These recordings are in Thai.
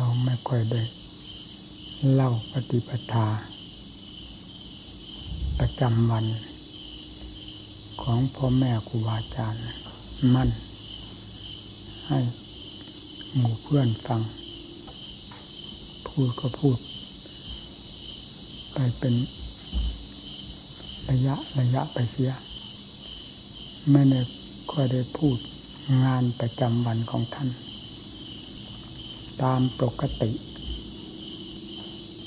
เราไม่ค่อยได้เล่าปฏิปทา ประจำวัน ของพ่อแม่ครูบาอาจารย์มั่น ให้หมู่เพื่อนฟัง พูดก็พูด ไปเป็นระยะระยะไปเสีย ไม่ได้ค่อยได้พูดงานประจำวันของท่าน ตามปกติ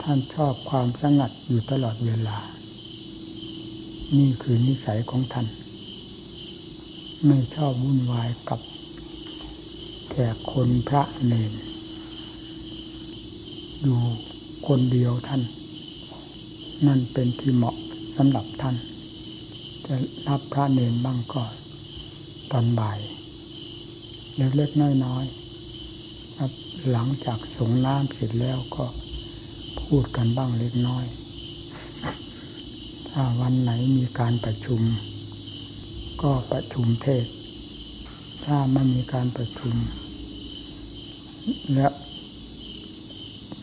ท่านชอบความสงัดอยู่ตลอดเวลา นี่คือนิสัยของท่าน ไม่ชอบวุ่นวายกับแขกคนพระเนรอยู่คนเดียวท่าน นั่นเป็นที่เหมาะสำหรับท่าน จะรับพระเนรบ้างก็ตอนบ่าย เล็กๆน้อยๆ หลังจากสงน้ำเสร็จแล้วก็พูดกันบ้างเล็กน้อย ถ้าวันไหนมีการประชุม ก็ประชุมเทศ ถ้าไม่มีการประชุม และ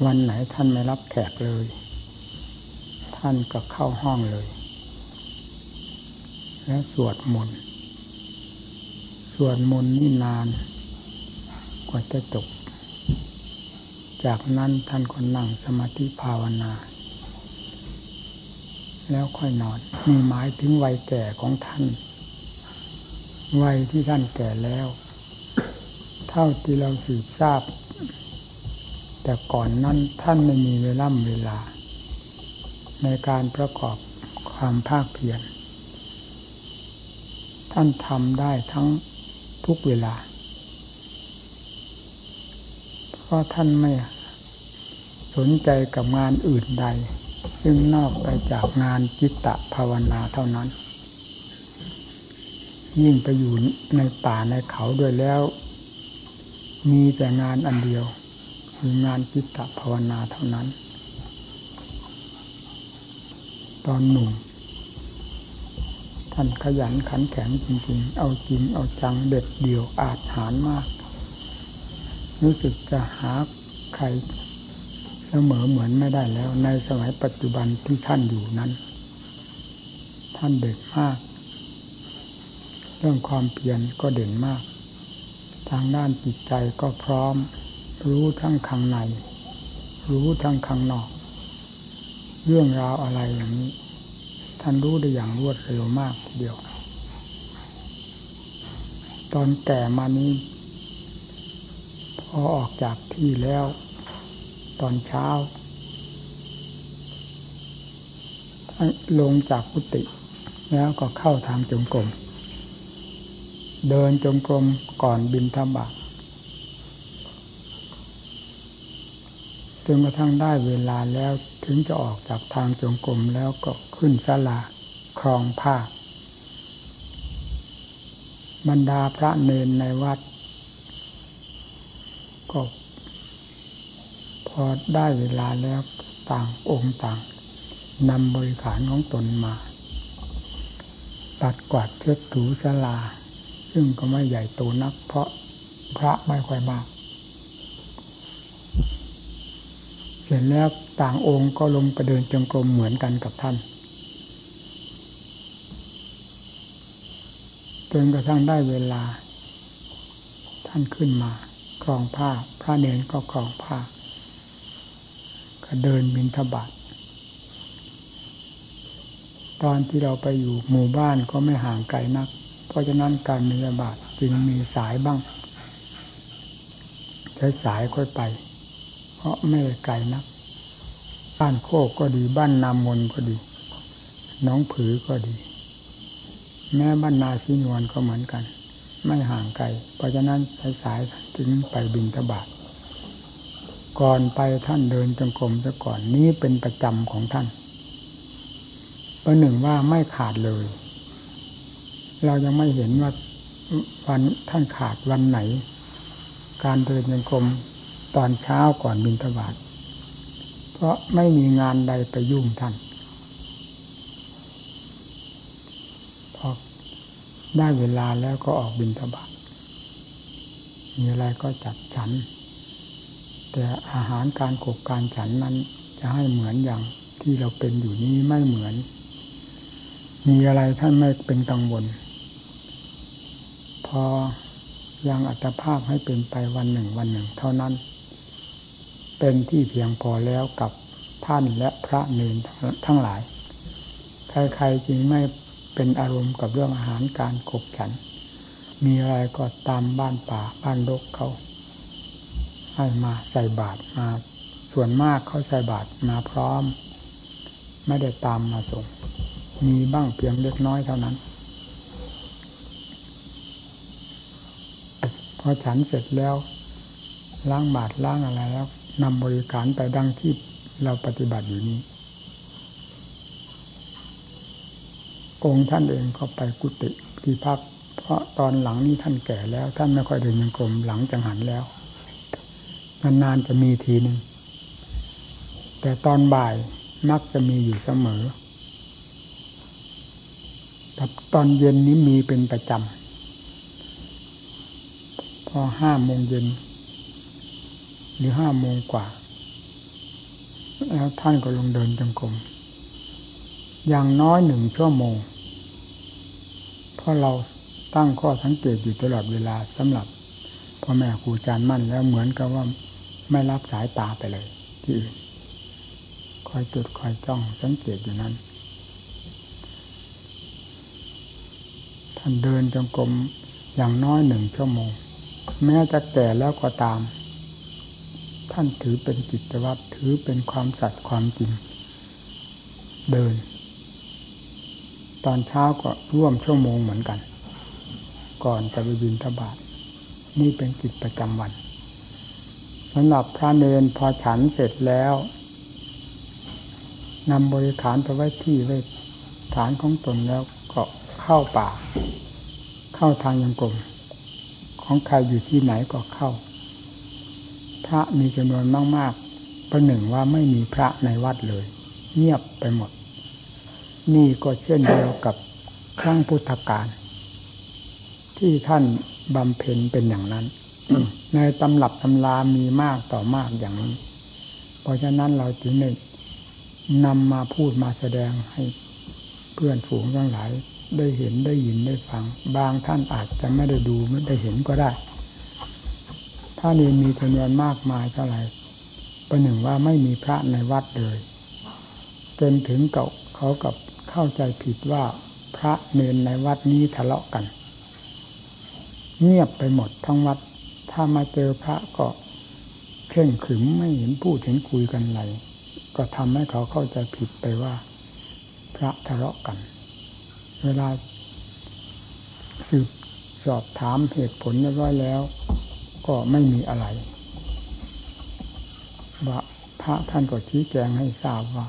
วันไหนท่านไม่รับแขกเลย ท่านก็เข้าห้องเลย แล้วสวดมนต์สวดมนต์นี่นาน กว่าจะจบ จากนั้นท่านก็นั่งสมาธิภาวนา แล้วค่อยนอนนี่หมายถึงวัยแก่ของท่าน วัยที่ท่านแก่แล้ว เท่าที่เราสืบทราบ แต่ก่อนนั้นท่านไม่มีเวล่ำเวลา ในการประกอบความภาคเพียรท่านทำได้ทั้งทุกเวลา เพราะท่านไม่สนใจกับงานอื่นใด ซึ่งนอกไปจากงานจิตตภาวนาเท่านั้น ยิ่งไปอยู่ในป่าในเขาด้วยแล้ว มีแต่งานอันเดียว คืองานจิตตภาวนาเท่านั้น ตอนหนุ่มท่านขยันขันแข็งจริงๆ เอาจริงเอาจังเด็ดเดี่ยวอาจหารมาก รู้สึกจะหาใครเสมอเหมือนไม่ได้แล้ว ในสมัยปัจจุบันที่ท่านอยู่นั้น ท่านเด่นมาก เรื่องความเพียรก็เด่นมาก ทางด้านจิตใจก็พร้อม รู้ทั้งข้างใน รู้ทั้งข้างนอก เรื่องราวอะไรอย่างนี้ ท่านรู้ได้อย่างรวดเร็วมากทีเดียว ตอนแก่มานี้ พอออกจากที่แล้ว ตอนเช้า ลงจากกุฏิแล้วก็เข้าทางจงกรม เดินจงกรมก่อนบินธบาตจนกระทั่งได้เวลาแล้วถึงจะออกจากทางจงกรมแล้วก็ขึ้นศาลาครองผ้าบรรดาพระเนนในวัด ก็พอได้เวลาแล้วต่างองค์ต่างนำบริขารของตนมาตัดกวาดเช็ดถูสลา ซึ่งก็ไม่ใหญ่โตนัก เพราะพระไม่ค่อยมาก เสร็จแล้วต่างองค์ก็ลงประเดินจงกรมเหมือนกันกับท่านจนกระทั่งได้เวลา ท่านขึ้นมา ครองผ้า พระเนนก็ครองผ้า ก็เดินบินทบาทตอนที่เราไปอยู่หมู่บ้านก็ไม่ห่างไกลนัก เพราะฉะนั้นการมีบาทจึงมีสายบ้าง ใช้สายค่อยไป เพราะไม่ไกลนัก บ้านโคกก็ดีบ้านนามนก็ดี น้องผือก็ดี แม่บ้านนาซีนวนก็เหมือนกัน ไม่ห่างไกล เพราะฉะนั้นใช้สายถึงไปบินทบาทก่อนไปท่านเดินจงกรมซะก่อนนี้เป็นประจำของท่านประหนึ่งว่าไม่ขาดเลย เรายังไม่เห็นว่าวันท่านขาดวันไหน การเดินจงกรมตอนเช้าก่อนบินทบาทเพราะไม่มีงานใดไปยุ่งท่านพอ ได้เวลาแล้วก็ออกบินทบาทมีอะไรก็จัดฉัน แต่อาหารการกบการฉันนั้น จะให้เหมือนอย่างที่เราเป็นอยู่นี้ไม่เหมือน มีอะไรท่านไม่เป็นกังวล พอยังอัตภาพให้เป็นไปวันหนึ่งวันหนึ่ง เท่านั้น เป็นที่เพียงพอแล้วกับท่านและพระเนรทั้งหลาย ใครๆจึงไม่ เป็นอารมณ์กับเรื่องอาหารการขบฉัน มีอะไรก็ตามบ้านป่าบ้านรกเขาให้มาใส่บาตรมา ส่วนมากเขาใส่บาตรมาพร้อม ไม่ได้ตามมาส่ง มีบ้างเพียงเล็กน้อยเท่านั้นพอฉันเสร็จแล้วล้างบาตรล้างอะไรแล้วนำบริการไปดังที่เราปฏิบัติอยู่นี้ องค์ท่านเองก็ไปกุฏิที่พัก เพราะตอนหลังนี้ท่านแก่แล้ว ท่านไม่ค่อยเดินยังกรมหลังจังหันแล้วนานๆจะมีทีหนึ่งแต่ตอนบ่ายมักจะมีอยู่เสมอแต่ตอนเย็นนี้มีเป็นประจำพอห้าโมงเย็น หรือห้าโมงกว่า แล้วท่านก็ลงเดินจงกรม อย่างน้อยหนึ่งชั่วโมง เพราะเราตั้งข้อสังเกตอยู่ตลอดเวลาสำหรับพ่อแม่ครูอาจารย์มั่นแล้วเหมือนกับว่าไม่รับสายตาไปเลย ที่อื่นคอยจุดคอยจ้องสังเกตอยู่นั้น ท่านเดินจงกรมอย่างน้อยหนึ่งชั่วโมง แม้จะแก่แล้วก็ตาม ท่านถือเป็นกิจวัตรถือเป็นความสัตย์ความจริง เดิน ตอนเช้าก็ร่วมชั่วโมงเหมือนกัน ก่อนจะไปบินทบาทนี่เป็นกิจประจำวันสำหรับพระเนนพอฉันเสร็จแล้วนำบริขารไปไว้ที่ไว้ฐานของตนแล้วก็เข้าป่า เข้าทางยังกลมของใครอยู่ที่ไหนก็เข้า พระมีจำนวนมาก ๆ ประหนึ่งว่าไม่มีพระในวัดเลย เงียบไปหมด นี่ก็เช่นเดียวกับครั้งพุทธกาลที่ท่านบำเพ็ญเป็นอย่างนั้น ในตำรับตำรามีมากต่อมากอย่างนี้ เพราะฉะนั้นเราจึงได้นำมาพูดมาแสดงให้เพื่อนฝูงทั้งหลาย ได้เห็นได้ยินได้ฟัง บางท่านอาจจะไม่ได้ดูไม่ได้เห็นก็ได้ ถ้านี่มีจำนวนมากมายเท่าไหร่ประหนึ่งว่าไม่มีพระในวัดเลย จนถึงเก่าเขากับ เข้าใจผิดว่าพระเนนในวัดนี้ทะเลาะกัน เงียบไปหมดทั้งวัด ถ้ามาเจอพระก็เข่งขึมไม่เห็นพูดเห็นคุยกันไรก็ทำให้เขาเข้าใจผิดไปว่า พระทะเลาะกัน เวลาสืบสอบถามเหตุผลเรียบร้อยแล้ว ก็ไม่มีอะไรว่าพระท่านก็ชี้แจงให้ทราบว่า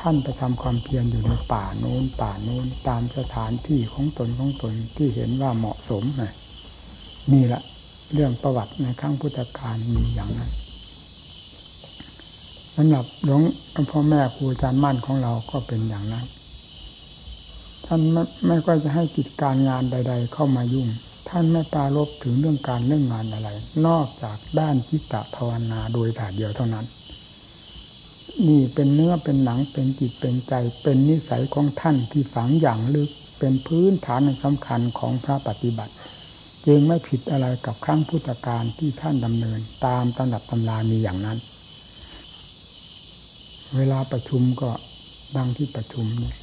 ท่านไปทำความเพียรอยู่ในป่าโน้นป่าโน้นตามสถานที่ของตนของตนที่เห็นว่าเหมาะสมไงนี่แหละเรื่องประวัติในครั้งพุทธกาลมีอย่างนั้นสำหรับหลวงพ่อแม่ครูอาจารย์มั่นของเราก็เป็นอย่างนั้น ท่านไม่ไม่ก็จะให้กิจการงานใด ๆ เข้ามายุ่ง ท่านไม่ปารบถึงเรื่องการเรื่องงานอะไร นอกจากด้านจิตตภาวนาโดยถ่าเดียวเท่านั้น นี่เป็นเนื้อเป็นหนังเป็นจิตเป็นใจ เป็นนิสัยของท่านที่ฝังอย่างลึกเป็นพื้นฐานสำคัญของพระปฏิบัติ จึงไม่ผิดอะไรกับครั้งพุทธกาลที่ท่านดำเนิน ตามตำรับตำรามีอย่างนั้น เวลาประชุมก็ดังที่ประชุมเนี่ย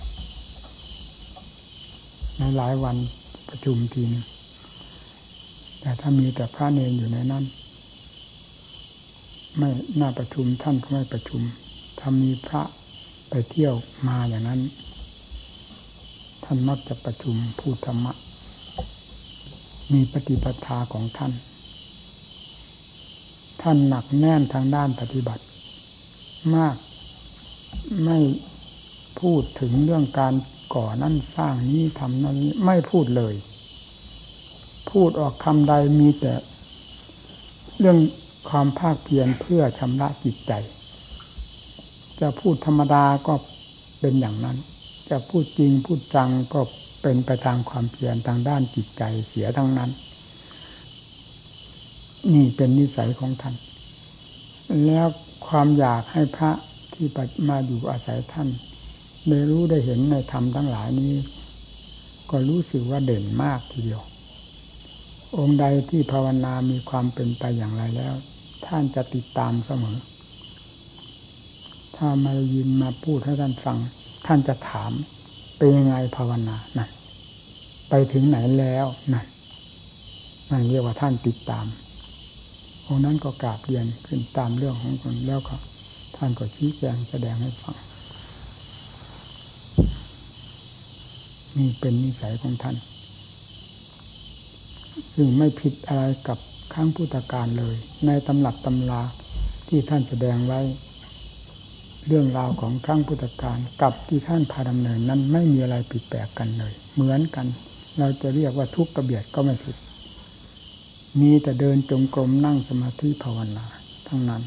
ในหลายวันประชุมทีนึงแต่ถ้ามีแต่พระเนรอยู่ในนั้น ไม่น่าประชุมท่านก็ไม่ประชุม ถ้ามีพระไปเที่ยวมาอย่างนั้น ท่านมักจะประชุมพูดธรรมะ มีปฏิปทาของท่าน ท่านหนักแน่นทางด้านปฏิบัติ มากไม่พูดถึงเรื่องการก่อนั่นสร้างนี้ทำนั้นนี้ไม่พูดเลย พูดออกคำใดมีแต่เรื่องความภาคเพียรเพื่อชำระจิตใจ จะพูดธรรมดาก็เป็นอย่างนั้น จะพูดจริงพูดจังก็เป็นไปทางความเพียรทางด้านจิตใจเสียทั้งนั้น นี่เป็นนิสัยของท่าน แล้วความอยากให้พระที่มาอยู่อาศัยท่านได้รู้ได้เห็นในธรรมทั้งหลายนี้ ก็รู้สึกว่าเด่นมากทีเดียว องค์ใดที่ภาวนามีความเป็นไปอย่างไรแล้ว ท่านจะติดตามเสมอ ถ้ามายินมาพูดให้ท่านฟัง ท่านจะถามเป็นยังไงภาวนานั่นไปถึงไหนแล้วนั่นนั่นเรียกว่าท่านติดตามองนั้นก็กราบเรียนขึ้นตามเรื่องของคนแล้วก็ ท่านก็ชี้แจงแสดงให้ฟังนี่เป็นนิสัยของท่าน ซึ่งไม่ผิดอะไรกับข้างพุทธการเลย ในตำหลักตำลาที่ท่านแสดงไว้ เรื่องราวของข้งพุทธการกับที่ท่านพาดำเนินนั้นไม่มีอะไรผิดแปลกกันเลย เหมือนกัน เราจะเรียกว่าทุกข์กระเบียดก็ไม่ผิด มีแต่เดินจงกรมนั่งสมาธิภาวนาทั้งนั้น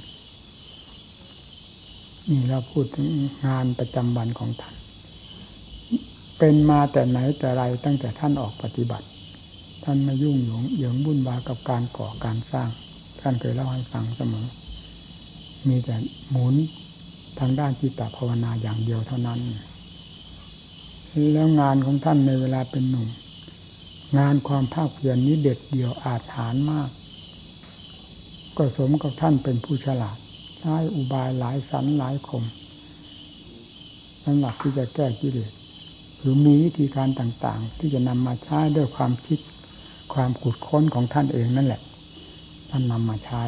นี่เราพูดถึงงานประจำวันของท่าน เป็นมาแต่ไหนแต่ไรตั้งแต่ท่านออกปฏิบัติ ท่านม่ยุ่งหยงเหยิงบุ่นวากับการก่อการสร้าง ท่านเคยเล่าให้ฟังเสมอ มีแต่หมุน ทางด้านจิตตภาวนาอย่างเดียวเท่านั้น แล้วงานของท่านในเวลาเป็นหนุ่ม งานความภาคเพียรนนี้เด็ดเดี่ยวอาถรรพ์มาก ก็สมกับท่านเป็นผู้ฉลาดใช้อุบายหลายสันหลายคมสำหรับที่จะแก้กิเลสหรือมีวิธีการต่างๆ ที่จะนำมาใช้ด้วยความคิดความขุดค้นของท่านเองนั่นแหละ ท่านนำมาใช้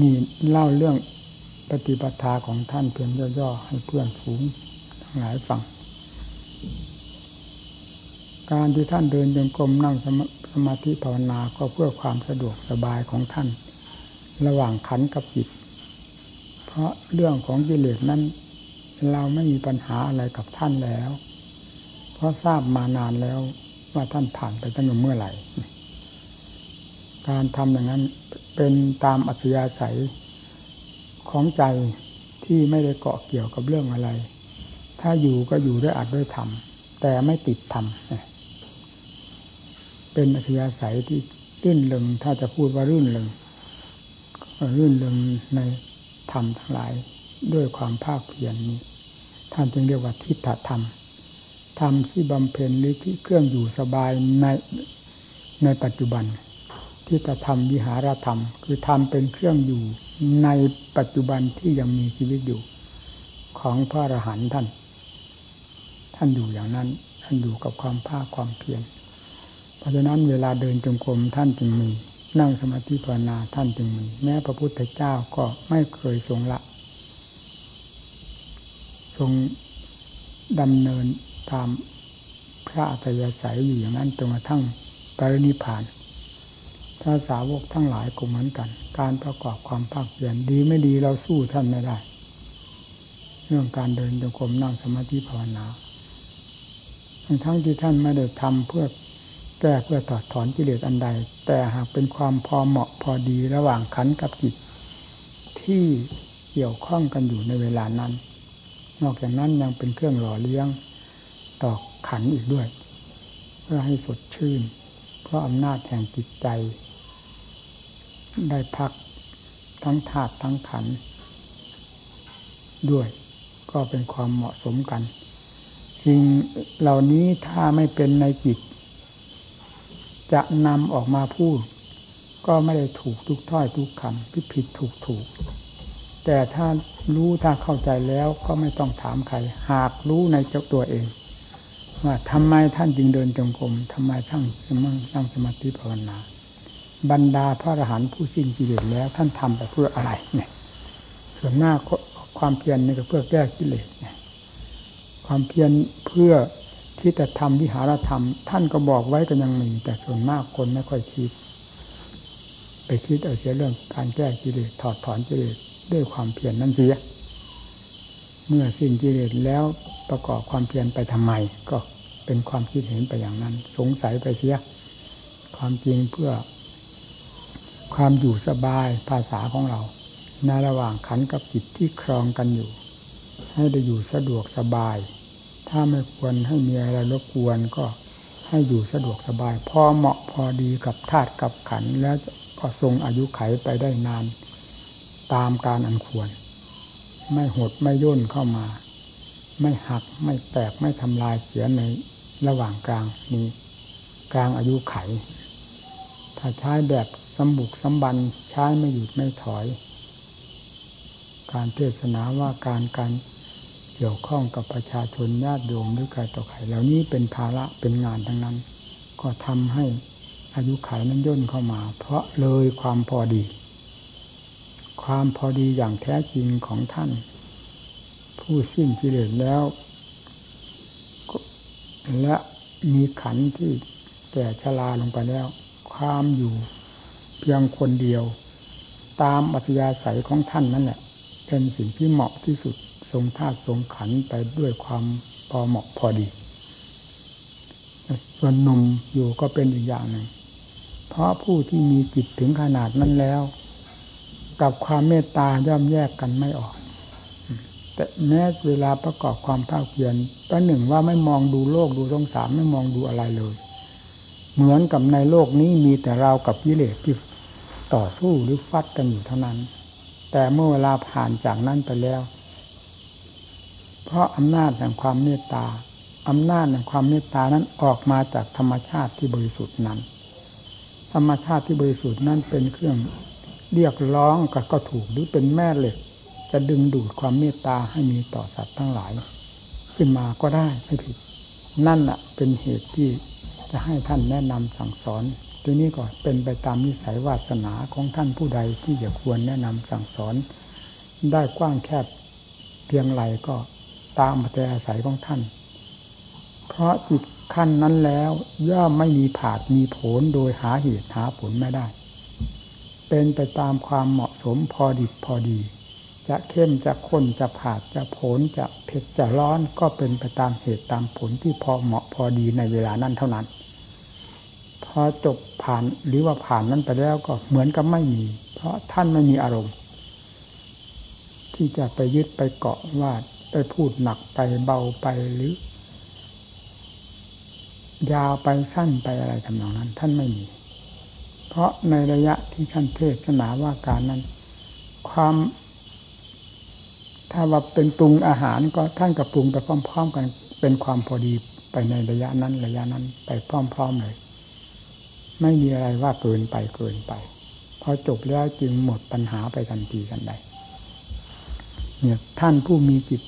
นี่เล่าเรื่องปฏิปทาของท่านเพียงย่อๆให้เพื่อนฝูงทั้งหลายฟัง การที่ท่านเดินจงกรมนั่งสมาธิภาวนาก็เพื่อความสะดวกสบายของท่าน ระหว่างขันกับจิต เพราะเรื่องของกิเลสนั้น เราไม่มีปัญหาอะไรกับท่านแล้ว เพราะทราบมานานแล้วว่าท่านผ่านไปตั้งแต่เมื่อไหร่ การทำอย่างนั้นเป็นตามอัธยาศัยของใจที่ไม่ได้เกาะเกี่ยวกับเรื่องอะไร ถ้าอยู่ก็อยู่ด้วยอัดด้วยธรรม แต่ไม่ติดธรรม เป็นอัธยาศัยที่รื่นเริงถ้าจะพูดว่ารื่นเริงรื่นเริงในธรรมทั้งหลายด้วยความภาคเพียรนี้ ท่านจึงเรียกว่าทิฏฐธรรม ธรรมที่บำเพ็ญหรือที่เครื่องอยู่สบายในในปัจจุบัน ทิฏฐธรรมวิหารธรรม คือธรรมเป็นเครื่องอยู่ในปัจจุบันที่ยังมีชีวิตอยู่ ของพระอรหันต์ท่าน ท่านอยู่อย่างนั้น ท่านอยู่กับความภาคความเพียรเพราะฉะนั้นเวลาเดินจงกรมท่านจึงมีนั่งสมาธิภาวนาท่านจึงมี แม้พระพุทธเจ้าก็ไม่เคยทรงละ ทรงดำเนินตามพระอัตยาศัยอยู่อย่างนั้นจนกระทั่งปรินิพาน ถ้าสาวกทั้งหลายก็เหมือนกัน การประกอบความภาคเพียรดีไม่ดีเราสู้ท่านไม่ได้ เรื่องการเดินจงกรมนั่งสมาธิภาวนาทั้งที่ท่านไม่ได้ทำเพื่อแก้เพื่อถอดถอนกิเลสอันใด แต่หากเป็นความพอเหมาะพอดีระหว่างขันกับจิต ที่เกี่ยวข้องกันอยู่ในเวลานั้น นอกจากนั้นยังเป็นเครื่องหล่อเลี้ยงต่อขันอีกด้วย เพื่อให้สดชื่น เพราะอำนาจแห่งจิตใจ ได้พักทั้งธาตุทั้งขัน ด้วย ก็เป็นความเหมาะสมกันสิ่งเหล่านี้ถ้าไม่เป็นในจิต จะนำออกมาพูด ก็ไม่ได้ถูกทุกถ้อยทุกคำผิดผิดถูกถูก แต่ถ้ารู้ถ้าเข้าใจแล้วก็ไม่ต้องถามใคร หากรู้ในเจ้าตัวเอง ว่าทำไมท่านจึงเดินจงกรมทำไมท่านมั่งนั่งสมาธิภาวนา บรรดาพระอรหันต์ผู้สิ้นกิเลสแล้ว ท่านทำไปเพื่ออะไรเนี่ย ส่วนหน้าความเพียรนี่ก็เพื่อแก้กิเลสเนี่ยความเพียรเพื่อที่จะทำวิหารธรรม ท่านก็บอกไว้ก็ยังมี แต่ส่วนมากคนไม่ค่อยคิด ไปคิดเอาเสียเรื่องการแก้กิเลสถอดถอนกิเลสด้วยความเพียรนนั้นเสียเมื่อสิ้นกิเลสแล้วประกอบความเพียรไปทำไม ก็เป็นความคิดเห็นไปอย่างนั้น สงสัยไปเสีย ความจริงเพื่อ ความอยู่สบายภาษาของเรา ในระหว่างขันกับจิตที่ครองกันอยู่ ให้ได้อยู่สะดวกสบาย ถ้าไม่ควรให้มีอะไรรบกวนก็ให้อยู่สะดวกสบาย พอเหมาะพอดีกับธาตุกับขันแล้วก็ทรงอายุไขไปได้นาน ตามการอันควร ไม่หดไม่ย่นเข้ามา ไม่หักไม่แตกไม่ทำลายเสียในระหว่างกลางนี้ กลางอายุไข ถ้าใช้แบบ สมบุกสมบันใช้ไม่หยุดไม่ถอย การเทศนาว่าการการเกี่ยวข้องกับประชาชนญาติโยมหรือใครต่อใครเหล่านี้เป็นภาระเป็นงานทั้งนั้น ก็ทำให้อายุขัยนั้นย่นเข้ามา เพราะเลยความพอดี ความพอดีอย่างแท้จริงของท่าน ผู้สิ้นกิเลสแล้วและมีขันที่แก่ชราลงไปแล้ว ความอยู่ เพียงคนเดียว ตามอัธยาศัยของท่านนั่นแหละ เป็นสิ่งที่เหมาะที่สุดทรงธาทรงขันไปด้วยความพอเหมาะพอดี ส่วนนมอยู่ก็เป็นอีกอย่างหนึ่ง เพราะผู้ที่มีจิตถึงขนาดนั้นแล้ว กับความเมตตาย่อมแยกกันไม่ออก แต่แม้เวลาประกอบความภาคเพียรประหนึ่งว่าไม่มองดูโลกดูสงสารไม่มองดูอะไรเลย เหมือนกับในโลกนี้มีแต่เรากับกิเลสที่ต่อสู้หรือฟัดกันอยู่เท่านั้น แต่เมื่อเวลาผ่านจากนั้นไปแล้ว เพราะอำนาจแห่งความเมตตาอำนาจแห่งความเมตตานั้นออกมาจากธรรมชาติที่บริสุทธิ์นั้น ธรรมชาติที่บริสุทธิ์นั้นเป็นเครื่องเรียกร้องก็ก็ถูกหรือเป็นแม่เหล็ก จะดึงดูดความเมตตาให้มีต่อสัตว์ทั้งหลาย ขึ้นมาก็ได้ไม่ผิด นั่นแหละเป็นเหตุที่ จะให้ท่านแนะนำสั่งสอนทีนี้ก็เป็นไปตามนิสัยวาสนาของท่านผู้ใดที่จะควรแนะนำสั่งสอน ได้กว้างแคบเพียงไรก็ตามอัธยาศัยของท่าน เพราะจิตขั้นนั้นแล้วย่อมไม่มีผาดมีผลโดยหาเหตุหาผลไม่ได้ เป็นไปตามความเหมาะสมพอดิบพอดี จะเข้มจะข้นจะผาดจะผลจะเผ็ดจะร้อนก็เป็นไปตามเหตุตามผลที่พอเหมาะพอดีในเวลานั้นเท่านั้น อจบผ่านหรือว่าผ่านนั้นไปแล้วก็เหมือนกับไม่มี เพราะท่านไม่มีอารมณ์ ที่จะไปยึดไปเกาะว่าไปพูดหนักไปเบาไปหรือ ยาวไปสั้นไปอะไรทำนองนั้น ท่านไม่มี เพราะในระยะที่ท่านเทศนาว่าการนั้น ความถ้าว่าเป็นปรุงอาหารก็ท่านกับปรุงไปพร้อม ๆ กัน เป็นความพอดีไปในระยะนั้น ระยะนั้น ไปพร้อม ๆ เลย ไม่มีอะไรว่าเกินไปเกินไป พอจบแล้วจึงหมดปัญหาไปทันทีกันใดเนี่ยท่านผู้มีจิต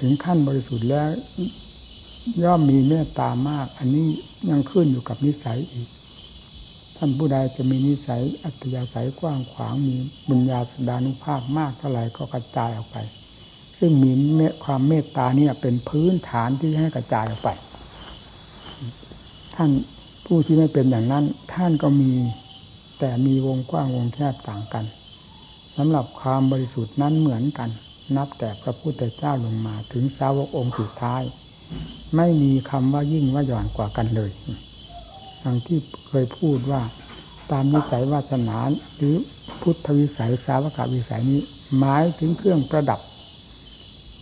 ถึงขั้นบริสุทธิ์แล้ว ย่อมมีเมตตามาก อันนี้ยังขึ้นอยู่กับนิสัยอีก ท่านผู้ใดจะมีนิสัยอัตยาศัยกว้างขวางมีบุญญาสดานุภาพมากเท่าไหร่ก็กระจายออกไป ซึ่งมีความเมตตาเนี่ยเป็นพื้นฐานที่ให้กระจายออกไป ท่าน ผู้ที่ไม่เป็นอย่างนั้น ท่านก็มี แต่มีวงกว้างวงแคบต่างกันสำหรับความบริสุทธิ์นั้นเหมือนกัน นับแต่พระพุทธเจ้าลงมาถึงสาวกองค์สุดท้าย ไม่มีคำว่ายิ่งว่าหย่อนกว่ากันเลยอย่างที่เคยพูดว่าตามนิสัยวาสนาหรือพุทธวิสัยสาวกวิสัยนี้ หมายถึงเครื่องประดับ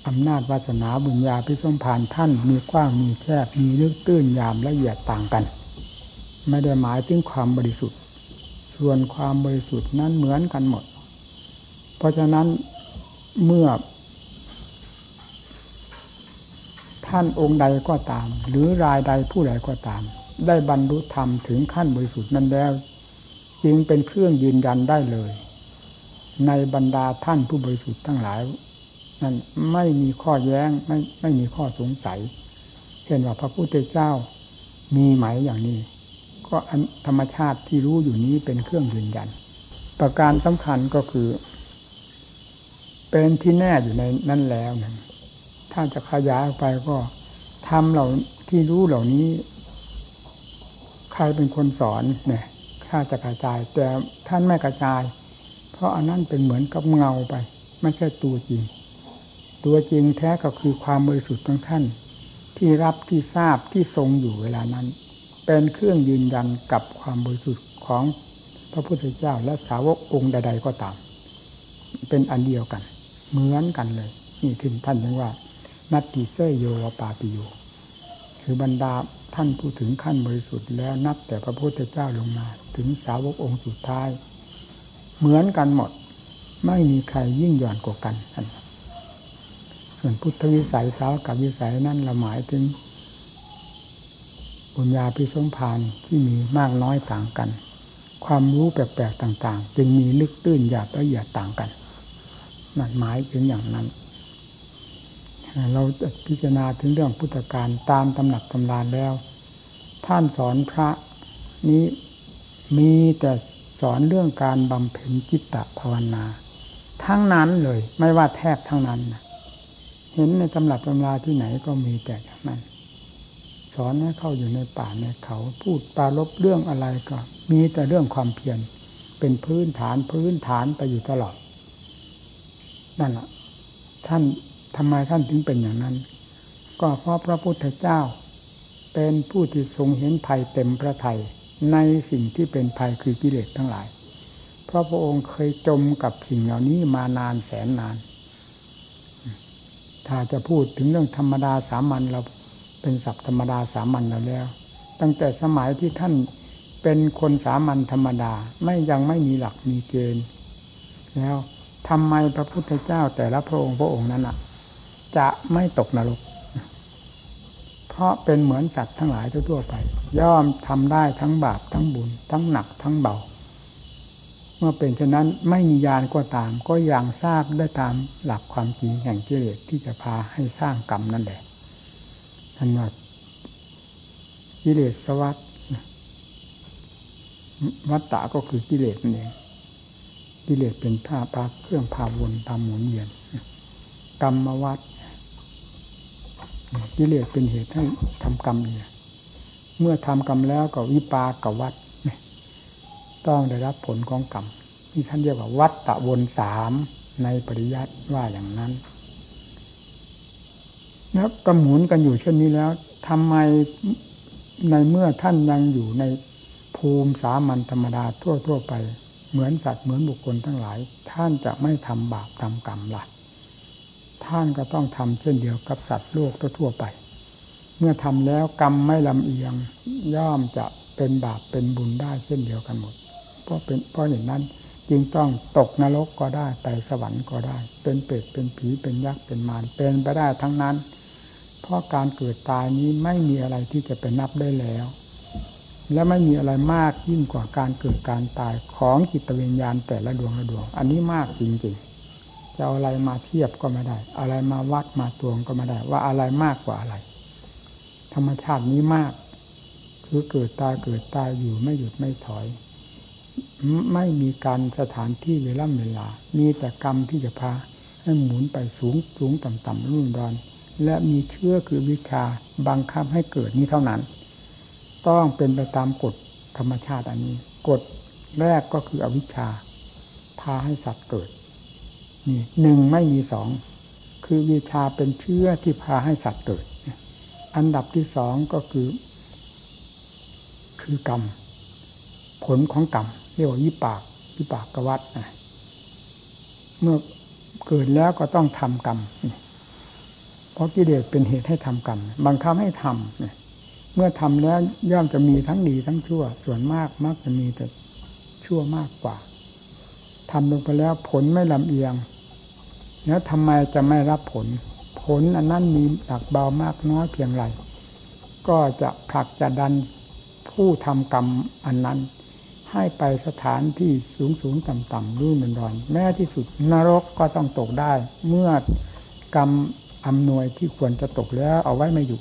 อำนาจวาสนาบุญญาพิสมผานท่านมีกว้างมีแคบมีลึกตื้นยามละเอียดต่างกัน ไม่ได้หมายถึงความบริสุทธิ์ ส่วนความบริสุทธิ์นั้นเหมือนกันหมด เพราะฉะนั้นเมื่อ ท่านองค์ใดก็ตาม หรือรายใดผู้ใดก็ตาม ได้บรรลุธรรมถึงขั้นบริสุทธิ์นั้นแล้ว จึงเป็นเครื่องยืนยันได้เลย ในบรรดาท่านผู้บริสุทธิ์ทั้งหลายนั้นไม่มีข้อแย้งไม่ไม่มีข้อสงสัยเช่นว่าพระพุทธเจ้ามีไหมอย่างนี้ ก็ธรรมชาติที่รู้อยู่นี้เป็นเครื่องยืนยัน ประการสำคัญก็คือ เป็นที่แน่อยู่ในนั้นแล้วนะถ้าจะขยายออกไปก็ทำเหล่าที่รู้เหล่านี้ ใครเป็นคนสอนเนี่ยถ้าจะกระจาย แต่ท่านไม่กระจาย เพราะอันนั้นเป็นเหมือนกับเงาไป ไม่ใช่ตัวจริง ตัวจริงแท้ก็คือความบริสุทธิ์ของท่าน ที่รับที่ทราบที่ทรงอยู่เวลานั้น เป็นเครื่องยืนยันกับความบริสุทธิ์ของพระพุทธเจ้าและสาวกองค์ใด ๆ ก็ตาม เป็นอันเดียวกัน เหมือนกันเลย นี่ถึงท่านยังว่า นัตติเซโยวปาปิโยคือบรรดาท่านผู้ถึงขั้นบริสุทธิ์แล้วนับแต่พระพุทธเจ้าลงมา ถึงสาวกองค์สุดท้าย เหมือนกันหมด ไม่มีใครยิ่งหย่อนกว่ากันส่วนพุทธวิสัยสาวกับวิสัยนั่นละหมายถึง บุญญาพิสมพานที่มีมากน้อยต่างกัน ความรู้แปลกๆต่าง ๆ จึงมีลึกตื้นหยาบละเอียดต่างกันนั่นหมายถึงอย่างนั้น เราพิจารณาถึงเรื่องพุทธการตามตำหนักตำรานแล้ว ท่านสอนพระนี้มีแต่สอนเรื่องการบำเพ็ญจิตตภาวนา ทั้งนั้นเลย ไม่ว่าแทบทั้งนั้น เห็นในตำหรับตำราที่ไหนก็มีแต่อย่างนั้น สอนให้เข้าอยู่ในป่าในเขา พูดปาลบเรื่องอะไรก็ มีแต่เรื่องความเพียรเป็นพื้นฐานพื้นฐานไปอยู่ตลอด นั่นแหละท่านทำไมท่านถึงเป็นอย่างนั้น ก็เพราะพระพุทธเจ้า เป็นผู้ที่ทรงเห็นภัยเต็มพระทัยในสิ่งที่เป็นภัยคือกิเลสทั้งหลาย เพราะพระองค์เคยจมกับสิ่งเหล่านี้มานานแสนนาน ถ้าจะพูดถึงเรื่องธรรมดาสามัญเรา เป็นศัพท์ธรรมดาสามัญเราแล้ว ตั้งแต่สมัยที่ท่านเป็นคนสามัญธรรมดาไม่ยังไม่มีหลักมีเกณฑ์แล้วทำไมพระพุทธเจ้าแต่ละพระองค์พระองค์นั้นอะ จะไม่ตกนรก เพราะเป็นเหมือนสัตว์ทั้งหลายทั่วไป ย่อมทำได้ทั้งบาปทั้งบุญ ทั้งหนักทั้งเบา เมื่อเป็นเช่นนั้นไม่มียานก็ตาม ก็ยังทราบได้ตามหลักความจริงแห่งกิเลสที่จะพาให้สร้างกรรมนั่นแหละ ท่านว่ากิเลสสวัสดวัตตะก็คือกิเลสนั่นเองกิเลสเป็นผ้าปาเครื่องพาวนตามหมุนเวียนกรรมวัดกิเลสเป็นเหตุให้ทำกรรมเนี่ยเมื่อทำกรรมแล้วก็วิปากวัดต้องได้รับผลของกรรมที่ท่านเรียกว่าวัดตะวนสามในปริยัติว่าอย่างนั้น แล้วก็หมุนกันอยู่เช่นนี้แล้วทำไมในเมื่อท่านยังอยู่ในภูมิสามัญธรรมดาทั่วๆไป เหมือนสัตว์เหมือนบุคคลทั้งหลาย ท่านจะไม่ทำบาปทำกรรมละท่านก็ต้องทำเช่นเดียวกับสัตว์โลกทั่วไป เมื่อทำแล้วกรรมไม่ลำเอียงย่อมจะเป็นบาปเป็นบุญได้เช่นเดียวกันหมด เพราะเป็นเพราะอย่างนั้นจึงต้องตกนรกก็ได้ไปสวรรค์ก็ได้ เป็นเปรตเป็นผีเป็นยักษ์เป็นมารเป็นไปได้ทั้งนั้น เพราะการเกิดตายนี้ไม่มีอะไรที่จะเป็นนับได้แล้ว และไม่มีอะไรมากยิ่งกว่าการเกิดการตายของจิตวิญญาณแต่ละดวงละดวง อันนี้มากจริงๆ จะเอาอะไรมาเทียบก็ไม่ได้ อะไรมาวัดมาตวงก็ไม่ได้ ว่าอะไรมากกว่าอะไร ธรรมชาตินี้มาก คือเกิดตายเกิดตายอยู่ไม่หยุดไม่ถอย ไม่มีการสถานที่เวลาเวลา มีแต่กรรมที่จะพาให้หมุนไปสูงสูงต่ำต่ำรุ่นดอน และมีเชื่อคือวิชาบังคับให้เกิดนี้เท่านั้น ต้องเป็นไปตามกฎธรรมชาติอันนี้ กฎแรกก็คืออวิชชา พาให้สัตว์เกิดนี่หนึ่งไม่มีสองคือวิชาเป็นเชื้อที่พาให้สัตว์เกิด อันดับที่สองก็คือ คือกรรม ผลของกรรมเรียกว่าวิปากวิปากกวัตนะเมื่อเกิดแล้วก็ต้องทำกรรม ราะกิเลสเป็นเหตุให้ทำกรรมบังคับให้ทำเนี่ยเมื่อทำแล้วย่อมจะมีทั้งดีทั้งชั่ว ส่วนมากมักจะมีแต่ชั่วมากกว่าทำลงไปแล้วผลไม่ลำเอียงแล้วทำไมจะไม่รับผล ผลอันนั้นมีหนักเบามากน้อยเพียงไรก็จะผลักจะดันผู้ทำกรรมอันนั้น ให้ไปสถานที่สูงสูงต่ำต่ำรุ่นดอนแม้ที่สุดนรกก็ต้องตกได้ เมื่อกรรม อำนวยที่ควรจะตกแล้วเอาไว้ไม่อยู่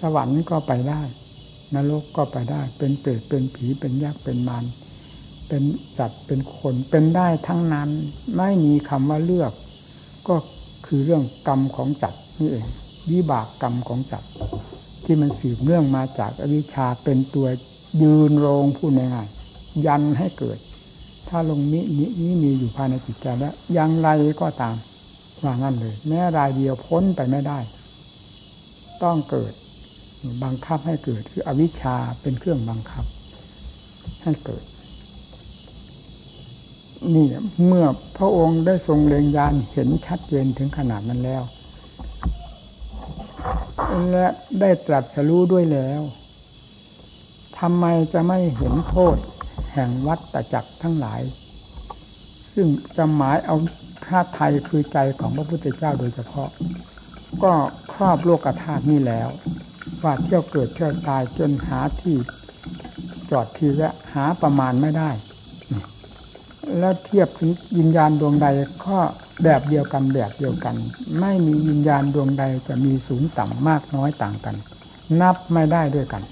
สวรรค์ก็ไปได้ นรกก็ไปได้ เป็นเปรตเป็นผีเป็นยักษ์เป็นมารเป็นสัตว์เป็นคนเป็นได้ทั้งนั้น ไม่มีคำว่าเลือก ก็คือเรื่องกรรมของจัตนี่เองวิบากกรรมของจัตที่มันสืบเนื่องมาจากอวิชชาเป็นตัวยืนโรงผู้ง่ายยันให้เกิด ถ้าลงนี้นี้มีอยู่ภายในจิตใจแล้วยังไรก็ตาม ว่างั้นเลย แม้รายเดียวพ้นไปไม่ได้ ต้องเกิด บังคับให้เกิดคืออวิชชาเป็นเครื่องบังคับ ให้เกิด นี่เมื่อพระองค์ได้ทรงเล็งยานเห็นชัดเจนถึงขนาดนั้นแล้ว และได้ตรัสรู้ด้วยแล้วทำไมจะไม่เห็นโทษแห่งวัฏจักรทั้งหลาย ซึ่งจะหมายเอา ธาตุไทยคือใจของพระพุทธเจ้าโดยเฉพาะ ก็ครอบโลกธาตุนี้แล้ว ว่าเที่ยวเกิดเที่ยวตายจนหาที่จอดที่แวะหาประมาณไม่ได้ แล้วเทียบถึงยิญญาณดวงใดก็แบบเดียวกันแบบเดียวกัน ไม่มียิญญาณดวงใดจะมีสูงต่ำมากน้อยต่างกัน นับไม่ได้ด้วยกัน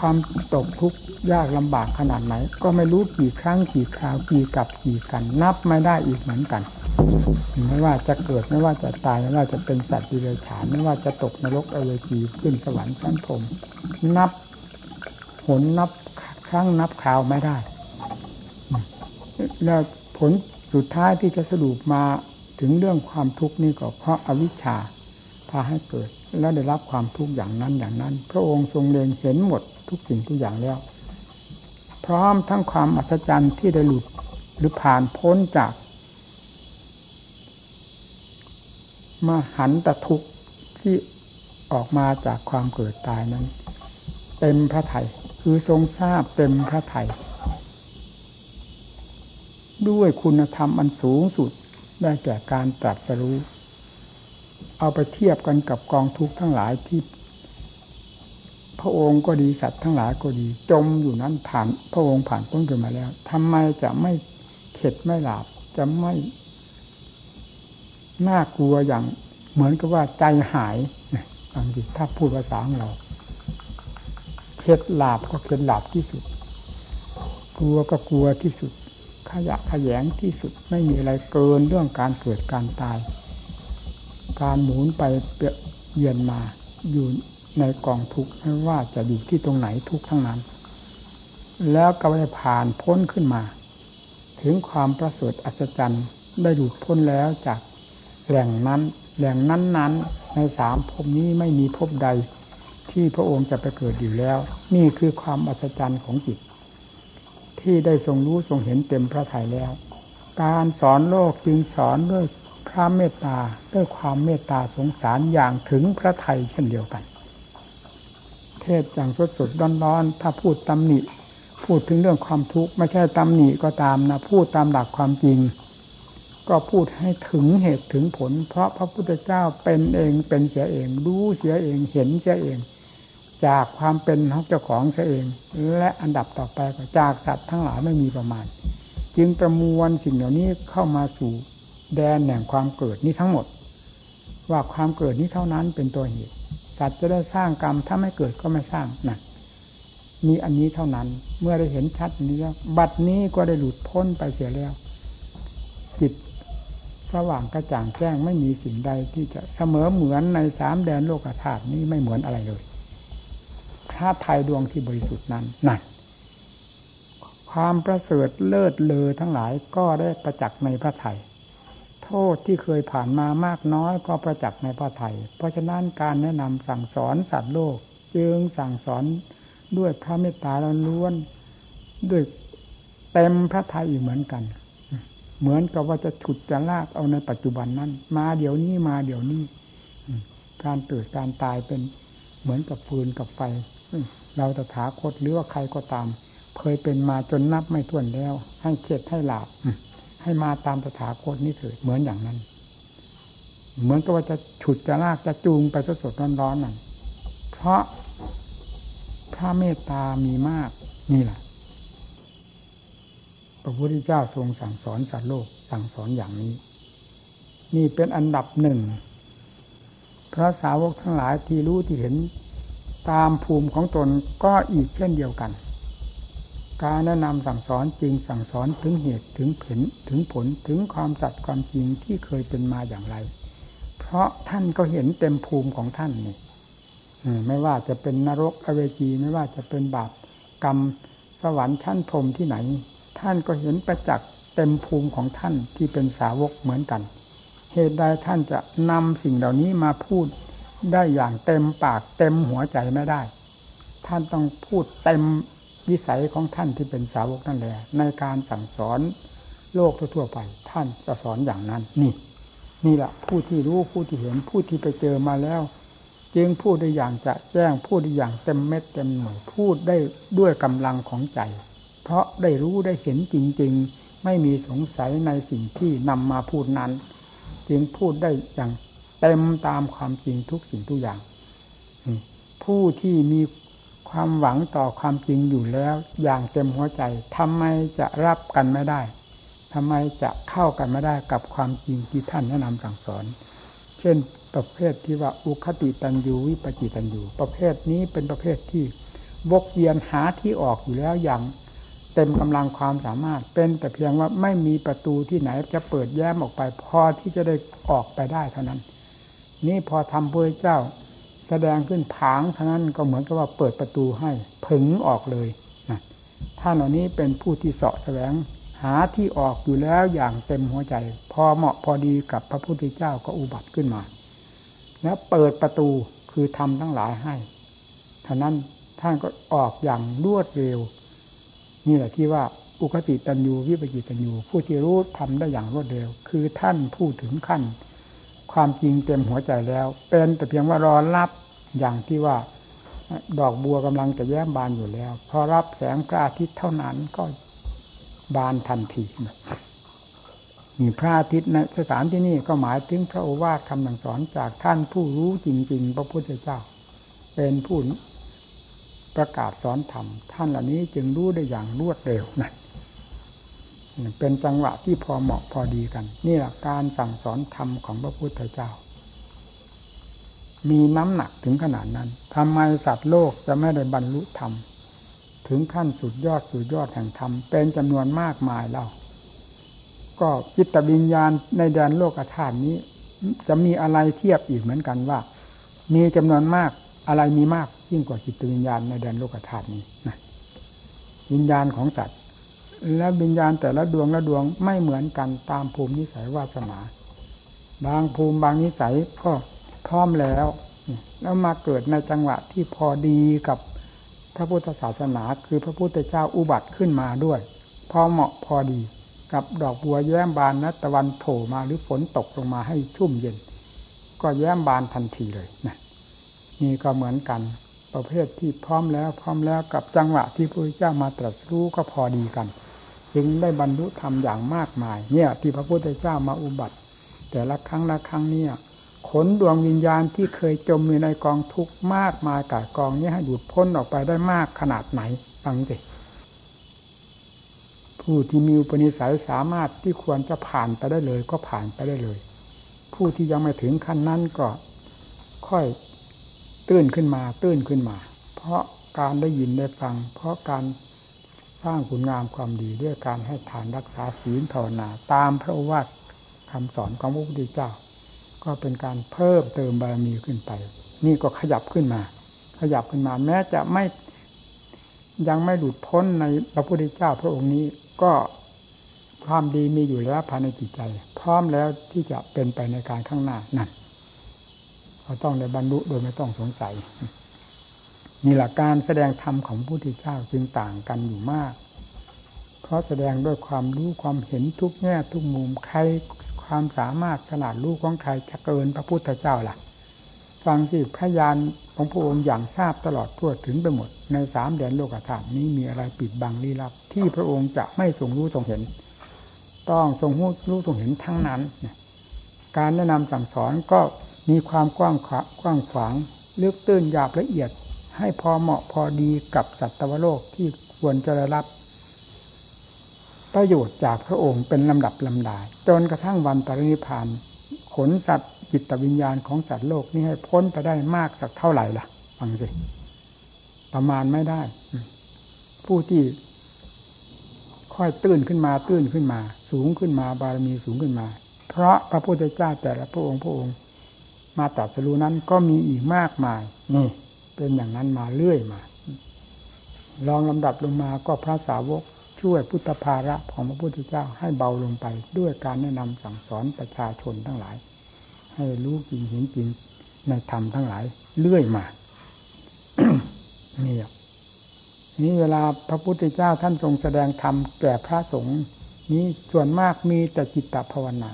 ความตกทุกข์ยากลำบากขนาดไหน ก็ไม่รู้กี่ครั้งกี่คราวกี่กับกี่กัน นับไม่ได้อีกเหมือนกันไม่ว่าจะเกิดไม่ว่าจะตายไม่ว่าจะเป็นสัตว์ดิเรกชันไม่ว่าจะตกนรกอเวจีขึ้นสวรรค์ชั้นพรมนับผลนับครั้งนับคราวไม่ได้ แล้วผลสุดท้ายที่จะสรุปมาถึงเรื่องความทุกข์นี่ก็เพราะอาวิชชา พาให้เกิด แล้วได้รับความทุกข์อย่างนั้นอย่างนั้น พระองค์ทรงเล็งเห็นหมดทุกสิ่งทุกอย่างแล้ว พร้อมทั้งความอัศจรรย์ที่ได้หลุดหรือผ่านพ้นจากมาหันตะทุกที่ออกมาจากความเกิดตายนั้น เต็มพระไถ่คือทรงทราบเต็มพระไถ่ด้วยคุณธรรมอันสูงสุดได้แก่การตรัสรู้ เอาไปเทียบกันกับกองทุกข์ทั้งหลายที่ พระองค์ก็ดีสัตว์ทั้งหลายก็ดี จมอยู่นั้นผ่านพระองค์ผ่านพ้นกันมาแล้วทำไมจะไม่เข็ดไม่หลับจะไม่น่ากลัวอย่างเหมือนกับว่าใจหายฟังดิถ้าพูดภาษาของเราเข็ดหลาบก็เข็ดหลาบที่สุด กลัวก็กลัวที่สุดขยะขยงที่สุดไม่มีอะไรเกินเรื่องการเกิดการตาย การหมุนไปเยือนมาอยู่ในกองทุกข์ไม่ว่าจะอยู่ที่ตรงไหนทุกทั้งนั้น แล้วก็ได้ผ่านพ้นขึ้นมา ถึงความประเสริฐอัศจรรย์ได้หลุดพ้นแล้วจากแหล่งนั้นแหล่งนั้นนั้นในสามภพนี้ไม่มีภพใด ที่พระองค์จะไปเกิดอยู่แล้ว นี่คือความอัศจรรย์ของจิต ที่ได้ทรงรู้ทรงเห็นเต็มพระทัยแล้ว การสอนโลกจึงสอนด้วย พระเมตตาด้วยความเมตตาสงสารอย่างถึงพระไทยเช่นเดียวกัน เทศอย่างสดสดร้อนๆถ้าพูดตำหนิพูดถึงเรื่องความทุกข์ไม่ใช่ตำหนิก็ตามนะพูดตามหลักความจริง ก็พูดให้ถึงเหตุถึงผล เพราะพระพุทธเจ้าเป็นเองเป็นเสียเอง รู้เสียเองเห็นเสียเอง จากความเป็นของเจ้าของเสียเอง และอันดับต่อไปก็จากสัตว์ทั้งหลายไม่มีประมาณ จึงประมวลสิ่งเหล่านี้เข้ามาสู่ แดนแห่งความเกิดนี้ทั้งหมด ว่าความเกิดนี้เท่านั้นเป็นตัวเหตุสัตว์จะได้สร้างกรรมถ้าไม่เกิดก็ไม่สร้างนะมีอันนี้เท่านั้น เมื่อได้เห็นชัดนี้แล้วบัดนี้ก็ได้หลุดพ้นไปเสียแล้ว จิตสว่างกระจ่างแจ้งไม่มีสิ่งใดที่จะเสมอเหมือนในสามแดนโลกธาตุนี้ไม่เหมือนอะไรเลยพระไทยดวงที่บริสุทธิ์นั้นนั่นความประเสริฐเลิศเลอทั้งหลายก็ได้ประจักษ์ในพระไทย โทษที่เคยผ่านมามากน้อยก็ประจักษ์ในพระไทย เพราะฉะนั้นการแนะนำสั่งสอนสัตว์โลก จึงสั่งสอนด้วยพระเมตตาล้วนด้วยเต็มพระทัยอยู่เหมือนกัน เหมือนกับว่าจะฉุดจะลากเอาในปัจจุบันนั้น มาเดี๋ยวนี้มาเดี๋ยวนี้การเกิดการตายเป็นเหมือนกับฟืนกับไฟ เราตถาคตหรือว่าใครก็ตาม เคยเป็นมาจนนับไม่ถ้วนแล้ว ให้เข็ดให้หลาบ ให้มาตามตถาคตนี่เถิดเหมือนอย่างนั้น เหมือนกับว่าจะฉุดจะลากจะจูงไปสดสดร้อนๆนั่นเพราะพระเมตตามีมากนี่แหละพระพุทธเจ้าทรงสั่งสอนสัตว์โลกสั่งสอนอย่างนี้ นี่เป็นอันดับหนึ่งพระสาวกทั้งหลายที่รู้ที่เห็นตามภูมิของตนก็อีกเช่นเดียวกัน การแนะนำสั่งสอนจริงสั่งสอนถึงเหตุถึงผลถึงผลถึงความจัดความจริงที่เคยเป็นมาอย่างไร เพราะท่านก็เห็นเต็มภูมิของท่านนี่ไม่ว่าจะเป็นนรกอเวจีไม่ว่าจะเป็นบาปกรรมสวรรค์ชั้นพรมที่ไหน ท่านก็เห็นประจักษ์เต็มภูมิของท่านที่เป็นสาวกเหมือนกัน เหตุใดท่านจะนำสิ่งเหล่านี้มาพูดได้อย่างเต็มปากเต็มหัวใจไม่ได้ ท่านต้องพูดเต็ม วิสัยของท่านที่เป็นสาวกนั่นแหละในการสั่งสอนโลกทั่วไป ท่านจะสอนอย่างนั้น นี่ นี่แหละผู้ที่รู้ผู้ที่เห็นผู้ที่ไปเจอมาแล้ว จึงพูดได้อย่างจะแจ้งพูดได้อย่างเต็มเม็ดเต็มหน่วยพูดได้ด้วยกำลังของใจ เพราะได้รู้ได้เห็นจริง ๆ ไม่มีสงสัยในสิ่งที่นำมาพูดนั้น จึงพูดได้อย่างเต็มตามความจริงทุกสิ่งทุกอย่างผู้ที่มี ความหวังต่อความจริงอยู่แล้ว อย่างเต็มหัวใจทำไมจะรับกันไม่ได้ทำไมจะเข้ากันไม่ได้กับความจริงที่ท่านแนะนำสั่งสอน เช่นประเภทที่ว่าอุคติตันยูวิปจิตันยูประเภทนี้เป็นประเภทที่วกเวียนหาที่ออกอยู่แล้วอย่างเต็มกำลังความสามารถเป็นแต่เพียงว่าไม่มีประตูที่ไหนจะเปิดแย้มออกไป พอที่จะได้ออกไปได้เท่านั้น นี่พอทำพระเจ้า แสดงขึ้นผางเท่านั้นก็เหมือนกับว่าเปิดประตูให้ผึงออกเลยนะท่านเหล่านี้เป็นผู้ที่เสาะแสวงหาที่ออกอยู่แล้วอย่างเต็มหัวใจ พอเหมาะพอดีกับพระพุทธเจ้าก็อุบัติขึ้นมา แล้วเปิดประตูคือทำทั้งหลายให้ท่านั้นท่านก็ออกอย่างรวดเร็ว นี่แหละที่ว่าอุคติตันยูวิปจิตันยูผู้ที่รู้ทำได้อย่างรวดเร็ว คือท่านพูดถึงขั้น ความจริงเต็มหัวใจแล้ว เป็นแต่เพียงว่ารอรับอย่างที่ว่า ดอกบัวกำลังจะแย้มบานอยู่แล้ว พอรับแสงพระอาทิตย์เท่านั้นก็บานทันทีมีพระอาทิตย์ในสถานที่นี่ก็หมายถึงพระโอวาทคำสั่งสอนจากท่านผู้รู้จริง ๆ พระพุทธเจ้า เป็นผู้ประกาศสอนธรรมท่านเหล่านี้จึงรู้ได้อย่างรวดเร็วนะ เป็นจังหวะที่พอเหมาะพอดีกัน นี่แหละการสั่งสอนธรรมของพระพุทธเจ้า มีน้ำหนักถึงขนาดนั้นทำไมสัตว์โลกจะไม่ได้บรรลุธรรม ถึงขั้นสุดยอดสุดยอดแห่งธรรม เป็นจำนวนมากมายแล้วก็จิตวิญญาณในแดนโลกธาตุนี้ จะมีอะไรเทียบอีกเหมือนกันว่า มีจำนวนมากอะไรมีมากยิ่งกว่าจิตวิญญาณในแดนโลกธาตุนี้นะวิญญาณของสัตว์ และวิญญาณแต่ละดวงละดวงไม่เหมือนกันตามภูมินิสัยวาสนา บางภูมิบางนิสัยก็พร้อมแล้ว แล้วมาเกิดในจังหวะที่พอดีกับพระพุทธศาสนาคือพระพุทธเจ้าอุบัติขึ้นมาด้วย พอเหมาะพอดีกับดอกบัวแย้มบานนะตะวันโผล่มาหรือฝนตกลงมาให้ชุ่มเย็น ก็แย้มบานทันทีเลยนะนี่ก็เหมือนกันประเภทที่พร้อมแล้วพร้อมแล้วกับจังหวะที่พระพุทธเจ้ามาตรัสรู้ก็พอดีกัน จึงได้บรรลุธรรมอย่างมากมาย เนี่ย ที่พระพุทธเจ้ามาอุบัติ แต่ละครั้งละครั้งเนี่ยขนดวงวิญญาณที่เคยจมอยู่ในกองทุกข์มากมายกายกองนี้ให้หยุดพ้นออกไปได้มากขนาดไหนฟังสิผู้ที่มีอุปนิสัยสามารถที่ควรจะผ่านไปได้เลย ก็ผ่านไปได้เลย ผู้ที่ยังไม่ถึงขั้นนั้นก็ค่อยตื้นขึ้นมา ตื้นขึ้นมา เพราะการได้ยินได้ฟัง เพราะการ สร้างคุณงามความดีด้วยการให้ทานรักษาศีลภาวนา ตามพระวาทคำสอนของพระพุทธเจ้า ก็เป็นการเพิ่มเติมบารมีขึ้นไป นี่ก็ขยับขึ้นมา ขยับขึ้นมาแม้จะไม่ยังไม่หลุดพ้นในพระพุทธเจ้าพระองค์นี้ก็ความดีมีอยู่แล้วภายในจิตใจ พร้อมแล้วที่จะเป็นไปในการข้างหน้านั่นเราต้องได้บรรลุโดยไม่ต้องสงสัย นี่หลักการแสดงธรรมของพระพุทธเจ้าจึงต่างกันอยู่มาก เพราะแสดงด้วยความรู้ความเห็นทุกแง่ทุกมุมใครความสามารถขนาดรู้ของใครจะเกินพระพุทธเจ้าล่ะ ฟังสิพยานของพระองค์อย่างทราบตลอดทั่วถึงไปหมด ในสามแดนโลกธาตุนี้มีอะไรปิดบังลี้ลับ ที่พระองค์จะไม่ทรงรู้ทรงเห็น ต้องทรงรู้ทรงเห็นทั้งนั้นการแนะนำสั่งสอนก็มีความกว้างกว้างขวางลึกตื้นหยาบละเอียด ให้พอเหมาะพอดีกับสัตวโลกที่ควรจะได้รับ ประโยชน์จากพระองค์เป็นลำดับลำดาจนกระทั่งวันปรินิพานขนสัตว์จิตวิญญาณของสัตว์โลกนี้ให้พ้นไปได้มากสักเท่าไหร่ล่ะฟังสิประมาณไม่ได้ ผู้ที่ค่อยตื้นขึ้นมาตื้นขึ้นมา สูงขึ้นมาบารมีสูงขึ้นมา เพราะพระพุทธเจ้าแต่ละพระองค์พระองค์ มาตรัสรู้นั้นก็มีอีกมากมายนี่ เป็นอย่างนั้นมาเรื่อยมาลองลำดับลงมาก็พระสาวกช่วยพุทธภาระของพระพุทธเจ้าให้เบาลงไป ด้วยการแนะนำสั่งสอนประชาชนทั้งหลาย ให้รู้จริงเห็นจริงในธรรมทั้งหลายเรื่อยมานี่นี่เวลาพระพุทธเจ้าท่านทรงแสดงธรรมแก่พระสงฆ์นี้ส่วนมากมีแต่จิตตภาวนา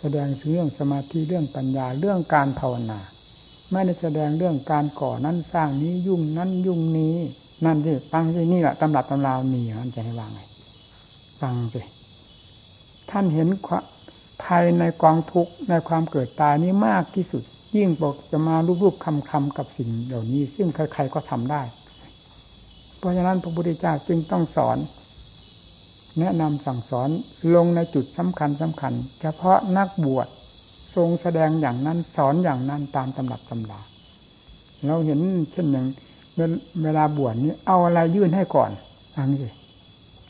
แสดงเรื่องสมาธิเรื่องปัญญาเรื่องการภาวนา ไม่ได้แสดงเรื่องการก่อนั้นสร้างนี้ยุ่งนั้นยุ่งนี้ นั่นสิฟังสินี่แหละตำรับตำราวมีอย่างนั้นจะให้วางไงฟังสิท่านเห็นภายในกองทุกข์ในความเกิดตายนี้มากที่สุด ยิ่งบอกจะมารูปๆคำๆกับสิ่งเหล่านี้ ซึ่งใครๆก็ทำได้ เพราะฉะนั้นพระพุทธเจ้าจึงต้องสอน แนะนำสั่งสอนลงในจุดสำคัญสำคัญ เฉพาะนักบวช ทรงแสดงอย่างนั้น สอนอย่างนั้นตามตำรับตำราเราเห็นเช่นอย่างเวลาบวชนี้เอาอะไรยื่นให้ก่อนฟังสิ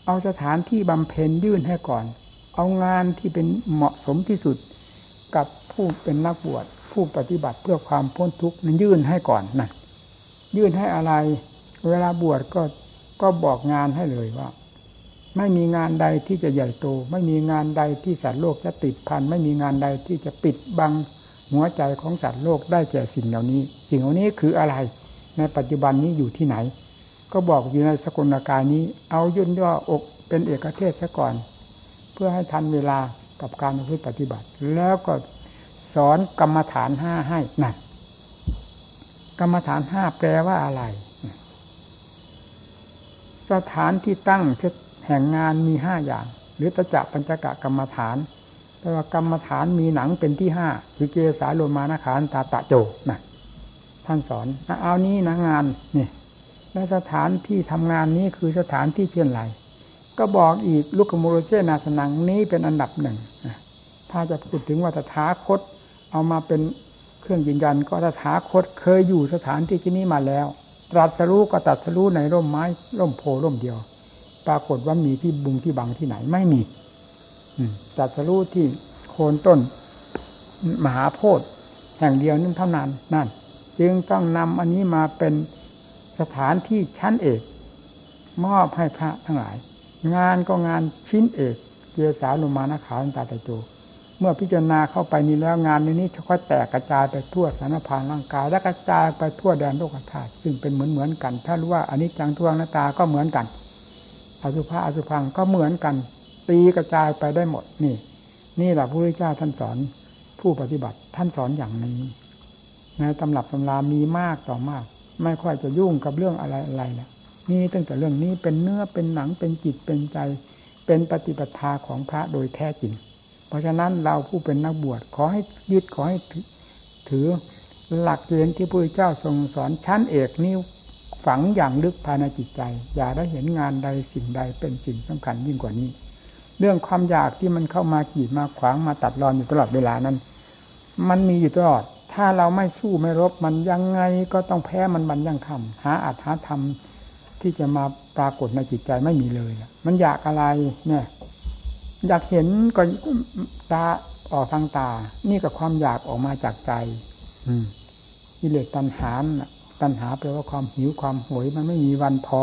เอาสถานที่บำเพ็ญยื่นให้ก่อน เอางานที่เป็นเหมาะสมที่สุดกับผู้เป็นนักบวชผู้ปฏิบัติเพื่อความพ้นทุกข์นั้นยื่นให้ก่อนนะยื่นให้อะไร เวลาบวชก็ก็บอกงานให้เลยว่า ไม่มีงานใดที่จะใหญ่โต ไม่มีงานใดที่สัตว์โลกจะติดพัน ไม่มีงานใดที่จะปิดบังหัวใจของสัตว์โลกได้แก่สิ่งเหล่านี้ สิ่งเหล่านี้คืออะไร ในปัจจุบันนี้อยู่ที่ไหน ก็บอกอยู่ในสกลกายนี้ เอาย่นย่ออกเป็นเอกเทศซะก่อน เพื่อให้ทันเวลากับการปฏิบัติ แล้วก็สอนกรรมฐานห้าให้นั่นกรรมฐานห้าแปลว่าอะไร สถานที่ตั้ง แห่งงานมีห้าอย่าง หรือตะจะปัญจกะกรรมฐานแต่ว่ากรรมฐานมีหนังเป็นที่ห้าคือเกสาโลมานาคารตาตะโจนะท่านสอนเอานี้นะงานนี่และสถานที่ทำงานนี้คือสถานที่เช่นไรก็บอกอีกลุกโมโรเจนาสนังนี้เป็นอันดับหนึ่งถ้าจะพูดถึงว่าตถาคต เอามาเป็นเครื่องยืนยัน ก็ตถาคตเคยอยู่สถานที่ที่นี้มาแล้ว ตรัสรู้ก็ตรัสรู้ในร่มไม้ร่มโพร่มเดียว ปรากฏว่ามีที่บุงที่บังที่ไหนไม่มีจัดสรู้ที่โคนต้นมหาโพธิ์แห่งเดียวนั่นเท่านั้นนั่น จึงต้องนำอันนี้มาเป็นสถานที่ชั้นเอก มอบให้พระทั้งหลาย งานก็งานชิ้นเอกเจสาลุมานาขาตาตะโจเมื่อพิจารณาเข้าไปนี้แล้วงานนี้จะค่อยแตกกระจายไปทั่วสารพานร่างกาย และกระจายไปทั่วแดนโลกธาตุซึ่งเป็นเหมือนเหมือนกัน ถ้ารู้ว่าอันนี้จังทวงหน้าตาก็เหมือนกัน อสุภะอสุพังก็เหมือนกัน ตีกระจายไปได้หมดนี่ นี่แหละพระพุทธเจ้าท่านสอนผู้ปฏิบัติท่านสอนอย่างนี้ในตำรับตำรามีมากต่อมาก ไม่ค่อยจะยุ่งกับเรื่องอะไรอะไรนะนี่ตั้งแต่เรื่องนี้เป็นเนื้อเป็นหนังเป็นจิตเป็นใจ เป็นปฏิปทาของพระโดยแท้จริง เพราะฉะนั้นเราผู้เป็นนักบวชขอให้ยึดขอให้ถือหลักเกณฑ์ที่พระพุทธเจ้าทรงสอนชั้นเอกนี้ ฝังอย่างลึกภายในจิตใจ อย่าได้เห็นงานใดสิ่งใดเป็นสิ่งสำคัญยิ่งกว่านี้ เรื่องความอยากที่มันเข้ามาขีดมาขวางมาตัดรอนอยู่ตลอดเวลานั้น มันมีอยู่ตลอด ถ้าเราไม่สู้ไม่รบมันยังไงก็ต้องแพ้มันบันยังคำหาอัตหาธรรมที่จะมาปรากฏในจิตใจไม่มีเลย มันอยากอะไรเนี่ย อยากเห็นก็ตาออกทางตา นี่กับความอยากออกมาจากใจ อืมกิเลสตัณหา ตัณหาแปลว่าความหิวความโหยมันไม่มีวันพอ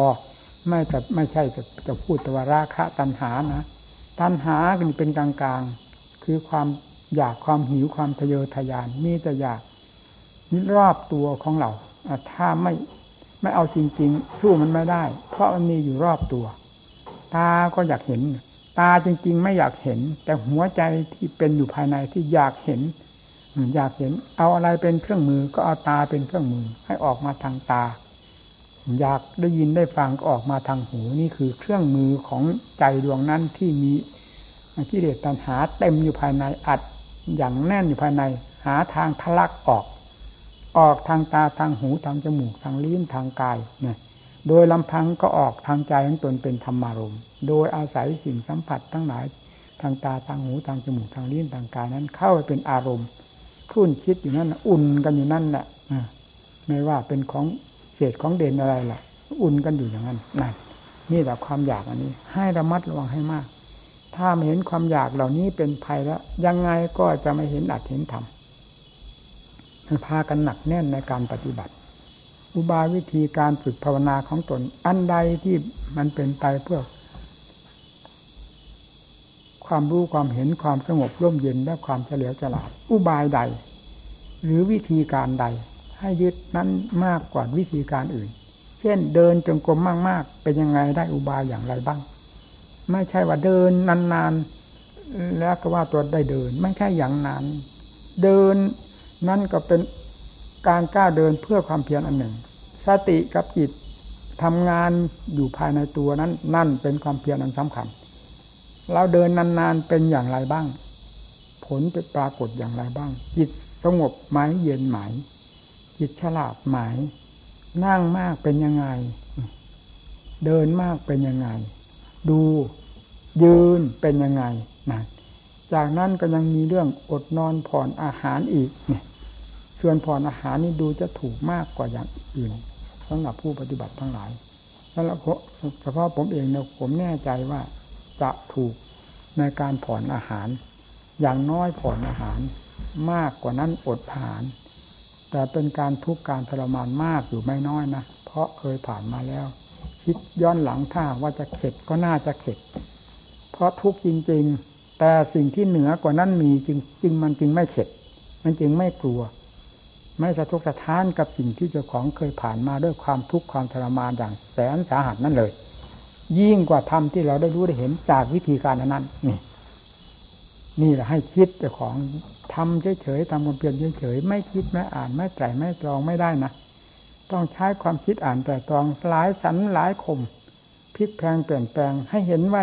ไม่จะไม่ใช่จะจะพูดแต่ว่าราคะตัณหานะตัณหาเป็นกลางๆ คือความอยากความหิวความทะเยอทะยานมีแต่อยากนี่รอบตัวของเราถ้าไม่ไม่เอาจริง ๆ สู้มันไม่ได้ เพราะมันมีอยู่รอบตัว ตาก็อยากเห็น ตาจริง ๆ ไม่อยากเห็น แต่หัวใจที่เป็นอยู่ภายในที่อยากเห็น อยากเห็น เอาอะไรเป็นเครื่องมือก็เอาตาเป็นเครื่องมือ ให้ออกมาทางตา อยากได้ยินได้ฟังก็ออกมาทางหูนี่คือเครื่องมือของใจดวงนั้นที่มีกิเลสตัณหาเต็มอยู่ภายในอัดอย่างแน่นอยู่ภายใน หาทางทะลักออก ออกทางตาทางหูทางจมูกทางลิ้นทางกายเนี่ยโดยลำพังก็ออกทางใจของตนเป็นธรรมารมโดยอาศัยสิ่งสัมผัสทั้งหลาย ทางตาทางหูทางจมูกทางลิ้นทางกายนั้นเข้าไปเป็นอารมณ์ คุ้นคิดอยู่นั่นอุ่นกันอยู่นั่นแหละไม่ว่าเป็นของเศษของเด่นอะไรล่ะ อุ่นกันอยู่อย่างนั้นนั่นนี่แหละความอยากอันนี้ ให้ระมัดระวังให้มาก ถ้าไม่เห็นความอยากเหล่านี้เป็นภัยแล้ว ยังไงก็จะไม่เห็นอัดเห็นธรรมพากันหนักแน่นในการปฏิบัติ อุบายวิธีการฝึกภาวนาของตน อันใดที่มันเป็นไปเพื่อ ความรู้ความเห็นความสงบร่มเย็นและความเฉลียวฉลาด อุบายใด หรือวิธีการใด ให้ยึดนั้นมากกว่าวิธีการอื่น เช่นเดินจงกรมมากๆ เป็นยังไงได้อุบายอย่างไรบ้าง ไม่ใช่ว่าเดินนานๆแล้วก็ว่าตัวได้เดิน ไม่ใช่อย่างนั้น เดินนั่นก็เป็นการกล้าเดินเพื่อความเพียรอันหนึ่ง สติกับจิตทำงานอยู่ภายในตัวนั้น นั่นเป็นความเพียรอันสำคัญ เราเดินนานๆเป็นอย่างไรบ้าง ผลเป็นปรากฏอย่างไรบ้าง จิตสงบไหมเย็นไหม จิตฉลาดไหม นั่งมากเป็นยังไง เดินมากเป็นยังไง ดูยืนเป็นยังไงนะจากนั้นก็ยังมีเรื่องอดนอนผ่อนอาหารอีกเนี่ยส่วนผ่อนอาหารนี่ดูจะถูกมากกว่าอย่างอื่นสำหรับผู้ปฏิบัติทั้งหลายแล้วเฉพาะผมเองเนี่ยผมแน่ใจว่า จะถูกในการผ่อนอาหาร อย่างน้อยผ่อนอาหาร มากกว่านั้นอดอาหาร แต่เป็นการทุกข์การทรมานมากอยู่ไม่น้อยนะเพราะเคยผ่านมาแล้ว คิดย้อนหลังถ้าว่าจะเข็ดก็น่าจะเข็ด เพราะทุกข์จริง ๆ แต่สิ่งที่เหนือกว่านั้นมีจริงจริงมันจึงไม่เข็ด มันจึงไม่กลัว ไม่สะทกสะท้านกับสิ่งที่เจ้าของเคยผ่านมาด้วยความทุกข์ความทรมานอย่างแสนสาหัสนั่นเลย ยิ่งกว่าธรรมที่เราได้รู้ได้เห็นจากวิธีการนั้นนี่นี่แหละให้คิดเจ้าของทำเฉยๆทำความเพียรเฉยๆไม่คิดไม่อ่านไม่ไตรไม่ตรองไม่ได้นะต้องใช้ความคิดอ่านแต่ตรองหลายสันหลายคมพลิกแพงเปลี่ยนแปลง ให้เห็นว่า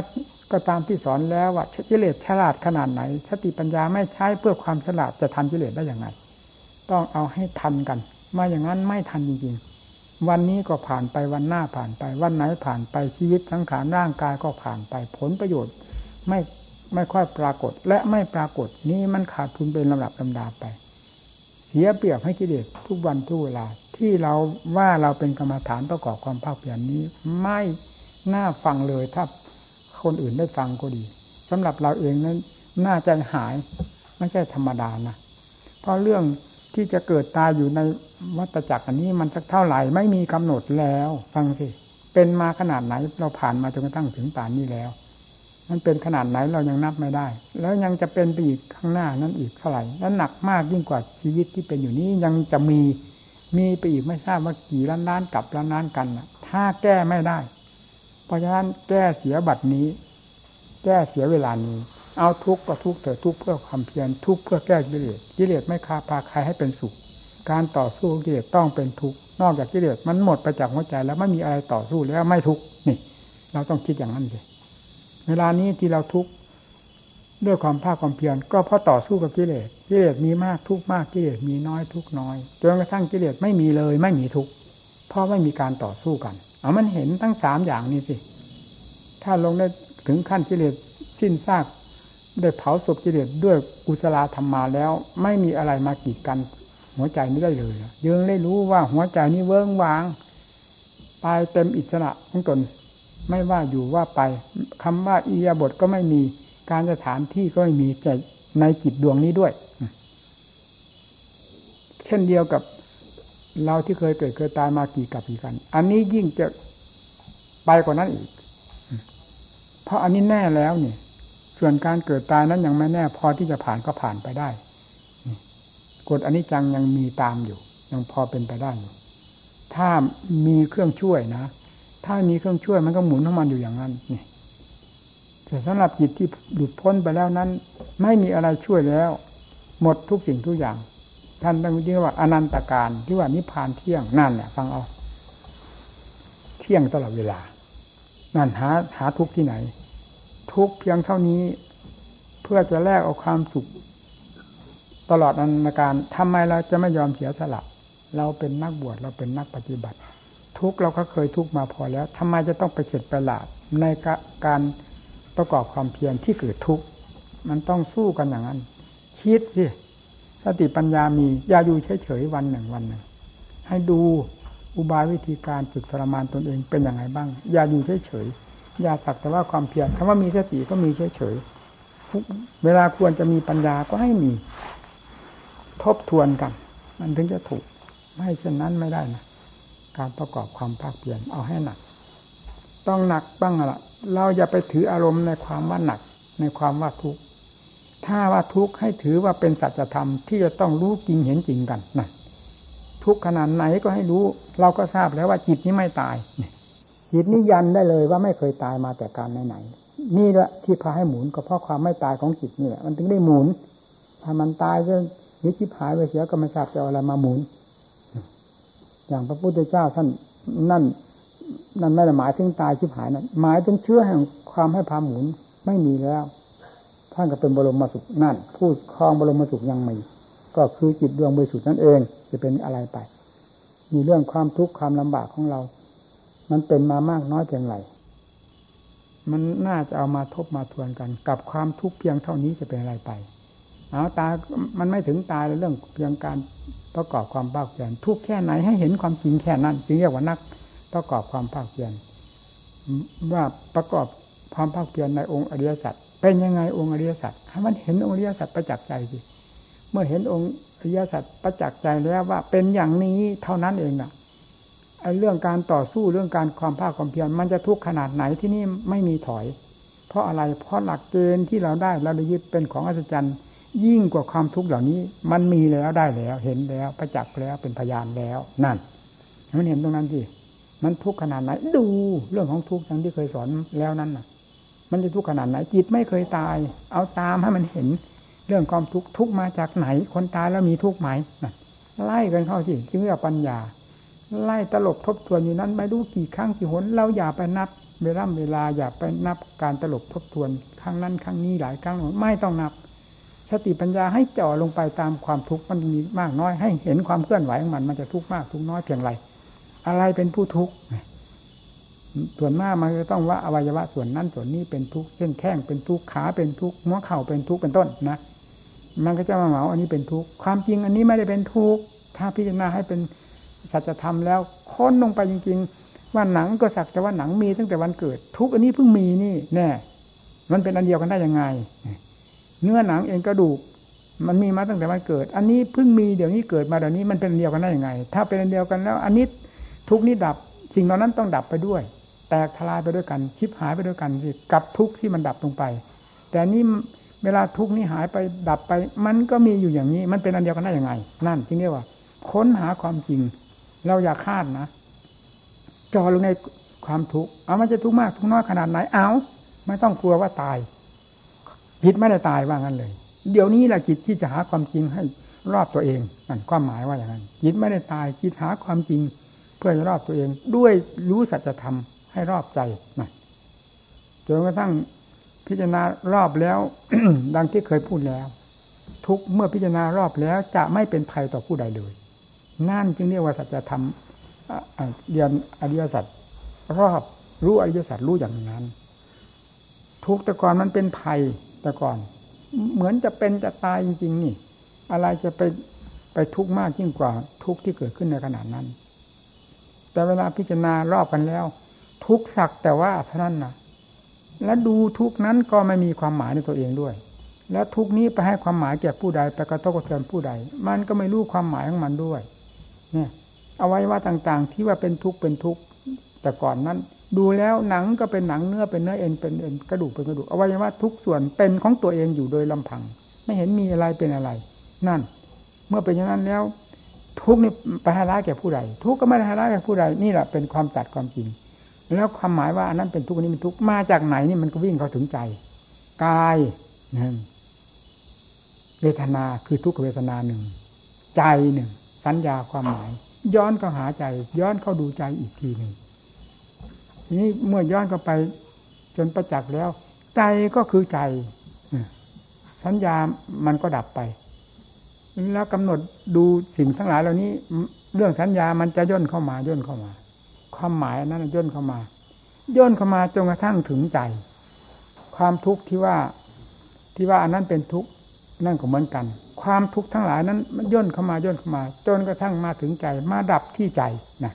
ก็ตามที่สอนแล้วว่ากิเลสฉลาดขนาดไหนสติปัญญาไม่ใช้เพื่อความฉลาดจะทันกิเลสได้อย่างไรต้องเอาให้ทันกัน มาอย่างนั้นไม่ทันจริงๆ วันนี้ก็ผ่านไปวันหน้าผ่านไป วันไหนผ่านไปชีวิตสังขารร่างกายก็ผ่านไปผลประโยชน์ไม่ไม่ค่อยปรากฏ และไม่ปรากฏนี้มันขาดทุนเป็นลำดับลำดาไป เสียเปรียบให้กิเลสทุกวันทุกเวลา ที่เราว่าเราเป็นกรรมฐานประกอบความภาคเพียรนนี้ ไม่น่าฟังเลยถ้าคนอื่นได้ฟังก็ดีสำหรับเราเองนั้นน่าจะหายไม่ใช่ธรรมดานะเพราะเรื่อง ที่จะเกิดตายอยู่ในวัฏจักรอันนี้มันสักเท่าไหร่ไม่มีกำหนดแล้ว ฟังสิเป็นมาขนาดไหนเราผ่านมาจนกระทั่งถึงป่านนี้แล้ว มันเป็นขนาดไหนเรายังนับไม่ได้ แล้วยังจะเป็นไปอีกข้างหน้านั้นอีกเท่าไหร่และหนักมากยิ่งกว่าชีวิตที่เป็นอยู่นี้ยังจะมีมีไปอีกไม่ทราบว่ากี่ล้านล้านกับล้านล้านกันนะถ้าแก้ไม่ได้ เพราะฉะนั้นแก้เสียบัตรนี้ แก้เสียเวลานี้ เอาทุกข์ก็ทุกข์เถิดทุกข์เพื่อความเพียรทุกข์เพื่อแก้กิเลสกิเลสไม่คาพาใครให้เป็นสุข การต่อสู้กิเลสต้องเป็นทุกข์นอกจากกิเลสมันหมดไปจากหัวใจแล้วไม่มีอะไรต่อสู้แล้วไม่ทุกข์นี่ เราต้องคิดอย่างนั้นเลยเวลานี้ที่เราทุกข์ด้วยความภาคความเพียรก็เพราะต่อสู้กับกิเลสกิเลสมีมากทุกมากกิเลสมีน้อยทุกน้อยจนกระทั่งกิเลสไม่มีเลย ไม่มีทุกเพราะไม่มีการต่อสู้กันเอามันเห็นทั้งสามอย่างนี้สิ ถ้าลงได้ถึงขั้นกิเลสสิ้นซาก ได้เผาศพกิเลสด้วยกุศลธรรมมาแล้ว ไม่มีอะไรมากีดกันหัวใจนี้ได้เลยยังได้รู้ว่าหัวใจนี้เวิ้งว้างตายเต็มอิสระของตนไม่ว่าอยู่ว่าไปคำว่าอียาบทก็ไม่มีการสถานที่ก็ไม่มีใจในจิตดวงนี้ด้วย เช่นเดียวกับเราที่เคยเกิดเคยตายมากี่กับกี่กัน อันนี้ยิ่งจะไปกว่านั้นอีก เพราะอันนี้แน่แล้วเนี่ย ส่วนการเกิดตายนั้นยังไม่แน่ พอที่จะผ่านก็ผ่านไปได้กฎอนิจจังยังมีตามอยู่ ยังพอเป็นไปได้อยู่ถ้ามีเครื่องช่วยนะ ถ้ามีเครื่องช่วยมันก็หมุนของมันอยู่อย่างนั้นนี่แต่สำหรับจิตที่หลุดพ้นไปแล้วนั้น ไม่มีอะไรช่วยแล้ว หมดทุกสิ่งทุกอย่าง ท่านต้องเรียกว่าอนันตการที่ว่านิพพานเที่ยงนั่นแหละฟังเอา เที่ยงตลอดเวลา นั่นหาหาทุกที่ไหน ทุกเพียงเท่านี้ เพื่อจะแลกเอาความสุข ตลอดอนาการทำไมเราจะไม่ยอมเสียสละเราเป็นนักบวชเราเป็นนักปฏิบัติ ทุกเราก็เคยทุกมาพอแล้วทำไมจะต้องไปเฉดไปหลาดในการประกอบความเพียรที่เกิดทุกข์มันต้องสู้กันอย่างนั้น คิดสิสติปัญญามีอย่าอยู่เฉยๆวันหนึ่งวันหนึ่ง ให้ดูอุบายวิธีการฝึกทรมานตนเองเป็นอย่างไรบ้าง อย่าอยู่เฉยๆ อย่าสักแต่ว่าความเพียรคำว่ามีสติก็มีเฉยๆเวลาควรจะมีปัญญาก็ให้มี ทบทวนกัน มันถึงจะถูก ไม่เช่นนั้นไม่ได้นะการประกอบความภาคเพียรเอาให้หนัก ต้องหนักบ้างละเราอย่าไปถืออารมณ์ในความว่าหนักในความว่าทุกข์ถ้าว่าทุกข์ให้ถือว่าเป็นสัจธรรมที่จะต้องรู้จริงเห็นจริงกันนะทุกขนาดไหนก็ให้รู้ เราก็ทราบแล้วว่าจิตนี้ไม่ตาย จิตนี้ยันได้เลยว่าไม่เคยตายมาแต่การไหนๆนี่แหละที่พาให้หมุนก็เพราะความไม่ตายของจิตนี่แหละมันถึงได้หมุนถ้ามันตายจะหรือชิบหายไปเสียก็ไม่ทราบจะเอาอะไรมาหมุน อย่างพระพุทธเจ้าท่านนั่น นั่นไม่ได้หมายถึงตายชิบหายนั่นหมายถึงเชื้อแห่งความให้พาหมุนไม่มีแล้วท่านก็เป็นบรมมาสุขนั่นพูดคลองบรมมาสุขยังมีก็คือจิตดวงบริสุทธิ์นั่นเอง จะเป็นอะไรไป มีเรื่องความทุกข์ความลำบากของเรา มันเป็นมามากน้อยเพียงไรมันน่าจะเอามาทบมาทวนกัน กับความทุกข์เพียงเท่านี้จะเป็นอะไรไปเอาตา มันไม่ถึงตายเรื่องเพียงการประกอบความภาคเพียรทุกแค่ไหนให้เห็นความจริงแค่นั้น จึงเรียกว่านักประกอบความภาคเพียรว่าประกอบความภาคเพียรในองค์อริยสัจเป็นยังไงองค์อริยสัจให้มันเห็นองค์อริยสัจประจักษ์ใจสิเมื่อเห็นองค์อริยสัจประจักษ์ใจแล้วว่าเป็นอย่างนี้เท่านั้นเองน่ะ เรื่องการต่อสู้เรื่องการความภาคความเพียรมันจะทุกข์ขนาดไหนที่นี่ไม่มีถอย เพราะอะไรเพราะหลักเกณฑ์ที่เราได้เราได้ยึดเป็นของอัศจรรย์ยิ่งกว่าความทุกข์เหล่านี้ มันมีแล้วได้แล้วเห็นแล้วประจักษ์แล้วเป็นพยานแล้วนั่นมันเห็นตรงนั้นสิมันทุกข์ขนาดไหน ดูเรื่องของทุกข์อย่างที่เคยสอนแล้วนั้นน่ะ มันจะทุกข์ขนาดไหนจิตไม่เคยตาย เอาตามให้มันเห็น เรื่องความทุกข์ทุกมาจากไหน คนตายแล้วมีทุกข์ไหมไล่กันเข้าสิจึงเรียกปัญญา ไล่ตลบทบทวนอยู่นั้น ไม่รู้กี่ครั้งกี่หนเราอย่าไปนับเวลาเวลาอย่าไปนับการตลบทบทวนครั้งนั้นครั้งนี้หลายครั้งไม่ต้องนับ สติปัญญาให้จ่อลงไปตามความทุกข์มันมีมากน้อย ให้เห็นความเคลื่อนไหวของมันมันจะทุกข์มากทุกข์น้อยเพียงไรอะไรเป็นผู้ทุกข์ส่วนมากมันจะต้องว่าอวัยวะส่วนนั้นส่วนนี้เป็นทุกข์เช่นแข้งเป็นทุกข์ขาเป็นทุกข์หัวเข่าเป็นทุกข์เป็นต้นนะมันก็จะมาเหมาอันนี้เป็นทุกข์ความจริงอันนี้ไม่ได้เป็นทุกข์ถ้าพิจารณาให้เป็น สัจธรรมแล้วค้นลงไปจริง ๆ ว่าหนังก็สักแต่ว่าหนังมีตั้งแต่วันเกิด ทุกอันนี้เพิ่งมีนี่แน่มันเป็นอันเดียวกันได้ยังไง เนื้อหนังเองกระดูก มันมีมาตั้งแต่วันเกิด อันนี้เพิ่งมีเดี๋ยวนี้เกิดมาเดี๋ยวนี้มันเป็นอันเดียวกันได้ยังไง ถ้าเป็นอันเดียวกันแล้ว อันนี้ทุกนี้ดับสิ่งเหล่านั้นต้องดับไปด้วย แตกทลายไปด้วยกันชิบหายไปด้วยกันกับทุกที่มันดับลงไป แต่นี้เวลาทุกนี้หายไปดับไป มันก็มีอยู่อย่างนี้ มันเป็นอันเดียวกันได้ยังไง นั่นจึงเรียกว่า ค้นหาความจริง เราอย่าคาดนะจอลงในความทุกข์เอามันจะทุกข์มากทุกข์น้อยขนาดไหนเอาไม่ต้องกลัวว่าตายจิตไม่ได้ตายว่างั้นเลย เดี๋ยวนี้แหละจิตที่จะหาความจริงให้รอบตัวเองนั่นความหมายว่าอย่างนั้นจิตไม่ได้ตายจิตหาความจริง เพื่อจะรอบตัวเอง ด้วยรู้สัจธรรมให้รอบใจนั่นจนกระทั่งพิจารณารอบแล้ว ดังที่เคยพูดแล้ว ทุกเมื่อพิจารณารอบแล้วจะไม่เป็นภัยต่อผู้ใดเลย นั่นจึงเรียกว่าสัจธรรมเรียนอริยสัจรอบรู้อริยสัจรู้อย่างนั้น ทุกแต่ก่อนมันเป็นภัยแต่ก่อน เหมือนจะเป็นจะตายจริงๆนี่ อะไรจะไปไปทุกข์มากยิ่งกว่าทุกข์ที่เกิดขึ้นในขณะนั้น แต่เวลาพิจารณารอบกันแล้ว ทุกสักแต่ว่าเท่านั้นนะและดูทุกนั้นก็ไม่มีความหมายในตัวเองด้วย แล้วทุกนี้ไปให้ความหมายแก่ผู้ใดไปกระทบกระเทือนผู้ใด มันก็ไม่รู้ความหมายของมันด้วย เนี่ยเอาไว้ว่าต่างๆ ที่ว่าเป็นทุกข์เป็นทุกข์แต่ก่อนนั้น ดูแล้วหนังก็เป็นหนังเนื้อเป็นเนื้อเอ็นเป็นเอ็นกระดูกเป็นกระดูกอวัยวะทุกส่วนเป็นของตัวเองอยู่โดยลำพัง ไม่เห็นมีอะไรเป็นอะไร นั่น เมื่อเป็นอย่างนั้นแล้ว ทุกนี่ไปหาร้ายแก่ผู้ใดทุกก็ไม่ได้หาร้ายแก่ผู้ใดนี่แหละเป็นความตัดความจริง แล้วความหมายว่าอันนั้นเป็นทุกอันนี้เป็นทุกมาจากไหนนี่มันก็วิ่งเข้าถึงใจกายนั่นเวทนาคือทุกขเวทนาหนึ่งใจหนึ่ง สัญญาความหมาย ย้อนเข้าหาใจ ย้อนเข้าดูใจอีกทีหนึ่งทีนี้เมื่อย้อนเข้าไป จนประจักษ์แล้ว ใจก็คือใจสัญญามันก็ดับไป แล้วกำหนดดูสิ่งทั้งหลายเหล่านี้ เรื่องสัญญามันจะย่นเข้ามาย่นเข้ามา ความหมายนั้นย่นเข้ามาย่นเข้ามาจนกระทั่งถึงใจ ความทุกข์ที่ว่าที่ว่าอันนั้นเป็นทุกข์นั่นก็เหมือนกัน ความทุกข์ทั้งหลายนั้นมันย่นเข้ามาย่นเข้ามา จนกระทั่งมาถึงใจมาดับที่ใจนะ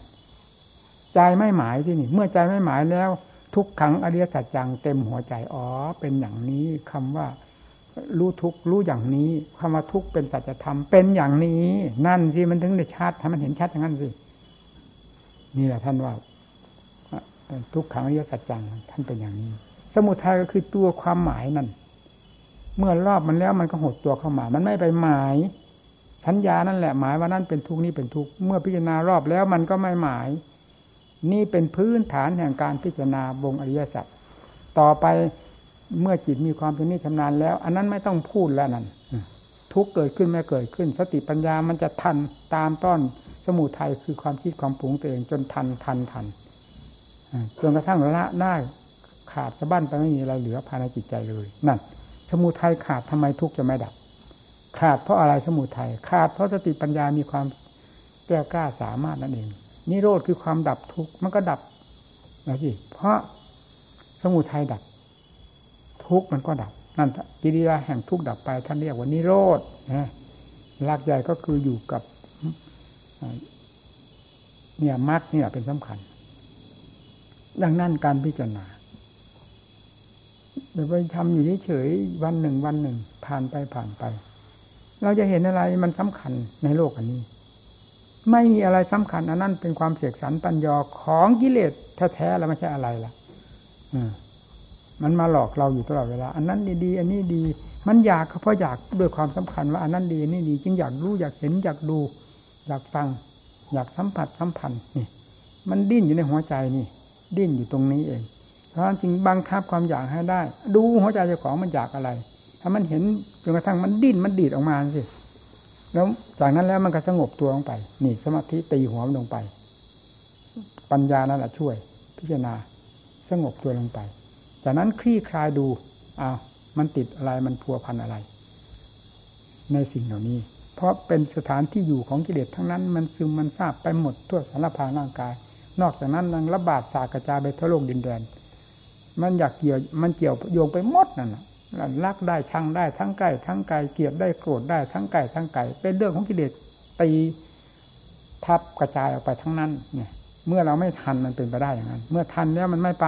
ใจไม่หมายที่นี่ เมื่อใจไม่หมายแล้ว ทุกขังอริยสัจจังเต็มหัวใจอ๋อเป็นอย่างนี้คำว่ารู้ทุกรู้อย่างนี้คำว่าทุกเป็นสัจธรรมเป็นอย่างนี้ นั่นสิมันถึงได้ชัดทำมันเห็นชัดอย่างนั้นสินี่แหละท่านว่าทุกขังอริยสัจจังท่านเป็นอย่างนี้ สมุทัยก็คือตัวความหมายนั่น เมื่อรอบมันแล้วมันก็หดตัวเข้ามา มันไม่ไปหมายสัญญานั่นแหละหมายว่านั่นเป็นทุกนี้เป็นทุกเมื่อพิจารณารอบแล้วมันก็ไม่หมาย นี่เป็นพื้นฐานแห่งการพิจารณาบงอริยสัจต่อไปเมื่อจิตมีความชำนิชำนาญแล้ว อันนั้นไม่ต้องพูดแล้วนั่นทุกเกิดขึ้นไม่เกิดขึ้น สติปัญญามันจะทันตามต้อนสมุทัยคือความคิดความปรุงตัวเองจนทันทันทันจนกระทั่งละได้ขาดสะบั้นไปไม่มีอะไรเหลือภายในจิตใจเลยนั่น สมุทัยขาดทำไมทุกข์จะไม่ดับ ขาดเพราะอะไรสมุทัยขาดเพราะสติปัญญามีความแก้วกล้าสามารถนั่นเองนิโรธคือความดับทุกข์มันก็ดับนะสิเพราะสมุทัยดับ ทุกข์มันก็ดับ นั่นกิริยาแห่งทุกข์ดับไปท่านเรียกว่านิโรธนะหลักใหญ่ก็คืออยู่กับเนี่ยมรรคเนี่ยเป็นสำคัญ ดังนั้นการพิจารณา ไปทำอยู่เฉยวันหนึ่งวันหนึ่ง ผ่านไปผ่านไป เราจะเห็นอะไรมันสำคัญในโลกอันนี้ ไม่มีอะไรสำคัญอันนั้นเป็นความเสกสรรปัญญาของกิเลสแท้ๆแล้วไม่ใช่อะไรล่ะมันมาหลอกเราอยู่ตลอดเวลา อันนั้นดีๆอันนี้ดี มันอยากเพราะอยากด้วยความสำคัญว่าอันนั้นดีนี่ดี จึงอยากรู้อยากเห็นอยากดู อยากฟัง อยากสัมผัสสัมพันธ์นี่ มันดิ้นอยู่ในหัวใจนี่ ดิ้นอยู่ตรงนี้เอง เพราะจริงบังคับความอยากให้ได้ ดูหัวใจเจ้าของมันอยากอะไร ถ้ามันเห็นจนกระทั่งมันดิ้นมันดีดออกมาสิแล้วจากนั้นแล้วมันก็สงบตัวลงไป นี่สมาธิตีหัวมันลงไป ปัญญานั่นแหละช่วย พิจารณาสงบตัวลงไป จากนั้นคลี่คลายดูอ้าวมันติดอะไรมันพัวพันอะไร ในสิ่งเหล่านี้ เพราะเป็นสถานที่อยู่ของกิเลสทั้งนั้น มันซึมมันทราบไปหมดทั่วสารพางร่างกาย นอกจากนั้นยังระบาดสากระจายไปทั่วโลกดินแดน มันอยากเกี่ยวมันเกี่ยวโยงไปหมดนั่นแหละรักได้ชังได้ทั้งใกล้ทั้งไกลเกลียดได้โกรธได้ทั้งไกลทั้งไกลเป็นเรื่องของกิเลสตีทับกระจายออกไปทั้งนั้น เนี่ย เมื่อเราไม่ทันมันเป็นไปได้อย่างนั้น เมื่อทันแล้วมันไม่ไป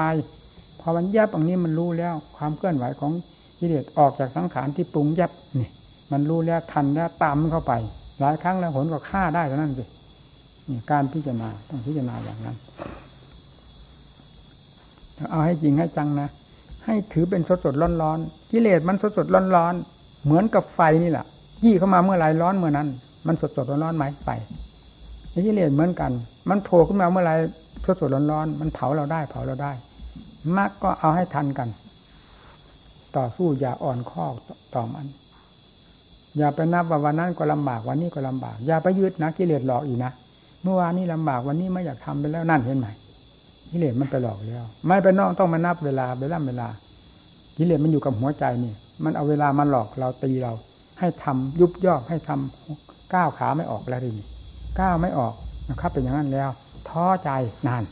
พอมันยับอย่างนี้มันรู้แล้ว ความเคลื่อนไหวของกิเลสออกจากสังขารที่ปรุงยับนี่มันรู้แล้วทันแล้วตามเข้าไป หลายครั้งแล้วผลก็ฆ่าได้เท่านั้นสิการพิจารณาต้องพิจารณาอย่างนั้น เอาให้จริงให้จังนะ ให้ถือเป็นสดสดร้อนร้อนกิเลสมันสดสดร้อนร้อนเหมือนกับไฟนี่แหละยี่เข้ามาเมื่อไรร้อนเมื่อนั้น มันสดสดร้อนร้อนไหมไฟกิเลสเหมือนกัน มันโผล่ขึ้นมาเมื่อไรสดสดร้อนร้อนมันเผาเราได้ เผาเราได้มากก็เอาให้ทันกัน ต่อสู้อย่าอ่อนข้อต่อมัน อย่าไปนับว่าวันนั้นก็ลำบากวันนี้ก็ลำบาก อย่าไปยึดนะกิเลสหลอกอีกนะเมื่อวานนี้ลำบากวันนี้ไม่อยากทำไปแล้วนั่นเห็นไหม กิเลสมันไปหลอกแล้ว ไม่ไปนอกต้องมานับเวลาไปล่ำเวลากิเลสมันอยู่กับหัวใจนี่ มันเอาเวลามาหลอกเราตีเรา ให้ทำยุบย่อให้ทำก้าวขาไม่ออกแล้วทีนี้ก้าวไม่ออกนะครับ เป็นอย่างนั้นแล้ว ท้อใจนาน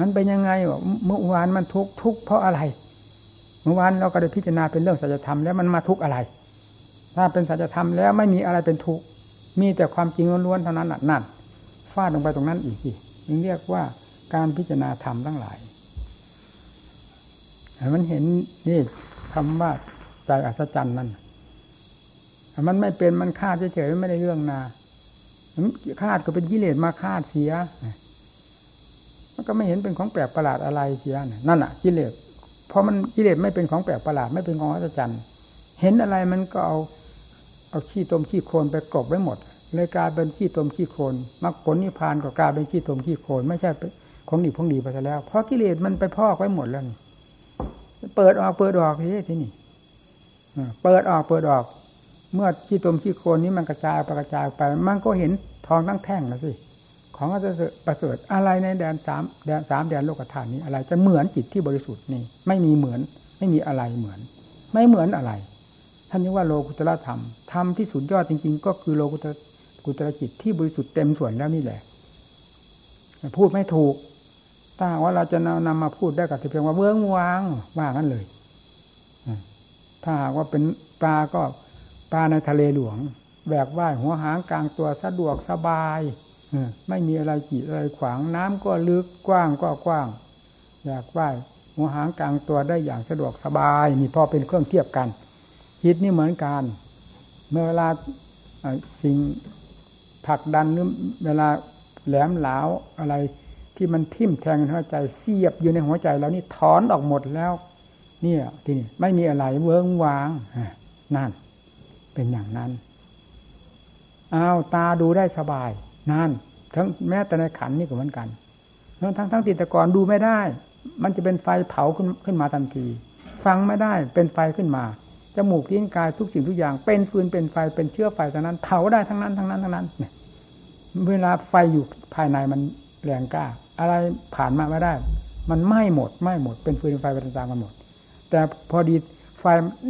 มันเป็นยังไงวะเมื่อวานมันทุกทุกเพราะอะไร เมื่อวานเราก็ได้พิจารณาเป็นเรื่องสัจธรรมแล้วมันมาทุกอะไร ถ้าเป็นสัจธรรมแล้วไม่มีอะไรเป็นทุกมีแต่ความจริงล้วนๆเท่านั้นนั่นฟาดลงไปตรงนั้นอีกทีนึงเรียกว่า การพิจารณาธรรมทั้งหลายมันเห็นนี่คำว่าใจอัศจรรย์นั่นมันไม่เป็นมันคาดเฉยๆไม่ได้เรื่องนาคาดก็เป็นกิเลสมาคาดเสียมันก็ไม่เห็นเป็นของแปลกประหลาดอะไรเสียนั่นอะกิเลสเพราะมันกิเลสไม่เป็นของแปลกประหลาดไม่เป็นของอัศจรรย์เห็นอะไรมันก็เอาเอาขี้ตมขี้โคลนไปกลบไว้หมดเลยกลายเป็นขี้ตมขี้โคลนมรรคผลนิพพานก็กลายเป็นขี้ตมขี้โคลนไม่ใช่ ของดีของดีไปแล้ว เพราะกิเลสมันไปพอกไว้หมดแล้วเปิดออกเปิดออกที่ที่นี่เปิดออกเปิดออก เมื่อขี้ตมขี้โคลนนี้มันกระจายไปกระจายไป มันก็เห็นทองทั้งแท่งนะสิของก็จะประเสริฐอะไรในแดนสามแดนสามแดนโลกธาตุนี้อะไร จะเหมือนจิตที่บริสุทธิ์นี่ ไม่มีเหมือน ไม่มีอะไรเหมือน ไม่เหมือนอะไรท่านเรียกว่าโลกุตละธรรมธรรมที่สุดยอดจริง ๆ ก็คือโลกุตกุตระจิตที่บริสุทธิ์เต็มส่วนแล้วนี่แหละ พูดไม่ถูก ถ้าว่าเราจะนำมาพูดได้กับเพียงว่าเบื้องวางว่างั้นเลยถ้าหากว่าเป็นปลาก็ปลาในทะเลหลวงแบกว่ายหัวหางกลางตัวสะดวกสบายไม่มีอะไรกีดอะไรขวางน้ำก็ลึกกว้างก็กว้าง อยากว่ายหัวหางกลางตัวได้อย่างสะดวกสบายนี่พอเป็นเครื่องเทียบกันคิดนี่เหมือนกันเมื่อเวลาสิ่งผลักดันหรือเวลาแหลมหลาวอะไร ที่มันทิ่มแทงในหัวใจเสียบอยู่ในหัวใจแล้วนี่ถอนออกหมดแล้ว เนี่ยทีนี้ไม่มีอะไรเวิ้งวางนั่น เป็นอย่างนั้นอ้าวตาดูได้สบายนั่นทั้งแม้แต่ในขันนี่ก็เหมือนกันทั้งทั้งติดตะกอนดูไม่ได้ มันจะเป็นไฟเผาขึ้นขึ้นมาทันที ฟังไม่ได้เป็นไฟขึ้นมาจมูกลิ้นกายทุกสิ่งทุกอย่าง เป็นฟืนเป็นไฟเป็นเชื้อไฟทั้งนั้นเผาได้ทั้งนั้นทั้งนั้นทั้งนั้นเวลาไฟอยู่ภายในมันแรงกล้า อะไรผ่านมาไม่ได้ มันไหม้หมดไหม้หมด เป็นฟืนไฟเป็นตามกันหมด แต่พอดีไฟ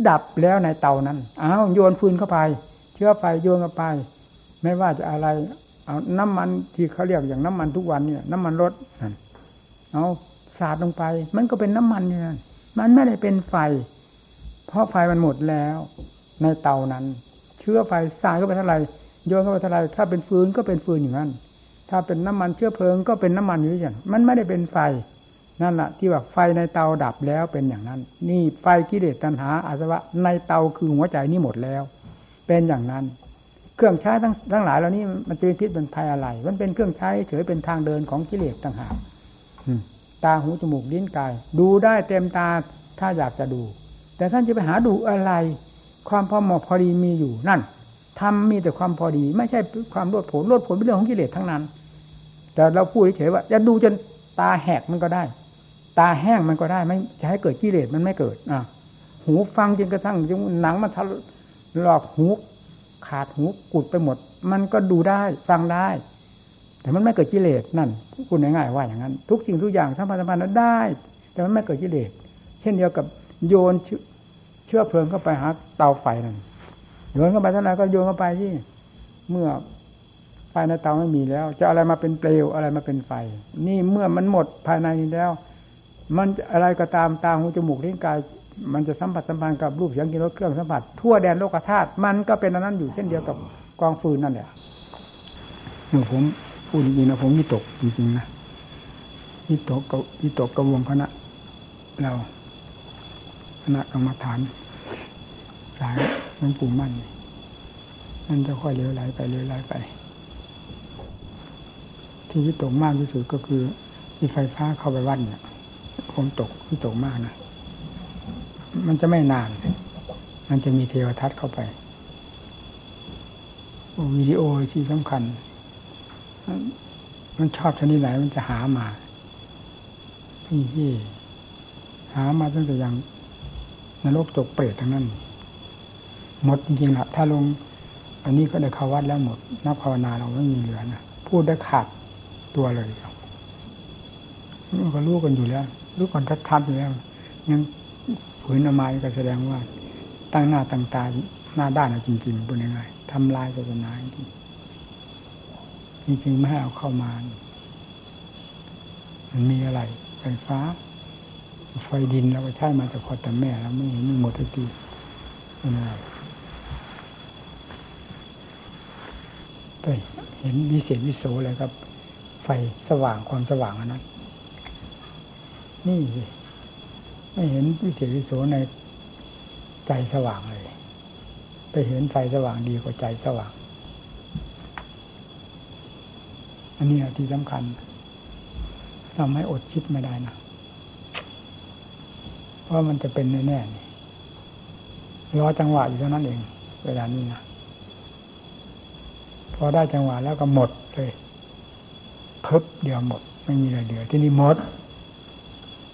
ดับแล้วในเตานั้นอ้าวโยนฟืนเข้าไป เชื้อไฟโยนเข้าไป ไม่ว่าจะอะไร เอาน้ำมันที่เขาเรียกอย่างน้ำมันทุกวันเนี่ย น้ำมันรถเอาสาดลงไป มันก็เป็นน้ำมันเนี่ยมันไม่ได้เป็นไฟ เพราะไฟมันหมดแล้ว ในเตานั้น เชื้อไฟสาดเข้าไปเท่าไหร่โยนเข้าไปเท่าไหร่ถ้าเป็นฟืนก็เป็นฟืนอย่างนั้น ถ้าเป็นน้ำมันเชื้อเพลิงก็เป็นน้ำมันอยู่อย่างมันไม่ได้เป็นไฟนั่นแหละที่ว่าไฟในเตาดับแล้วเป็นอย่างนั้น นี่ไฟกิเลสตัณหาอาสวะในเตาคือหัวใจนี่หมดแล้ว เป็นอย่างนั้น เครื่องใช้ทั้งทั้งหลายเหล่านี้มันจะเป็นพิษเป็นภัยอะไร มันเป็นเครื่องใช้เฉยเป็นทางเดินของกิเลสต่างหากตาหูจมูกลิ้นกาย ดูได้เต็มตาถ้าอยากจะดู แต่ท่านจะไปหาดูอะไร ความพอเหมาะพอดีมีอยู่นั่นทำมีแต่ความพอดี ไม่ใช่ความรวดผลรวดผลเป็นเรื่องของกิเลสทั้งนั้น แต่เราพูดเฉยว่าจะดูจนตาแหกมันก็ได้ ตาแห้งมันก็ได้ ไม่จะให้เกิดกิเลสมันไม่เกิดอะหูฟังจนกระทั่งจนหนังมันทะหลอกหูขาดหูกุดไปหมด มันก็ดูได้ฟังได้ แต่มันไม่เกิดกิเลสนั่นพูดง่ายๆว่าอย่างนั้น ทุกสิ่งทุกอย่างทั้งพันธพันธ์นั้นได้ แต่มันไม่เกิดกิเลสเช่นเดียวกับโยนเชื้อเพลิงเข้าไปหาเตาไฟนั่นโยนเข้าไปเท่าไหร่ก็โยนเข้าไปที่เมื่อ ไฟในเตาไม่มีแล้ว จะอะไรมาเป็นเปลวอะไรมาเป็นไฟ นี่เมื่อมันหมดภายในนี้แล้ว มันอะไรก็ตามตาหูจมูกลิ้นกาย มันจะสัมผัสสัมพันธ์กับรูปเสียงกินรสเครื่องสัมผัสทั่วแดนโลกธาตุมันก็เป็นอันนั้นอยู่เช่นเดียวกับกองฟืนนั่นแหละเมื่ผมพูดจริงๆนะผมมีตกจริงๆนะมีตกกับมีตกกระวงคณะ เราคณะกรรมฐาน สายหลวงปู่มั่นมันจะค่อยเลี้ยวไหลไปเลี้ยวไหลไป ที่วิตกมากที่สุดก็คือที่ไฟฟ้าเข้าไปวัดเนี่ยผมตกที่ตกมากนะมันจะไม่นาน มันจะมีเทวทัศน์เข้าไปวิดีโอที่สำคัญ มันชอบชนิดไหนมันจะหามาที่ที่หามาตั้งแต่ยังนรกจกเปรตทั้งนั้น หมดจริงๆละถ้าลง อันนี้ก็ได้เข้าวัดแล้วหมดนักภาวนาเราไม่มีเหลือนะพูดได้ขาด ตัวเลยก็รู้กันอยู่แล้วรู้กันทัดๆอยู่แล้ว ยังผืนอมายก็แสดงว่า ตั้งหน้าตั้งตาหน้าด้านจริงๆเป็นยังไงทำลายศาสนาจริงจริงๆไม่ให้เอาเข้ามา มันมีอะไร ไฟฟ้า ไฟดินเราไปใช้มาแต่พอแต่แม่แล้วไม่ไม่หมดทุกทีเป็นะไรไปเห็นวิเศษวิโสอะไรครับ ไฟสว่างความสว่างอันนั้น นี่ไม่เห็นวิเศษวิโสในใจสว่างเลย ไปเห็นไฟสว่างดีกว่าใจสว่าง อันนี้ที่สำคัญทำให้อดคิดไม่ได้นะว่ามันจะเป็นแน่ๆนี่รอจังหวะอยู่เท่านั้นเอง เวลานี้นะ พอได้จังหวะแล้วก็หมดเลย เพิบเดียวหมด ไม่มีอะไรเหลือที่นี่หมด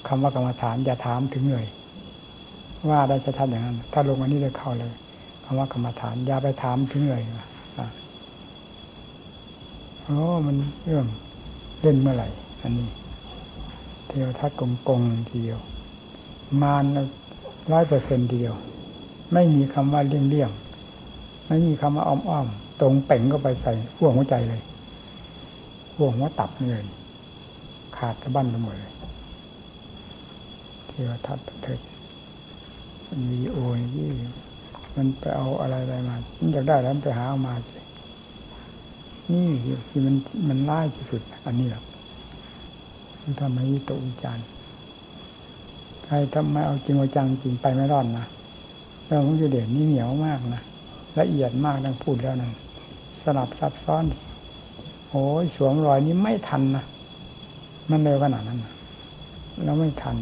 คำว่ากรรมฐานอย่าถามถึงเลย ว่าได้จะทำอย่างนั้น ถ้าลงอันนี้เลยเข้าเลยคำว่ากรรมฐานอย่าไปถามถึงเลยโอ้มันเรื่องเล่นเมื่อไหร่ อันนี้ เทียวทัดกงกงทีเดียว มานร้อยเปอร์เซ็นเดียว ไม่มีคำว่าเลี่ยงเลี่ยงไม่มีคำว่าอ้อมอ้อมตรงเป่งก็ไปใส่ห่วงหัวใจเลย ห่วหัวตับเลยขาดกระบั้นไปหมดเลยเทวทัตเถิดมีโอยยี่มันไปเอาอะไรอะไรมามันอยากได้แล้วไปหาเอามาสินี่คือมันมันล่ายที่สุด อันนี้แหละมันทำให้ตกวิจารณ์ใครทำไม่เอาจริงเอาจังจริงไปไม่รอดนะเรื่องของกิเลสนี่เหนียวมากนะละเอียดมากดังพูดแล้วนะสลับซับซ้อน โอ้ยสวมรอยนี้ไม่ทันนะมันเร็วขนาดนั้นนะแล้วไม่ทัน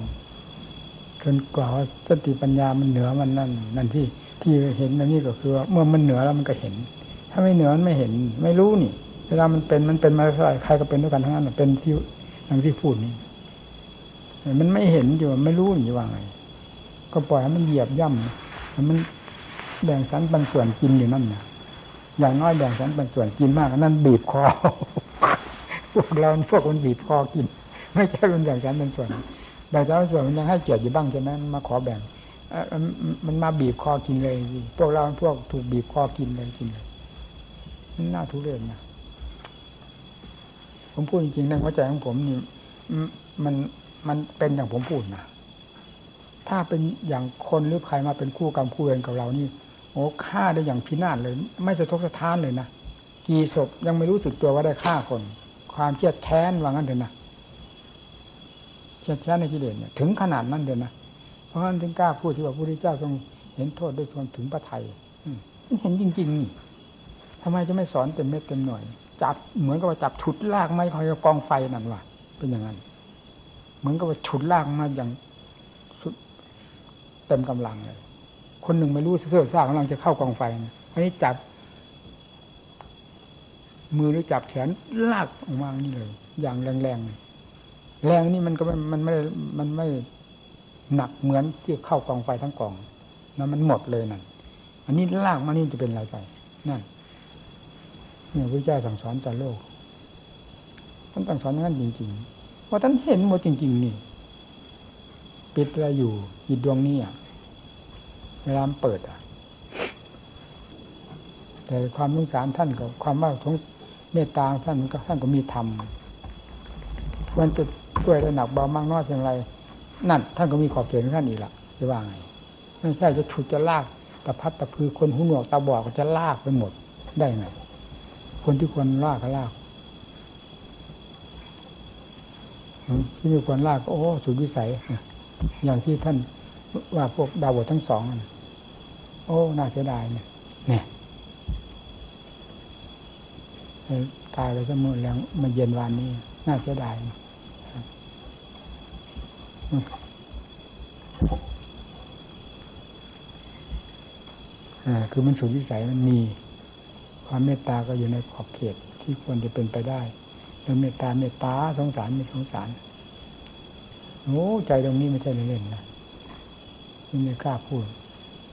จนกว่าสติปัญญามันเหนือมันนั่นนั่นที่ที่เห็นนั่นนี่ก็คือว่าเมื่อมันเหนือแล้วมันก็เห็น ถ้าไม่เหนือมันไม่เห็น ไม่รู้นี่ เวลามันเป็นมันเป็นมาเท่าไหร่ใครก็เป็นด้วยกันทั้งนั้นเป็นที่อย่างที่พูดนี่มันไม่เห็นอยู่ไม่รู้อยู่ว่าไง ก็ปล่อยให้มันเหยียบย่ำมันแบ่งสันปันส่วนกินอยู่นั่นนะ อย่างน้อยแบ่งฉันเป็นส่วนกินมากนั่นบีบคอพวกเราพวกคนบีบคอกิน ไม่ใช่เป็นแบ่งฉันเป็นส่วนแบ่งฉันเป็นส่วนมันยังให้เกียรติอยู่บ้างใช่ไหมมาขอแบ่งมันมาบีบคอกินเลยพวกเราพวกถูกบีบคอกินเลยกินเลยน่าทุเรศนะผมพูดจริงๆในหัวใจของผมนี่มันมันเป็นอย่างผมพูดนะถ้าเป็นอย่างคนหรือใครมาเป็นคู่กรรมคู่เวรกับเรานี่ อ้ฆ่าได้อย่างพินาศเลย ไม่สะทกสะท้านเลยนะกี่ศพยังไม่รู้สึกตัวว่าได้ฆ่าคน ความเครียดแค้นว่างั้นเถอะนะเครียดแค้นในกิเลสเนี่ยถึงขนาดนั้นเถอะนะเพราะฉะนั้นถึงกล้าพูดที่ว่าพระพุทธเจ้าทรงเห็นโทษด้วยทนถึงพระไทยเห็นจริงๆนี่ทำไมจะไม่สอนเต็มเม็ดเต็มหน่วย จับเหมือนกับว่าจับฉุดลากไม้พายกองไฟนั่นว่ะเป็นอย่างนั้น เหมือนกับว่าฉุดลากมาอย่างสุดเต็มกำลังเลย คนหนึ่งไม่รู้เสื่อซ่ากำลังจะเข้ากองไฟอันนี้จับ มือหรือจับแขนลากออกมานี่เลย อย่างแรงแรงแรงนี่มันก็มันไม่มันไม่หนักเหมือนที่เข้ากองไฟทั้งกองนั้นมันหมดเลยนั่นอันนี้ลากมานี่จะเป็นอะไรไปนั่นเนี่ยพระเจ้าสั่งสอนต่อโลกท่านสั่งสอนอย่างนั้นจริงๆว่าะท่านเห็นหมดจริง ๆ นี่ ปิดอะไรอยู่จิตดวงนี้อะ เวลาเปิดอะ แต่ความสงสารท่านกับความว่าทงเมตตาท่านก็ท่านก็มีธรรมมันจะช่วยระหนักเบามากน้อยเพียงไร นั่น ท่านก็มีขอบเขตของท่านอีกละจะว่าไงไม่ใช่จะฉุดจะลากตะพัดตะพือคนหูหนวกตาบอดก็จะลากไปหมดได้ไงคนที่ควรลากก็ลากที่มีควรลากก็โอ้สุดวิสัยอย่างที่ท่านว่าพวกดาวบทั้งสอง โอ้น่าเสียดายเนี่ยเนี่ยตายไปสมอแล้วมาเย็นวันนี้ น่าเสียดายคือมันสุดวิสัยมันมี ความเมตตาก็อยู่ในขอบเขตที่ควรจะเป็นไปได้แล้วเมตตาเมตตาสงสารไม่สงสารโอ้ใจตรงนี้ไม่ใช่เล่นๆนะไม่กล้าพูด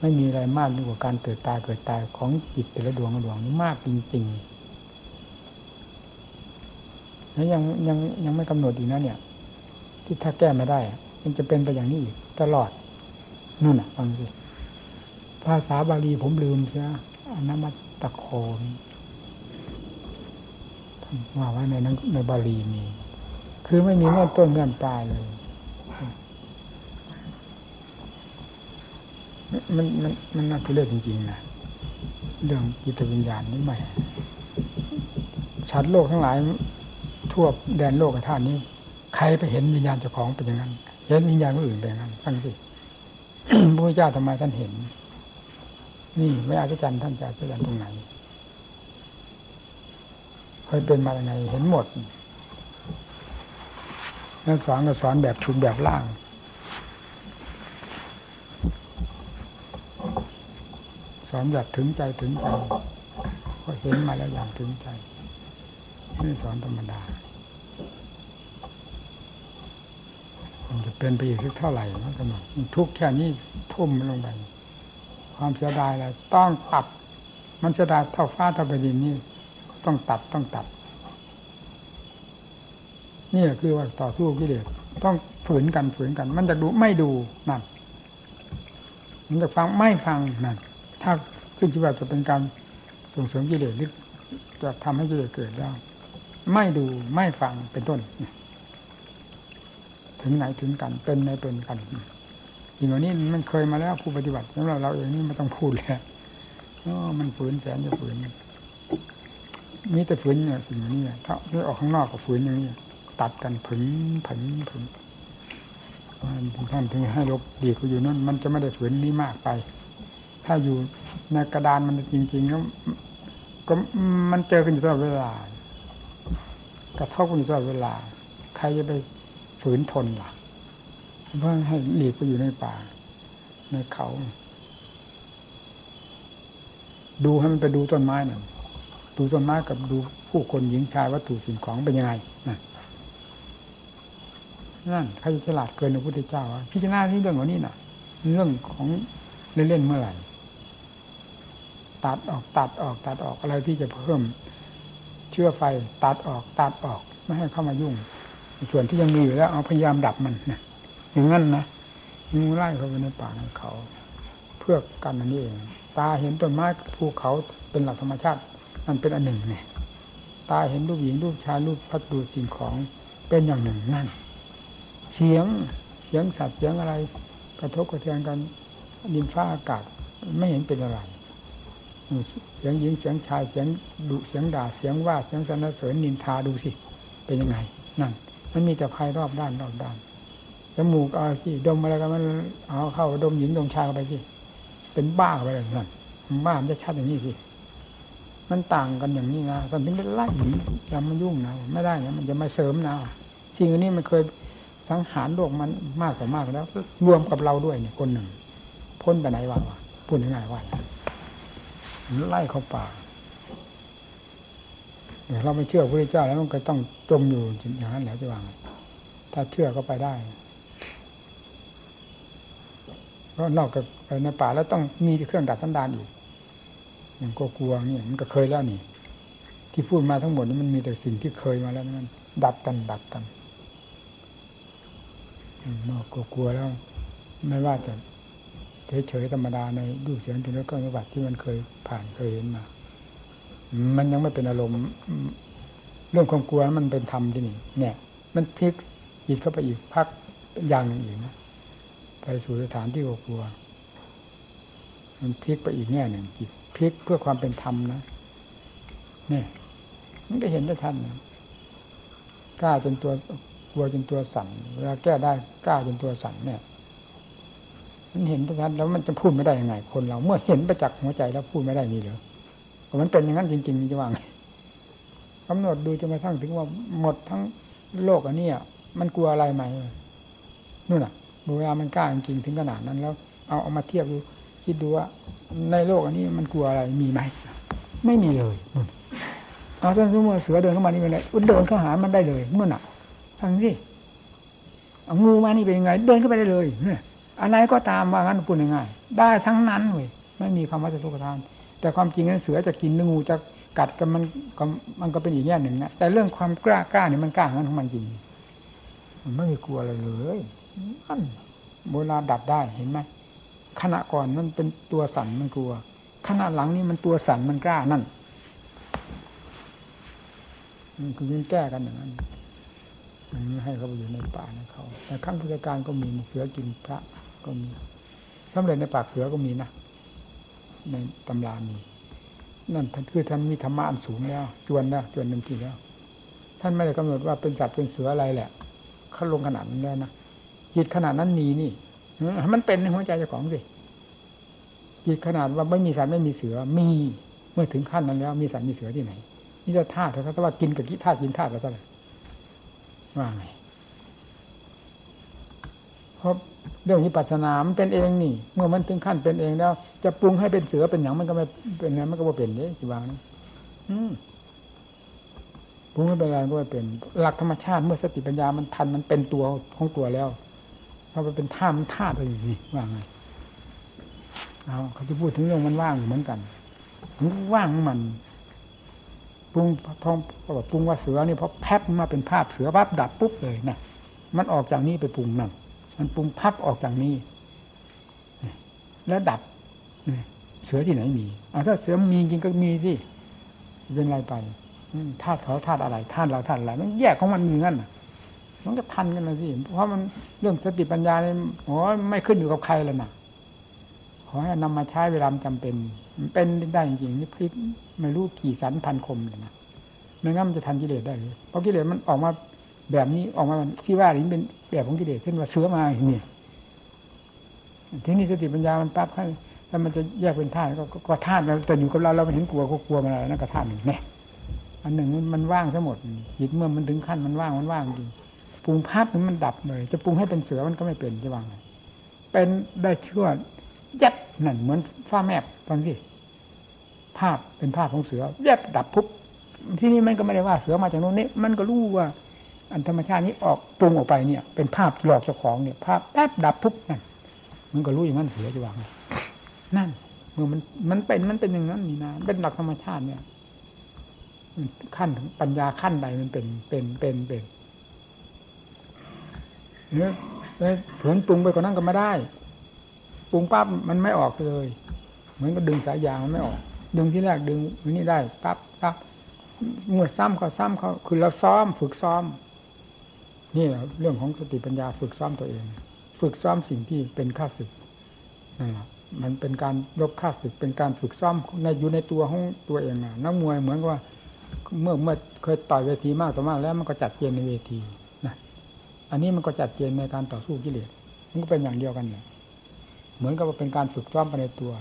ไม่มีอะไรมากยิ่งกว่าการเกิดตายเกิดตายของจิตแต่ละดวงดวงนี้มากจริงๆแล้วยังยังยังไม่กำหนดอีกนะเนี่ย ที่ถ้าแก้ไม่ได้ มันจะเป็นไปอย่างนี้อีกตลอดนู่นอะฟังสิภาษาบาลีผมลืมเสียอนามัตตะโคนว่าไว้ในนั้นในบาลีมี คือไม่มีเงื่อนต้นเงื่อนปลายเลย มันมันมันน่าคือเรื่องจริงๆนะเรื่องจิตวิญญาณนี่ใหม่ชัดโลกทั้งหลาย ทั่วแดนโลกธาตุนี้ ใครไปเห็นวิญญาณเจ้าของเป็นอย่างนั้นเห็นวิญญาณคนอื่นเป็นอย่างนั้นฟังสิพระเจ้าทำไมท่านเห็น นี่ไม่อาจารย์ท่านจะอาจารย์ตรงไหนเคยเป็นมาอย่างไงเห็นหมดนักสอนก็สอนแบบชุดแบบล่าง อนแบบถึงใจถึงใจก็เห็นมาแล้วอย่างถึงใจไม่สอนธรรมดามันจะเป็นไปอีกสักเท่าไหร่มันก็มันทุกแค่นี้ทุ่มลงไป ความเสียดายอะไรต้องตัด มันเสียดายเท่าฟ้าเท่าแผ่นดินนี่ต้องตัดต้องตัด นี่คือว่าต่อสู้กิเลสต้องฝืนกันฝืนกัน มันจะดูไม่ดูนั่นมันจะฟังไม่ฟังนั่น ถ้าขึ้นที่ว่าจะเป็นการส่งเสริมกิเลสหรือจะทำให้กิเลสเกิดแล้วไม่ดูไม่ฟังเป็นต้น ถึงไหนถึงกันเป็นในเป็นกันสิ่งเหล่านี้มันเคยมาแล้วผู้ปฏิบัติแล้วเราเราเองนี่ไม่ต้องพูดแล้วมันฝืนแสนจะฝืนมีแต่ฝืนเนี่ยสิ่งนี้ถ้าไม่ออกข้างนอกก็ฝืนอย่างนี้ตัดกันผึนผึนผึนท่านถึงให้ลบดีกว่าอยู่นั่นมันจะไม่ได้ฝืนนี้มากไป ถ้าอยู่ในกระดานมันจริงๆก็ก็มันเจอกันอยู่ตลอดเวลากระทบกันอยู่ตลอดเวลา ใครจะไปฝืนทนล่ะเพื่อให้หลีกไปอยู่ในป่า ในเขา ดูให้มันไปดูต้นไม้หน่อยดูต้นไม้กับดูผู้คนหญิงชายวัตถุสิ่งของเป็นยังไงนั่นใครฉลาดเกินพระพุทธเจ้าพิจารณาที่เรื่องของนี้น่ะ เรื่องของเล่นๆเมื่อไหร่ ตัดออกตัดออกตัดออกอะไรที่จะเพิ่ม เชื้อไฟตัดออกตัดออก ไม่ให้เข้ามายุ่ง ส่วนที่ยังมีอยู่แล้วเอาพยายามดับมันนะอย่างนั้นนะงูไล่เข้าไปในป่าในเขา เพื่อกันอันนี้เองตาเห็นต้นไม้ภูเขาเป็นหลักธรรมชาติมันเป็นอันหนึ่งเนี่ยตาเห็นรูปหญิงรูปชายรูปพัดดูสิ่งของเป็นอย่างหนึ่งนั่นเสียงเสียงสัตว์เสียงอะไร กระทบกระเทือนกันดินฟ้าอากาศไม่เห็นเป็นอะไร เสียงหญิงเสียงชายเสียงดุเสียงด่าเสียงว่าเสียงสรรเสริญนินทาดูสิ เป็นยังไง นั่น มันมีแต่ภัยรอบด้านรอบด้านจมูกเอาสิดมอะไรกันมันเอาเข้าดมหญิงดมชายไปสิเป็นบ้าไปเลยนั่นบ้ามันจะชัดอย่างนี้สิมันต่างกันอย่างนี้นะตอนนี้ไม่ไล่อย่ามายุ่งนะไม่ได้นะมันจะมาเสริมนะสิ่งนี้มันเคยสังหารโลกมันมากกว่ามากแล้ว รวมกับเราด้วยเนี่ยคนหนึ่งพ้นไปไหนวะวะพูดง่ายๆว่า ไล่เข้าป่าเราไม่เชื่อพระเจ้าแล้วมันก็ต้องจมอยู่อย่างนั้นแหละจะวางถ้าเชื่อก็ไปได้เพราะนอกจากในป่าแล้วต้องมีเครื่องดับสันดานอีกอย่างก็กลัวนี่มันก็เคยแล้วนี่ ที่พูดมาทั้งหมดนี่มันมีแต่สิ่งที่เคยมาแล้วมันดับกันดับกันนอกก็กลัวแล้ว ไม่ว่าจะ เฉยๆธรรมดาในดูเสียงถึงแล้วก็จังหวัดที่มันเคยผ่านเคยเห็นมา มันยังไม่เป็นอารมณ์ เรื่องความกลัวมันเป็นธรรมที่นี่ เนี่ย มันพลิกจิตเข้าไปอีกพักอย่างหนึ่งอีกนะไปสู่สถานที่กลัว มันพลิกไปอีกแง่หนึ่งจิตพลิกเพื่อความเป็นธรรมนะเนี่ยมันก็เห็นได้ทันนะกล้าจนตัวกลัวจนตัวสั่นเวลาแก้ได้กล้าจนตัวสั่นเนี่ย มันเห็นชัดแล้วมันจะพูดไม่ได้ยังไง คนเรา เมื่อเห็นประจักษ์หัวใจแล้วพูดไม่ได้มีเหรอมันเป็นอย่างนั้นจริงๆนี่จะว่าไงกำหนดดูจนกระทั่งถึงว่าหมดทั้งโลกอันนี้มันกลัวอะไรไหมนู่นน่ะเวลามันกล้าจริงถึงขนาดนั้นแล้ว เอาเอามาเทียบดูคิดดูว่า ในโลกอันนี้มันกลัวอะไรมีไหมไม่มีเลยเอาถ้านสมมติเสือเดินเข้ามานี่เป็นไรเดินเข้าหามันได้เลยนู่นน่ะทั้งที่เอางูมานี่เป็นยังไง เดินเข้าไปได้เลยเนี่ย อะไรก็ตามว่างั้นพูดง่ายๆได้ทั้งนั้นเว้ยไม่มีคำว่าจะทุกข์ทาน แต่ความจริงนั้นเสือจะกินงูจะกัดกันมันก็มันก็เป็นอีกแง่หนึ่งนะแต่เรื่องความกล้ากล้าเนี่ยมันกล้างั้นของมันจริง มันไม่มีกลัวอะไรเลยนั่นโบราณดับได้เห็นไหมขณะก่อนมันเป็นตัวสั่นมันกลัว ขณะหลังนี่มันตัวสั่นมันกล้านั่นมันคือยิงแก้กันอย่างนั้นมันให้เขาไปอยู่ในป่าในเขาแต่ขั้งพุทธการก็มีเสือกินพระ ก็มีสำเร็จในปากเสือก็มีนะในตำรามีนั่นคือท่านมีธรรมะอันสูงแล้ว จวนแล้วจวนหนึ่งทีแล้ว ท่านไม่ได้กำหนดว่าเป็นสัตว์เป็นเสืออะไรแหละเขาลงขนาดนั้นแล้วนะจิตขนาดนั้นมีนี่มันเป็นในหัวใจเจ้าของสิจิตขนาดว่าไม่มีสัตว์ไม่มีเสือมีเมื่อถึงขั้นนั้นแล้ว มีสัตว์มีเสือที่ไหนนี่จะธาตุเขาว่ากินกับกิธาตุกินธาตุแล้วเท่าไหร่ว่าไงเพราะ เรื่องนี้ปัจนามันเป็นเองนี่ เมื่อมันถึงขั้นเป็นเองแล้ว จะปรุงให้เป็นเสือเป็นอย่างมันก็ไม่เป็นไงมันก็ไม่เป็นเด้จีวางนะอืมปรุงให้เป็นอะไรก็ไม่เป็น หลักธรรมชาติเมื่อสติปัญญามันทันมันเป็นตัวของตัวแล้วพอไปเป็นท่ามันท่าไปอย่างนี้ว่าไงเอาเขาจะพูดถึงเรื่องมันว่างเหมือนกันมันว่างมันปรุงทองปรุงว่าเสือนี่เพอแพบมาเป็นภาพเสือปั๊บดับปุ๊บเลยนะมันออกจากนี้ไปปรุงนั่น มันปรุงพับออกจากนี้แล้วดับเสือที่ไหนมีเอาถ้าเสือมีจริงก็มีสิเป็นไรไปธาตุเขาธาตุอะไรธาตุเราธาตุอะไรมันแยกของมันมีงั้นมันก็ทันกันเลยสิเพราะมันเรื่องสติปัญญาเนี่ยโอ้ไม่ขึ้นอยู่กับใครแล้วนะขอให้นำมาใช้เวลาจำเป็นมันเป็นได้จริงๆนี่พลิกไม่รู้กี่สันพันคมเลยนะไม่งั้นมันจะทันกิเลสได้เลยเพราะกิเลสมันออกมา แบบนี้ออกมาที่ว่านี้เป็นแบบของกิเลสเช่นว่าเชื้อมาอย่างนี้ทีนี้สติปัญญามันปั๊บให้แล้วมันจะแยกเป็นธาตุก็ธาตุแต่อยู่กับเราเราไม่เห็นกลัวก็กลัวมันอะไรนั่นก็ธาตุหนึ่งเนี่ยอันหนึ่งมันว่างทั้งหมดจิตเมื่อมันถึงขั้นมันว่างมันว่างจริงปรุงภาพมันดับเลย จะปรุงให้เป็นเสือมันก็ไม่เป็นจะวางเป็นได้ชั่วยัดนั่นเหมือนฟ้าแมบฟังสิภาพเป็นภาพของเสือแยัดดับปุ๊บที่นี่มันก็ไม่ได้ว่าเสือมาจากโน้นนี่มันก็รู้ว่า อันธรรมชาตินี้ออกปรุงออกไปเนี่ย เป็นภาพหลอกเจ้าของเนี่ย ภาพแป๊บดับปุ๊บนั่นมันก็รู้อย่างนั้นเสือจะวางนั่นเมื่อมันมันเป็นมันเป็นอย่างนั้นนี่นะเป็นหลักธรรมชาติเนี่ยขั้นปัญญาขั้นใดมันเป็นเป็นเป็นเป็นเนี่ยเผือปรุงไปกว่านั้นก็ไม่ได้ปรุงปั๊บมันไม่ออกเลย เหมือนกับดึงสายยางมันไม่ออก ดึงที่แรกดึงนี่ได้ปั๊บปั๊บเมื่อซ้ำเขาซ้ำเขาคือเราซ้อมฝึกซ้อม นี่เรื่องของสติปัญญาฝึกซ้อมตัวเอง ฝึกซ้อมสิ่งที่เป็นข้าศึกนั่นแหละมันเป็นการลบข้าศึกเป็นการฝึกซ้อมในอยู่ในตัวของตัวเองนะนักมวยเหมือนกับว่า เมื่อเมื่อเคยต่อยเวทีมากต่อมากแล้วมันก็จัดเจนในเวทีนะอันนี้มันก็จัดเจนในการต่อสู้กิเลสมันก็เป็นอย่างเดียวกันเนี่ยเหมือนกับว่าเป็นการฝึกซ้อมไปในตัว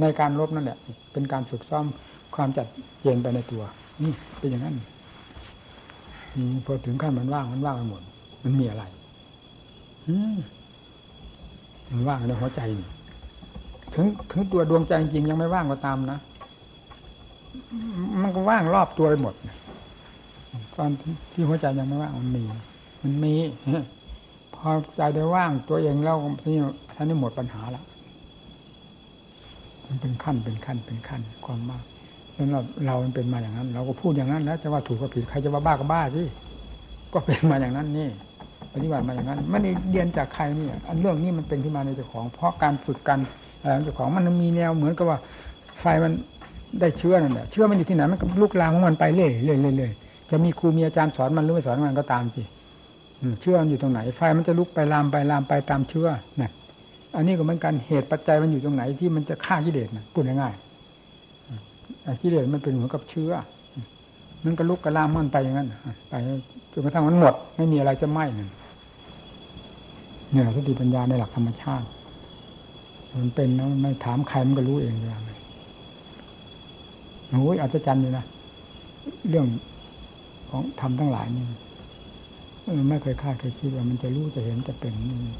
ในการลบนั่นแหละเป็นการฝึกซ้อมความจัดเจนไปในตัวนี่เป็นอย่างนั้นพอถึงขั้นมันว่างมันว่างไปหมด มันมีอะไรมันว่างในหัวใจนี่ถึงถึงตัวดวงใจจริงยังไม่ว่างก็ตามนะมันก็ว่างรอบตัวไปหมดตอนที่หัวใจยังไม่ว่างมันมี มันมีพอใจได้ว่างตัวเองแล้วทีนี้ท่านนี้หมดปัญหาละมันเป็นขั้นเป็นขั้นเป็นขั้นความมากแล้วเราเราเป็นมาอย่างนั้น เราก็พูดอย่างนั้นแล้วจะว่าถูกก็ผิดใครจะว่าบ้าก็บ้าสิก็เป็นมาอย่างนั้นนี่ ปฏิบัติมาอย่างนั้นไม่ได้เรียนจากใครนี่อันเรื่องนี้มันเป็นที่มาในเจ้าของ เพราะการฝึกกันอะไรเจ้าของมันมีแนวเหมือนกับว่าไฟมันได้เชื้อนั่นแหละเชื้อมันอยู่ที่ไหนมันก็ลุกลามของมันไปเรื่อยเรื่อยเรื่อยจะมีครูมีอาจารย์สอนมันหรือไม่สอนมันก็ตามสิเชื้อมันอยู่ตรงไหน ไฟมันจะลุกไปลามไปลามไปตามเชื้อนะอันนี้ก็เหมือนกันเหตุปัจจัยมันอยู่ตรงไหนที่มันจะฆ่ากิเลสนะพูดง่ายๆกิเลสมันเป็นเหมือนกับเชื้อมันก็ลุกกระลามมันไปอย่างนั้นไปจนกระทั่งมันหมดไม่มีอะไรจะไหม้นึ่ง เนี่ยสติปัญญาในหลักธรรมชาติ มันเป็นแล้วไม่ถามใครมันก็รู้เองเลยโอ้ยอัศจรรย์เลยนะเรื่องของธรรมทั้งหลายนี่ไม่เคยคาดเคยคิดว่ามันจะรู้จะเห็นจะเป็น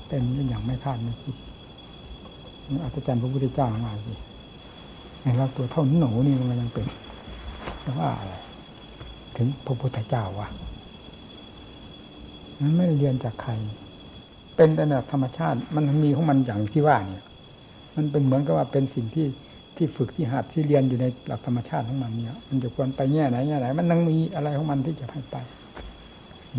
เป็นอย่างไม่คาดไม่คิดอัศจรรย์พระพุทธเจ้ามาสิในเราตัวเท่าหนูนี่มันยังเป็นว่าอะไรถึงพระพุทธเจ้าวะมันไม่เรียนจากใคร เป็นแต่แบบธรรมชาติมันมีของมันอย่างที่ว่าเนี่ย มันเป็นเหมือนกับว่าเป็นสิ่งที่ที่ฝึกที่หัดที่เรียนอยู่ในหลักธรรมชาติของมันเนี่ย มันจะควรไปแง่ไหนแง่ไหน มันต้องมีอะไรของมันที่จะให้ไป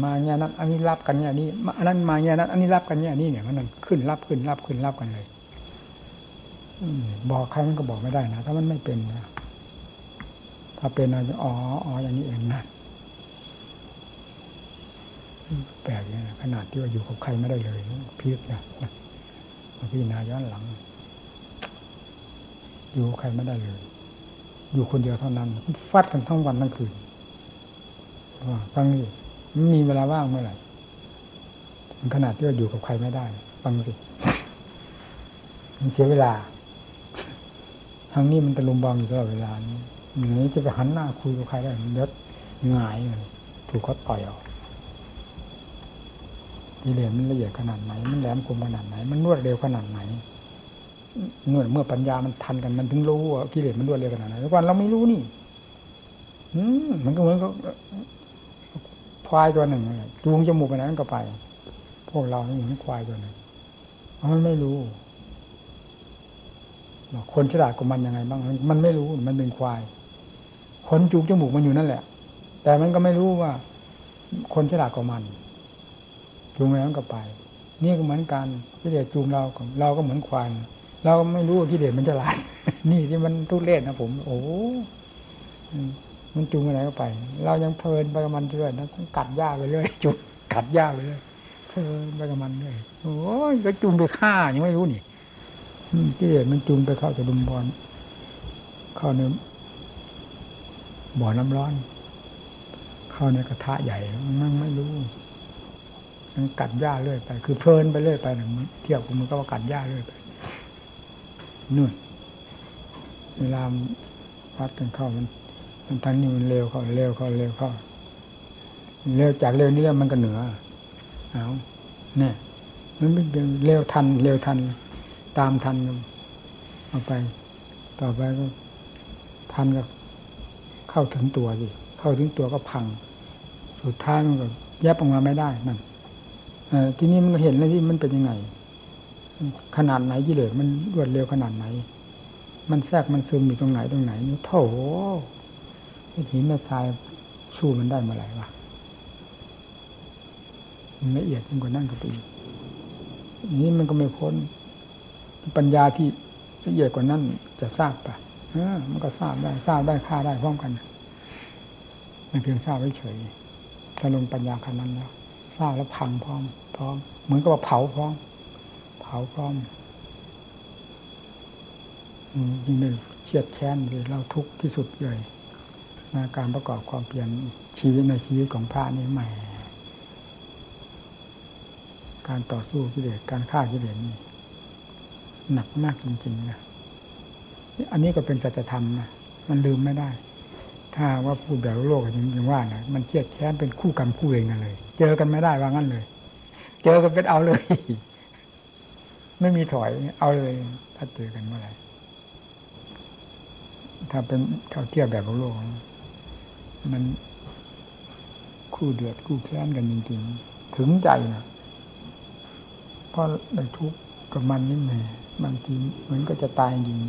มาแง่นั้น อันนี้รับกันแง่นี้อันนั้นมาแง่นั้น อันนี้รับกันแง่นี้เนี่ย มันขึ้นรับขึ้นรับขึ้นรับกันเลยบอกใครมันก็บอกไม่ได้นะถ้ามันไม่เป็นนะถ้าเป็นอะไรอ๋ออ๋ออย่างนี้เองนะ แปลกเนี่ยขนาดที่ว่าอยู่กับใครไม่ได้เลยพีกนะพี่นาย้อนหลัง อยู่ใครไม่ได้เลย อยู่คนเดียวเท่านั้นฟัดกันทั้งวันทั้งคืนว่าฟังนี่มันมีเวลาว่างเมื่อไหร่มันขนาดที่ว่าอยู่กับใครไม่ได้ ฟังสิมันเสียเวลาทางนี้มันตะลุมบอลอยู่ตลอดเวลานี้นี้จะไปหันหน้าคุยกับใครได้มันเด็ดง่ายเลยถูกเขาต่อยออก กิเลสมันละเอียดขนาดไหน มันแหลมคมขนาดไหน มันนวดเร็วขนาดไหนเมื่อเมื่อปัญญามันทันกันมันถึงรู้ว่ากิเลสมันนวดเร็วขนาดไหนแต่ก่อนเราไม่รู้นี่ อืมันก็เหมือนกับควายตัวหนึ่งจูงจมูกไปไหนมันก็ไป พวกเราเหมือนควายตัวหนึ่งเพราะมันไม่รู้คนฉลาดกว่ามันยังไงบ้าง มันไม่รู้มันเป็นควายคนจูงจมูกมันอยู่นั่นแหละ แต่มันก็ไม่รู้ว่า คนฉลาดกว่ามัน จูงแล้วก็ไป นี่ก็เหมือนกันที่เดชจูงเราเราก็เหมือนควายเราก็ไม่รู้ที่เดชมันฉลาดนี่ที่มันทุเรศนะผม โอ้มันจูงไปไหนก็ไป เรายังเพลินไปกับมันเรื่อยนะกัดหญ้าไปเรื่อยจุดกัดหญ้าไปเรื่อยเพลินไปกับมันเรื่อยโอ้ยก็จูงไปฆ่ายังไม่รู้นี่กิเลสมันจูงไปเข้าจะดุมบอลเข้าในบ่อน้ำร้อน เข้าในกระทะใหญ่มันไม่รู้ กัดหญ้าเรื่อยไป คือเพลินไปเรื่อยไปหนึ่งเทียบกับมันก็ว่ากัดหญ้าเรื่อยไปนู่นเวลาวัดกันเข้ามัน มันทางนี้มันเร็วเข้าเร็วเข้าเร็วเข้าเร็วจากเร็วนี้แล้วมันก็เหนือเอาเนี่ยมันไม่เร็วทัน เร็วทัน ตามทันเอาไป ต่อไปก็ทันก็เข้าถึงตัวสิเข้าถึงตัวก็พัง สุดท้ายมันก็แยบออกมาไม่ได้นั่น ทีนี้มันก็เห็นแล้วที่มันเป็นยังไง ขนาดไหนกิเลสมันรวดเร็วขนาดไหน มันแทรกมันซึมอยู่ตรงไหนตรงไหนนี่โถหินแม่ทรายสู้มันได้เมื่อไหร่วะมันละเอียดยิ่งกว่านั่นก็ไปอีกนี้มันก็ไม่พ้น ปัญญาที่ละเอียดกว่านั้นจะทราบปะมันก็ทราบได้ทราบได้ค่าได้พร้อมกันมันเพียงทราบไว้เฉยถ้าลงปัญญาขนาดนั้นแล้ว ทราบแล้วพังพร้อม พร้อม เหมือนกับว่าเผาพร้อม เผาพร้อมยิ่งเลยเฉียดแค้นเลยเราทุกข์ที่สุดเลยในการประกอบความเปลี่ยนชีวิตในชีวิตของพระนี่ใหม่ การต่อสู้กิเลสการฆ่ากิเลสนี่หนักมากจริงๆนะอันนี้ก็เป็นสัจธรรมนะมันลืมไม่ได้ ถ้าว่าพูดแบบโลกจริงว่านะมันเชียดแค้นเป็นคู่กรรมคู่เวรกันเลย เจอกันไม่ได้ว่างั้นเลย เจอกันเป็นเอาเลย ไม่มีถอยเอาเลย ถ้าเจอกันเมื่อไหร่ถ้าเป็นเท่าเทียบแบบโลก มันคู่เดือดคู่แค้นกันจริงๆ ถึงใจนะเพราะในทุกข์กับมันนี่แหมบางทีเหมือนก็จะตายจริง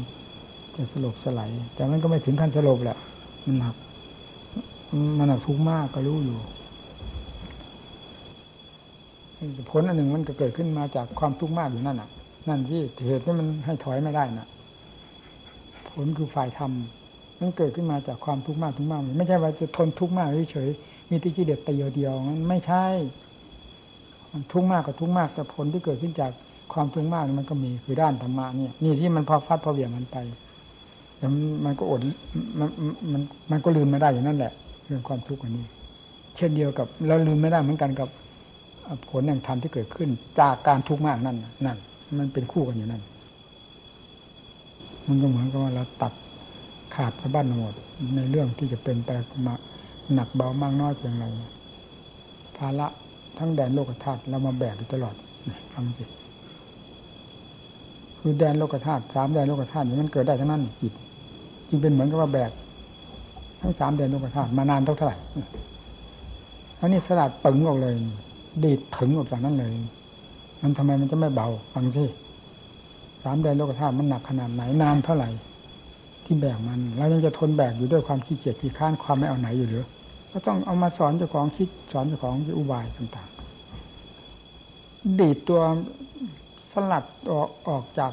จะสลบสลายแต่มันก็ไม่ถึงขั้นสลบแหละ มันหนัก มันหนักทุกข์มากก็รู้อยู่ผลอันหนึ่งมันก็เกิดขึ้นมาจากความทุกข์มากอยู่นั่นน่ะ นั่นที่เหตุที่มันให้ถอยไม่ได้น่ะ ผลคือฝ่ายธรรมมันเกิดขึ้นมาจากความทุกข์มากทุกข์มาก ไม่ใช่ว่าจะทนทุกข์มากเฉยๆมีที่กิเลสแต่เดียวๆมันไม่ใช่ทุกข์มากกับทุกข์มากแต่ผลที่เกิดขึ้นจากความทุกข์มากมันก็มีคือด้านธรรมะเนี่ยนี่ที่มันพอฟัดพอเบี่ยงมันไป แต่มันก็อดมันมันมันก็ลืมไม่ได้อย่างนั้นแหละ เรื่องความทุกข์อันนี้ เช่นเดียวกับเราลืมไม่ได้เหมือนกันกับผลแห่งธรรมที่เกิดขึ้น จากการทุกข์มากนั่นนั่นมันเป็นคู่กันอยู่นั่นมันก็เหมือนกับว่าเราตัดขาดสะบั้นหมดในเรื่องที่จะเป็นไปมาหนักเบามากน้อยอย่างไรภาระทั้งแดนโลกธาตุเรามาแบกอยู่ตลอดฟังสิคือแดนโลกธาตุสามแดนโลกธาตุนี้มันเกิดได้ทั้งนั้นจิต จึงเป็นเหมือนกับว่าแบกทั้งสามแดนโลกธาตุมานานเท่าไหร่อันนี้สลัดปึงออกเลย ดีดถึงออกจากนั้นเลย มันทำไมมันจะไม่เบาฟังสิสามแดนโลกธาตุมันหนักขนาดไหนนานเท่าไหร่ ที่แบกมันเรายังจะทนแบกอยู่ด้วยความขี้เกียจขี้ข้านความไม่เอาไหนอยู่หรือก็ต้องเอามาสอนเจ้าของคิดสอนเจ้าของอุบายต่างๆ ดีดตัวสลัดออกออกจาก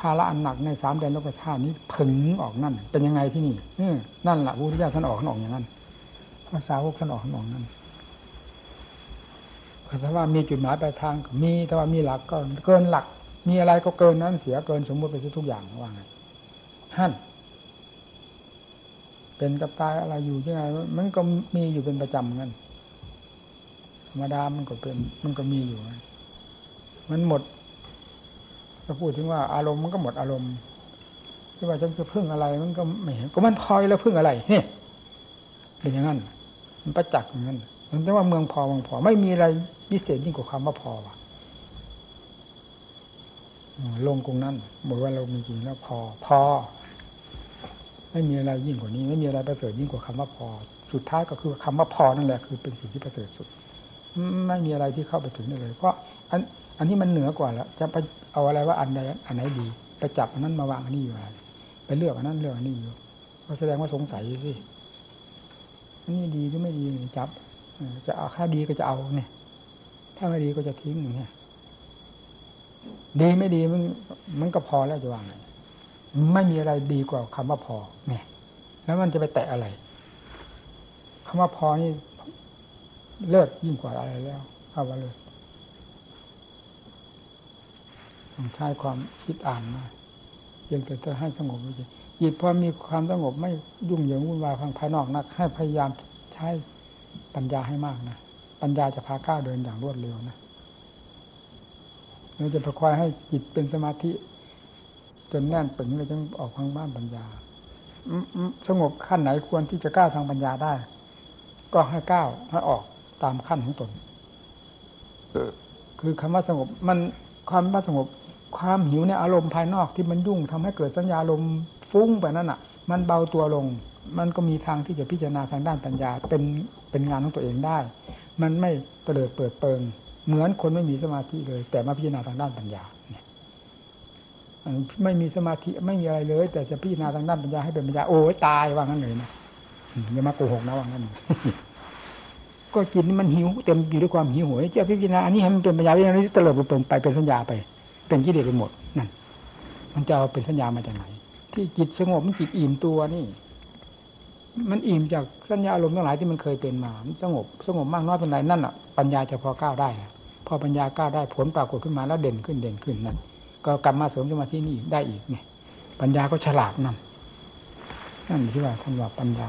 ภาระอันหนักในสามแดนโลกธาตุนี้ผึ่งออกนั่น เป็นยังไงที่นี่นั่นแหละพระพุทธเจ้าท่านออกท่านออกอย่างนั้นภาษาพวกท่านออกท่านออกนั่นแต่ว่ามีจุดหมายปลายทางมีแต่ว่ามีหลักก็เกินหลัก มีอะไรก็เกินนั้นเสียเกินสมมติไปทุกอย่างว่าไงท่านเป็นกับตายอะไรอยู่ยังไงมันก็มีอยู่เป็นประจำงั้นธรรมดามันก็เป็น มันก็มีอยู่ มันหมด ถ้าพูดถึงว่าอารมณ์มันก็หมดอารมณ์ที่ว่าฉันจะพึ่งอะไรมันก็ไม่เห็นก็มันพอยแล้วพึ่งอะไรเนี่ยเป็นอย่างนั้น มันประจักษ์อย่างนั้นมันจะว่าเมืองพอเมืองพอ ไม่มีอะไรพิเศษยิ่งกว่าคำว่าพอว่ะลงตรงนั้นหมดว่าเรามีจริงแล้วพอ พอ ไม่มีอะไรยิ่งกว่านี้ ไม่มีอะไรประเสริฐยิ่งกว่าคำว่าพอ สุดท้ายก็คือคำว่าพอนั่นแหละคือเป็นสิ่งที่ประเสริฐสุด ไม่มีอะไรที่เข้าไปถึงได้เลย เพราะอัน อันนี้มันเหนือกว่าแล้ว จะไปเอาอะไรว่าอันใดอันไหนดีไปจับอันนั้นมาวางอันนี้อยู่อะไรไปเลือกอันนั้นเลือกอันนี้อยู่ก็แสดงว่าสงสัยสิอันนี้ดีหรือไม่ดีจับจะเอาค่าดีก็จะเอาเนี่ย ถ้าไม่ดีก็จะทิ้งอย่างเนี้ยดีไม่ดีมันมันก็พอแล้วจะวางไงไม่มีอะไรดีกว่าคำว่าพอ เนี่ย แล้วมันจะไปแตะอะไรคำว่าพอนี่เลิศยิ่งกว่าอะไรแล้วคำว่าเลิศต้อง ใช้ความคิดอ่านมาเพียงแต่จะให้สงบจริงจิตพอมีความสงบไม่ยุ่งเหยิงวุ่นวายทางภายนอกนัก ให้พยายามใช้ปัญญาให้มากนะปัญญาจะพาก้าวเดินอย่างรวดเร็วนะเราจะประคอยให้จิตเป็นสมาธิ จนแน่นปึงเลยจึงออกทางบ้านปัญญาสงบขั้นไหนควรที่จะก้าวทางปัญญาได้ ก็ให้ก้าวให้ออกตามขั้นของตนคือคำว่าสงบมันความว่าสงบ ความหิวในอารมณ์ภายนอกที่มันยุ่งทำให้เกิดสัญญาลมฟุ้งไปนั่นอะ มันเบาตัวลง มันก็มีทางที่จะพิจารณาทางด้านปัญญาเป็นเป็นงานของตัวเองได้ มันไม่เตลิดเปิดเปิง เหมือนคนไม่มีสมาธิเลย แต่มาพิจารณาทางด้านปัญญาเนี่ยไม่มีสมาธิไม่มีอะไรเลย แต่จะพิจารณาทางด้านปัญญาให้เป็นปัญญาโอ้ตายว่างั้นเลยนะอย่ามาโกหกนะว่างั้นก็จินี่มันหิวเต็มอยู่ด้วยความหิวโหยจะพิจารณาอันนี้ให้มันเป็นปัญญาอย่างนี้เตลิดเป็นไปเป็นสัญญาไป เป็นกิเลสไปหมดนั่นมันจะเอาเป็นสัญญามาจากไหน ที่จิตสงบมันจิตอิ่มตัวนี่ มันอิ่มจากสัญญาอารมณ์ทั้งหลายที่มันเคยเป็นมา มันสงบสงบมากน้อยเป็นไรนั่นอะปัญญาจะพอก้าวได้ พอปัญญาก้าวได้ผลปรากฏขึ้นมาแล้วเด่นขึ้นเด่นขึ้นนั่นก็กลับมาเสริมสมาธินี่ได้อีกเนี่ยปัญญาก็ฉลาดนั่นนั่นที่ว่าท่านว่าปัญญา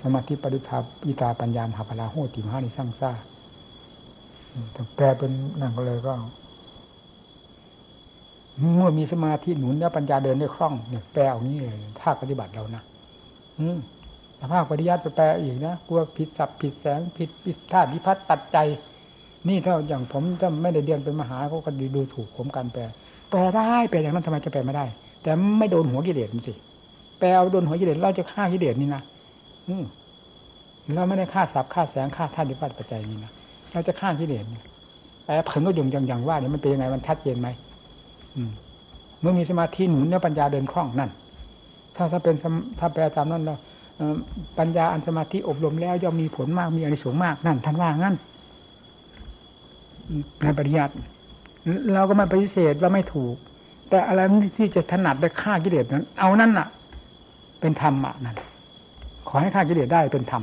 สมาธิปริภาปิตาปัญญามหาพลาโหติมหานิสร้างซ่าแต่แปลเป็นนั่นก็เลยก็ เมื่อมีสมาธิหนุนแล้วปัญญาเดินได้คล่องเนี่ยแปลเอานี้เลยถ้าปฏิบัติเรานะอืมภาคปริยัติไปแปลอีกนะกลัวผิดสับผิดแสงผิดผิดธาตุพิพัฒน์ตัดใจ นี่ถ้าอย่างผมถ้าไม่ได้เรียนเป็นมหาเขาก็ดูถูกผมการแปล แปลได้แปลอย่างนั้นทำไมจะแปลไม่ได้ แต่ไม่โดนหัวกิเลสมันสิแปลเอาโดนหัวกิเลสเราจะฆ่ากิเลสนี่นะอืมเราไม่ได้ฆ่าสับฆ่าแสงฆ่าธาตุดิพัฒปัจจัยนี่นะเราจะฆ่ากิเลสแปลผึ่งก็ยงอย่างอย่างว่าเนี่ยมันเป็นยังไงมันชัดเจนไหม เมื่อมีสมาธิหนุนเนี่ยปัญญาเดินคล่องนั่น ถ้าถ้าเป็นถ้าแปลตามนั้นเราปัญญาอันสมาธิอบรมแล้วย่อมมีผลมากมีอนิสงส์มากนั่นท่านว่างั้นในปริยัติเราก็ไม่ปฏิเสธว่าไม่ถูก แต่อะไรที่จะถนัดได้ฆ่ากิเลสนั้น เอานั่นน่ะ เป็นธรรมอะนั่นขอให้ฆ่ากิเลสได้เป็นธรรม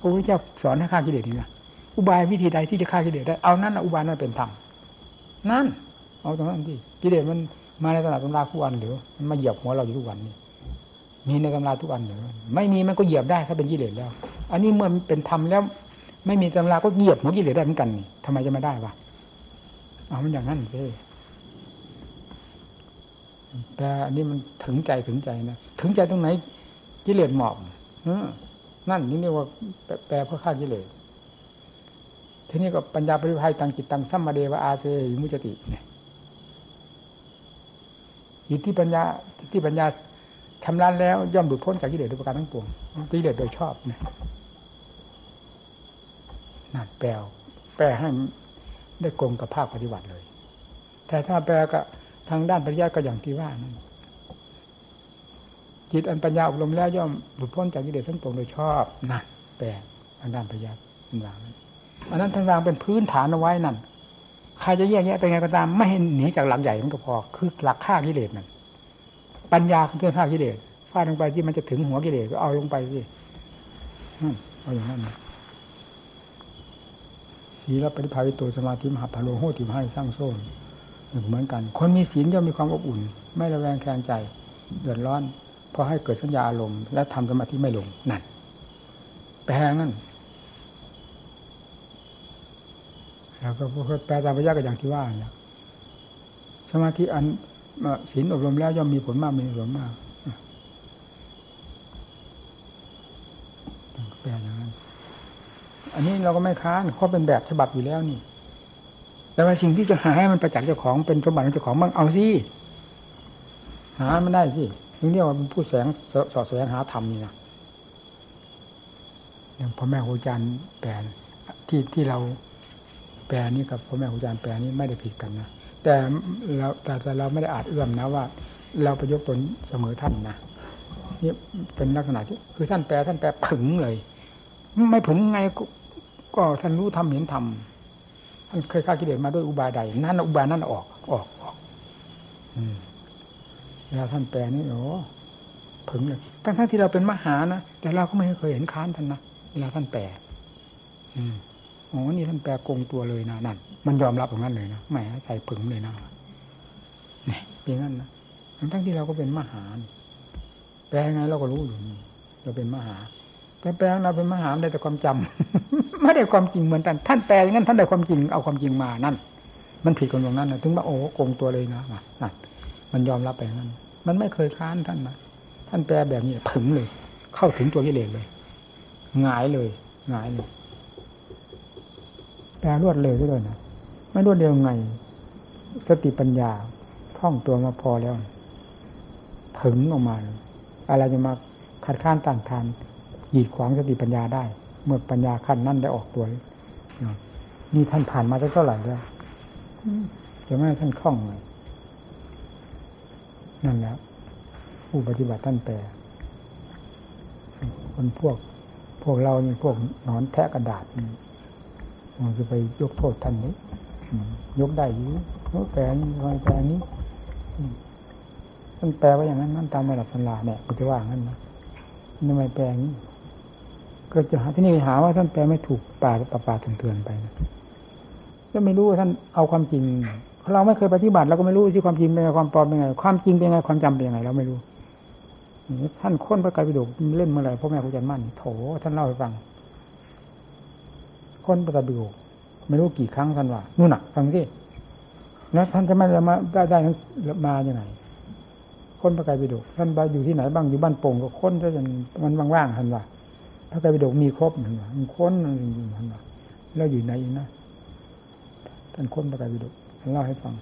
พระพุทธเจ้าสอนให้ฆ่ากิเลสนี่นะอุบายวิธีใดที่จะฆ่ากิเลสได้เอานั่นนะอุบายนั้นเป็นธรรมนั่น เอาตรงนั้นที่กิเลสมันมาในตลาดตำราทุกวันหรือมันมาเหยียบหัวเราอยู่ทุกวันนี้มีในตำราทุกวันหรือไม่มีมันก็เหยียบได้ถ้าเป็นกิเลสแล้ว อันนี้เมื่อเป็นธรรมแล้ว ไม่มีตำราก็เหยียบหัวกิเลสได้เหมือนกันนี่ทำไมจะไม่ได้วะเอามันอย่างนั้นสิแต่อันนี้มันถึงใจถึงใจนะถึงใจตรงไหน กิเลสหมอบนั่นนี่เรียกว่าแปลเพื่อฆ่ากิเลสทีนี้ก็ปัญญาปริภัยตังจิตตังสัมมาเดวะอาเซมุจติเนี่ย อยู่ที่ปัญญาที่ปัญญาทำลานแล้วย่อมหลุดพ้นจากกิเลสทุกประการทั้งปวงกิเลสโดยชอบนี่ยนั่นแปลแปลให้ได้กลมกับภาคปฏิบัติเลย แต่ถ้าแปลก็ทางด้านปริยัติก็อย่างที่ว่านั่นจิตอันปัญญาอบรมแล้วย่อมหลุดพ้นจากกิเลสทั้งปวงโดยชอบนั่นแปลทางด้านปริยัติท่านวางอันนั้นท่านวางเป็นพื้นฐานเอาไว้นั่น ใครจะแยกแยะไปไงก็ตาม ไม่ให้หนีจากหลักใหญ่มันก็พอ คือหลักฆ่ากิเลสนั่นปัญญาคือเครื่องฆ่ากิเลสฟาดลงไปที่มันจะถึงหัวกิเลสก็เอาลงไปสิเอาอย่างนั้นศีลปฏิภาวิโตสมาธิมหาพโลโหติมให้สร้างโซ่เหมือนกัน คนมีศีลย่อมมีความอบอุ่น ไม่ระแวงแคลงใจเดือดร้อนพอให้เกิดสัญญาอารมณ์และทำสมาธิไม่ลงนั่นแปลงั้น แล้วก็แปลตามพระยาก็อย่างที่ว่าเนี่ยสมาธิอันศีลอบรมแล้วย่อมมีผลมากมีผลมากแปลอย่างนั้น อันนี้เราก็ไม่ค้านเขาเป็นแบบฉบับอยู่แล้วนี่ แต่ว่าสิ่งที่จะหาให้มันประจักษ์เจ้าของเป็นสมบัติของเจ้าของบ้างเอาสิหาไมันได้สิถึงเรียกว่าเป็นผู้แสงสอดแสงหาธรรมนี่นะอย่างพ่อแม่ครูอาจารย์แปลที่ที่เรา ปลนี้กับพ่อแม่ครูอาจารย์แปลนี้ไม่ได้ผิดกันนะแต่เราแต่เราไม่ได้อาจเอื้อมนะว่า เราไปยกตนเสมอท่านนะนี่เป็นลักษณะที่คือท่านแปลท่านแปลผึ่งเลย ไม่ผึ่งไงก็ท่านรู้ทำเห็นทำท่านเคยฆ่ากิเลสมาด้วยอุบายใดนั่นอุบายนั่นออกออกออกอืมเวลาท่านแปลนี่โอ้ผึ่งเลยทั้งทั้งที่เราเป็นมหานะแต่เราก็ไม่เคยเห็นค้านท่านนะเวลาท่านแปลอืม อ๋อ นี่ท่านแปลกงตัวเลยนะนั่น มันยอมรับอย่างนั้นเลยนะแหมใส่ผึ่งเลยนะนี่เป็นงั้นนะทั้งที่เราก็เป็นมหาแปลไงเราก็รู้อยู่เราเป็นมหาแต่แปลเราเป็นมหาได้แต่ความจำไม่ได้ความจริงเหมือนกันท่านแปลอย่างนั้นท่านได้ความจริงเอาความจริงมานั่น มันผิดกันตรงนั้นนะถึงว่าโอ้โกงตัวเลยนะนั่นมันยอมรับไปนั้น มันไม่เคยค้านท่านนะท่านแปลแบบนี้ถึงเลย เข้าถึงตัวกิเลสเลยหงายเลยหงายเลย แปลรวดเร็วด้วยนะไม่รวดเร็วไง สติปัญญาท่องตัวมาพอแล้วถึงออกมาอะไรจะมาขัดข้านต่างทานหยีดขวางสติปัญญาได้ เมื่อปัญญาขั้นนั่นได้ออกตัวนี่ท่านผ่านมาเท่าไหร่แล้วจะไม่ให้ท่านคล่องเลยนั่นแหละผู้ปฏิบัติท่านแปลคนพวก พวกเราเนี่ยพวกนอนแทะกระดาษมัน จะไปยกโทษท่านนี้ยกได้อยู่แปลนี้แปลนี้ท่านแปลว่าอย่างนั้นนั่นตามระดับสันลาเนี่ยก็จะว่างั้นนะทำไมแปลนี้ ก็จะหาที่นี่หาว่าท่านแปลไม่ถูกป่าป่าป่าเถื่อนไปนะก็ไม่รู้ว่าท่านเอาความจริงเราไม่เคยปฏิบัติเราก็ไม่รู้ที่ความจริงเป็นไงความปลอมเป็นไง ความจริงเป็นไงความจำเป็นยังไงเราไม่รู้ท่านค้นพระไตรปิฎกเล่นเมื่อไหร่พ่อแม่ครูจันมั่นโถท่านเล่าให้ฟัง ค้นพระไตรปิฎกไม่รู้กี่ครั้งท่านว่านู่นน่ะฟังสิแล้วท่านจะไม่มาได้ได้มาอย่างไงค้นพระไตรปิฎกท่านไปอยู่ที่ไหนบ้างอยู่บ้านโป่งก็ค้นซะจนมันว่างๆท่านว่าพระไตรปิฎกมีครบท่านว่ามันค้นท่านว่าแล้วอยู่ไหนอีกนะท่านค้นพระไตรปิฎกเล่าให้ฟัง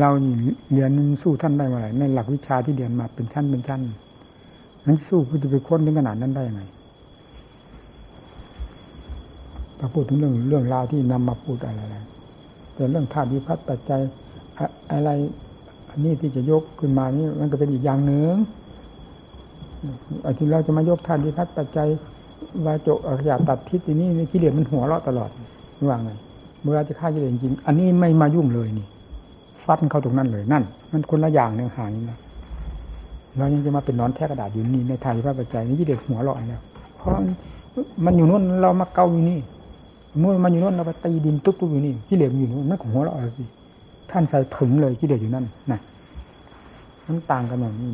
เราเรียนสู้ท่านได้เมื่อไหร่ในหลักวิชาที่เรียนมาเป็นชั้นเป็นชั้นนั้นสู้คุณจะไปค้นถึงขนาดนั้นได้ยังไง ถ้าพูดถึงเรื่องเรื่องราวที่นำมาพูดอะไรแต่เรื่องธาตุวิพัฒน์ปัจจัยอะไรอันนี้ที่จะยกขึ้นมานี่มันก็เป็นอีกอย่างหนึ่งอทีเราจะมายกธาตุวิพัฒน์ปัจจัยวาจกอริยตัดทิศนี้นี่กิเลสมันหัวเราะตลอดว่าไงเมื่อจะฆ่ากิเลสจริงอันนี้ไม่มายุ่งเลยนี่ฟัดเข้าตรงนั้นเลยนั่น มันคนละอย่างหนึ่งห่างนะเรายังจะมาเป็นนอนแท้กระดาษอยู่นี่ในไทยพระปัจจัยนี่กิเลสหัวเราะแล้วเพราะมันอยู่นู่นเรามาเกาอยู่นี่ นู่นมันอยู่นู่นเราไปตีดินตุ๊บตุ๊บอยู่นี่กิเลสอยู่นู่นนั่นของหัวเราะสิท่านใส่ถึงเลยกิเลสอยู่นั่นนะมันต่างกันอย่างนี้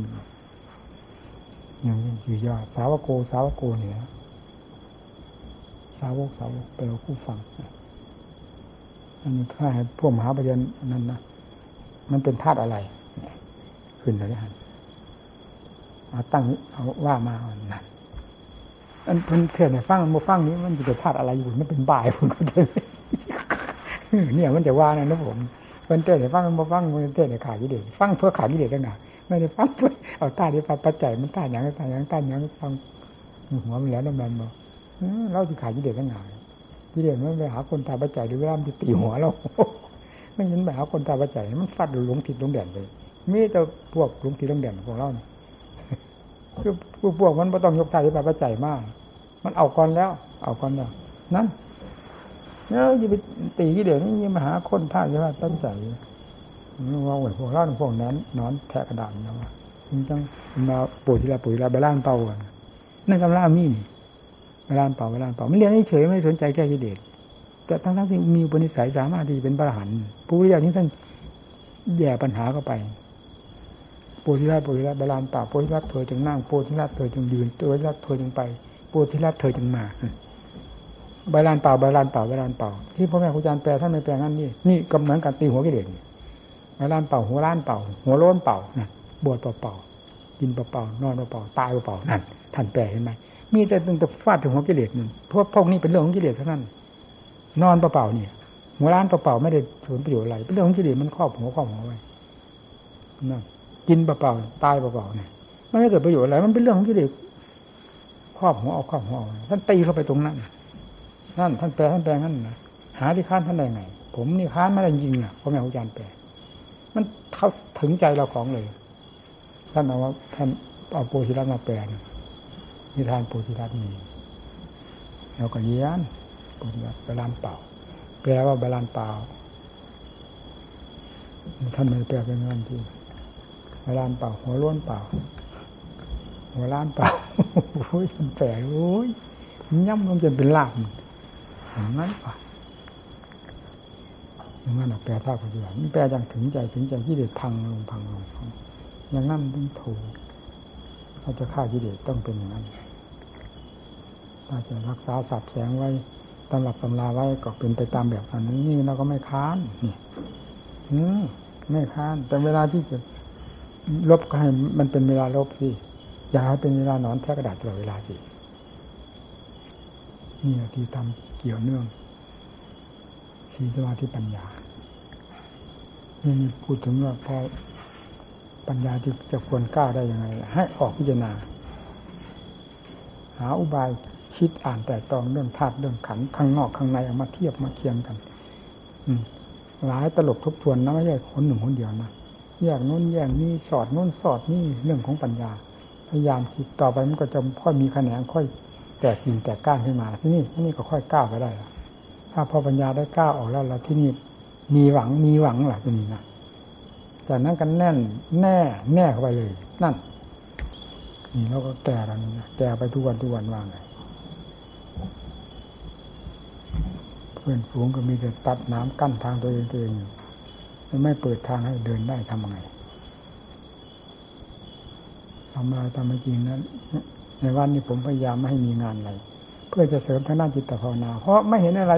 อย่างอยู่ยอดสาวโกสาวโกเนี่ยสาวกสาวกเป็นคู่ฟังอันนี้ถ้าให้พวกมหาปริญญานั้นนะมันเป็นธาตุอะไร ขึ้นเลยฮะเอาตั้งเอาว่ามาอ่อนน อันเพิ่นเถื่อนเนี่ยฟังมาฟังนี้มันจะเป็นธาตุอะไรอยู่มันเป็นบ่ายผมก็เลยเนี่ยมันจะว่านะนะผมเพิ่นเตือนเนี่ยฟังมาฟังมันเตือนเนี่ยขาดกิเลสฟังเพื่อขาดกิเลสตั้งนานไม่ได้ฟังเพื่อเอาตาที่ปัจจัยมันตาอย่างตาอย่างตาอย่างฟังหัวมันแล้วนั่นมันบอกเราจะขาดกิเลสตั้งนานกิเลสมันไปหาคนตาปัจจัยหรือว่ามันจะตีหัวเราไม่เห็นไปหาคนตาปัจจัยมันฟัดหลงทิศหลงแดนไปมีแต่พวกหลงทิศหลงแดนของเรา คือพวกมันไม่ต้องยกตาที่ปัจจัยมาก มันเอาก่อนแล้ว เอาก่อนแล้วนั่นแล้วจะไปตีกิเลสนี่มาหาคนท่าใช่ไหมตั้งใจว่าโอ้ยพวกเราพวกนั้นนอนแทะกระดานนะว่ามันต้องมาปุ๋ยทีละปุ๋ยละไปล้านเป่านั่นกำลังมีนี่เวลาเป่าเวลาเป่าไม่เรียนเฉยไม่สนใจแก้กิเลสแต่ทั้งทั้งที่มีอุปนิสัยสามารถที่เป็นพระหันผู้วิญญาณที่ท่านแย่ปัญหาเข้าไป ธิราชโพธิราชบาลานป่าโพธิราชเธอจึงนั่งโพธิราชเธอจึงยืนโพธิราชเธอจึงไปโพธิราชเธอจึงมาบาลานเป่าบาลานเป่าบาลานเป่าที่พ่อแม่ครูอาจารย์แปลท่านไม่แปลงั้นนี่นี่ก็เหมือนการตีหัวกิเลสบาลานเป่าหัวล้านเป่า หัวโล้นเป่านะบวชเป่าเป่ากินเป่าเป่า นอนเป่าเป่า ตายเป่าเป่า นั่น ท่านแปลเห็นไหม มีแต่ตึงแต่ฟาดถึงหัวกิเลสนึงเพราะพวกนี้เป็นเรื่องของกิเลสเท่านั้น นอนเปล่าเนี่ย หัวร้านเปล่าไม่ได้ผลประโยชน์อะไร เป็นเรื่องของกิเลสมันครอบหัวครอบหัวไว้นั่น กินเปล่าๆตายเปล่าๆเนี่ยไม่ได้เกิดประโยชน์อะไรมันเป็นเรื่องของกิเลสครอบหัวเอาครอบหัวท่านตีเข้าไปตรงนั้นนั่นท่านแปลท่านแปลงั้นนะหาที่ค้านท่านได้ไง ผมนี่ค้านไม่ได้ยิงอะเพราะแม่อาจารย์แปลมันเข้าถึงใจเราของเลย ท่านเอาว่าท่านเอาโปรชิรัตมาแปลนิทานโพธิรัตมีเราก็เยียนโพธิรัตบาลานเปล่าแปลว่าบาลานเปล่าท่านไม่แปลเป็นงานที่ บาลานเปล่า หัวล้วนเปล่า หัวล้านเปล่าโอ้ยแปลโอ้ยย่ำมันจะเป็นลาบอย่างนั้นป่ะอย่างนั้นแปลภาคปฏิบัติแปลอย่างถึงใจถึงใจที่เด็ดพังลงพังลงอย่างนั้นต้องถูกถ้าจะฆ่ากิเลสต้องเป็นอย่างนั้นถ้าจะรักษาสับแสงไว้ตำรับตำราไว้ก็เป็นไปตามแบบนั้นนี่เราก็ไม่ค้านนี่ไม่ค้าน แต่เวลาที่จะ ลบก็ให้มันเป็นเวลาลบสิอย่าให้เป็นเวลานอนแท้กระดาษตลอดเวลาสินี่ที่ทำเกี่ยวเนื่องสีสมาธิปัญญานี่พูดถึงว่าพอปัญญาที่จะควรกล้าได้ยังไง ให้ออกพิจารณา หาอุบายคิดอ่านแต่ตองเรื่องธาตุเรื่องขันข้างนอกข้างในเอามาเทียบมาเคียงกัน อืหลายตลบทบทวนนะไม่ใช่คนหนึ่งคนเดียวนะ แยกนู้นแยกนี้สอดนู้นสอดนี่เรื่องของปัญญา พยายามคิดต่อไปมันก็จะค่อยมีแขนงค่อยแตกกิ่งแตกก้านขึ้นมาที่นี่ที่นี่ก็ค่อยก้าวไปได้ถ้าพอปัญญาได้ก้าวออกแล้วแล้วที่นี่มีหวังมีหวังหล่ะที่นี่นะจากนั้นกันแน่นแน่แน่เข้าไปเลย นั่นนี่เราก็แก่แล้วนี่นะแก่ไปทุกวันทุกวันว่างไงเพื่อนฝูงก็มีแต่ตัดน้ำกั้นทางตัวเองตัวเอง ไม่เปิดทางให้เดินได้ทำไงทำอะไรทำไม่จริงนั้นในวันนี้ผมพยายามไม่ให้มีงานอะไร เพื่อจะเสริมทางด้านจิตภาวนา เพราะไม่เห็นอะไร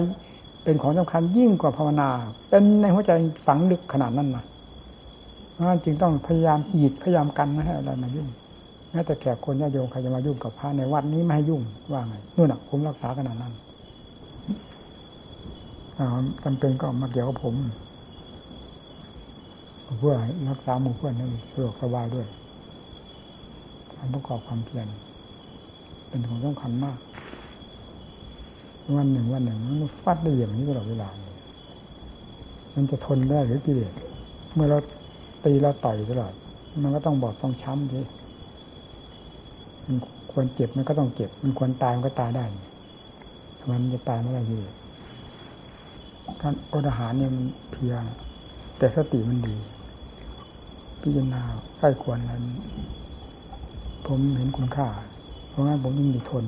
เป็นของสำคัญยิ่งกว่าภาวนา เป็นในหัวใจฝังลึกขนาดนั้นนะเพราะฉะนั้นจึงต้องพยายามหยิดพยายามกันไม่ให้อะไรมายุ่งแม้แต่แขกคนญาโยมใครจะมายุ่งกับพระในวัดนี้ไม่ให้ยุ่งว่าไงนู่นน่ะผมรักษาขนาดนั้นจำเป็นก็มาเกี่ยวกับผม เพื่อรักษาหมู่เพื่อนให้สะดวกสบายด้วยการประกอบความเพียรเป็นของสำคัญมาก วันหนึ่งวันหนึ่งมันฟัดได้อย่างนี้ตลอดเวลา มันจะทนได้หรือกิเลสเมื่อเราตีเราต่อยตลอด มันก็ต้องบอดต้องช้ำทีมันควรเจ็บมันก็ต้องเจ็บ มันควรตายมันก็ตายได้มันจะตายไม่ได้ทีการอดอาหารเนี่ยมันเพียงแต่สติมันดี พิจารณาใกล้ควรนั้น ผมเห็นคุณค่า เพราะงั้นผมยิ่งดีทน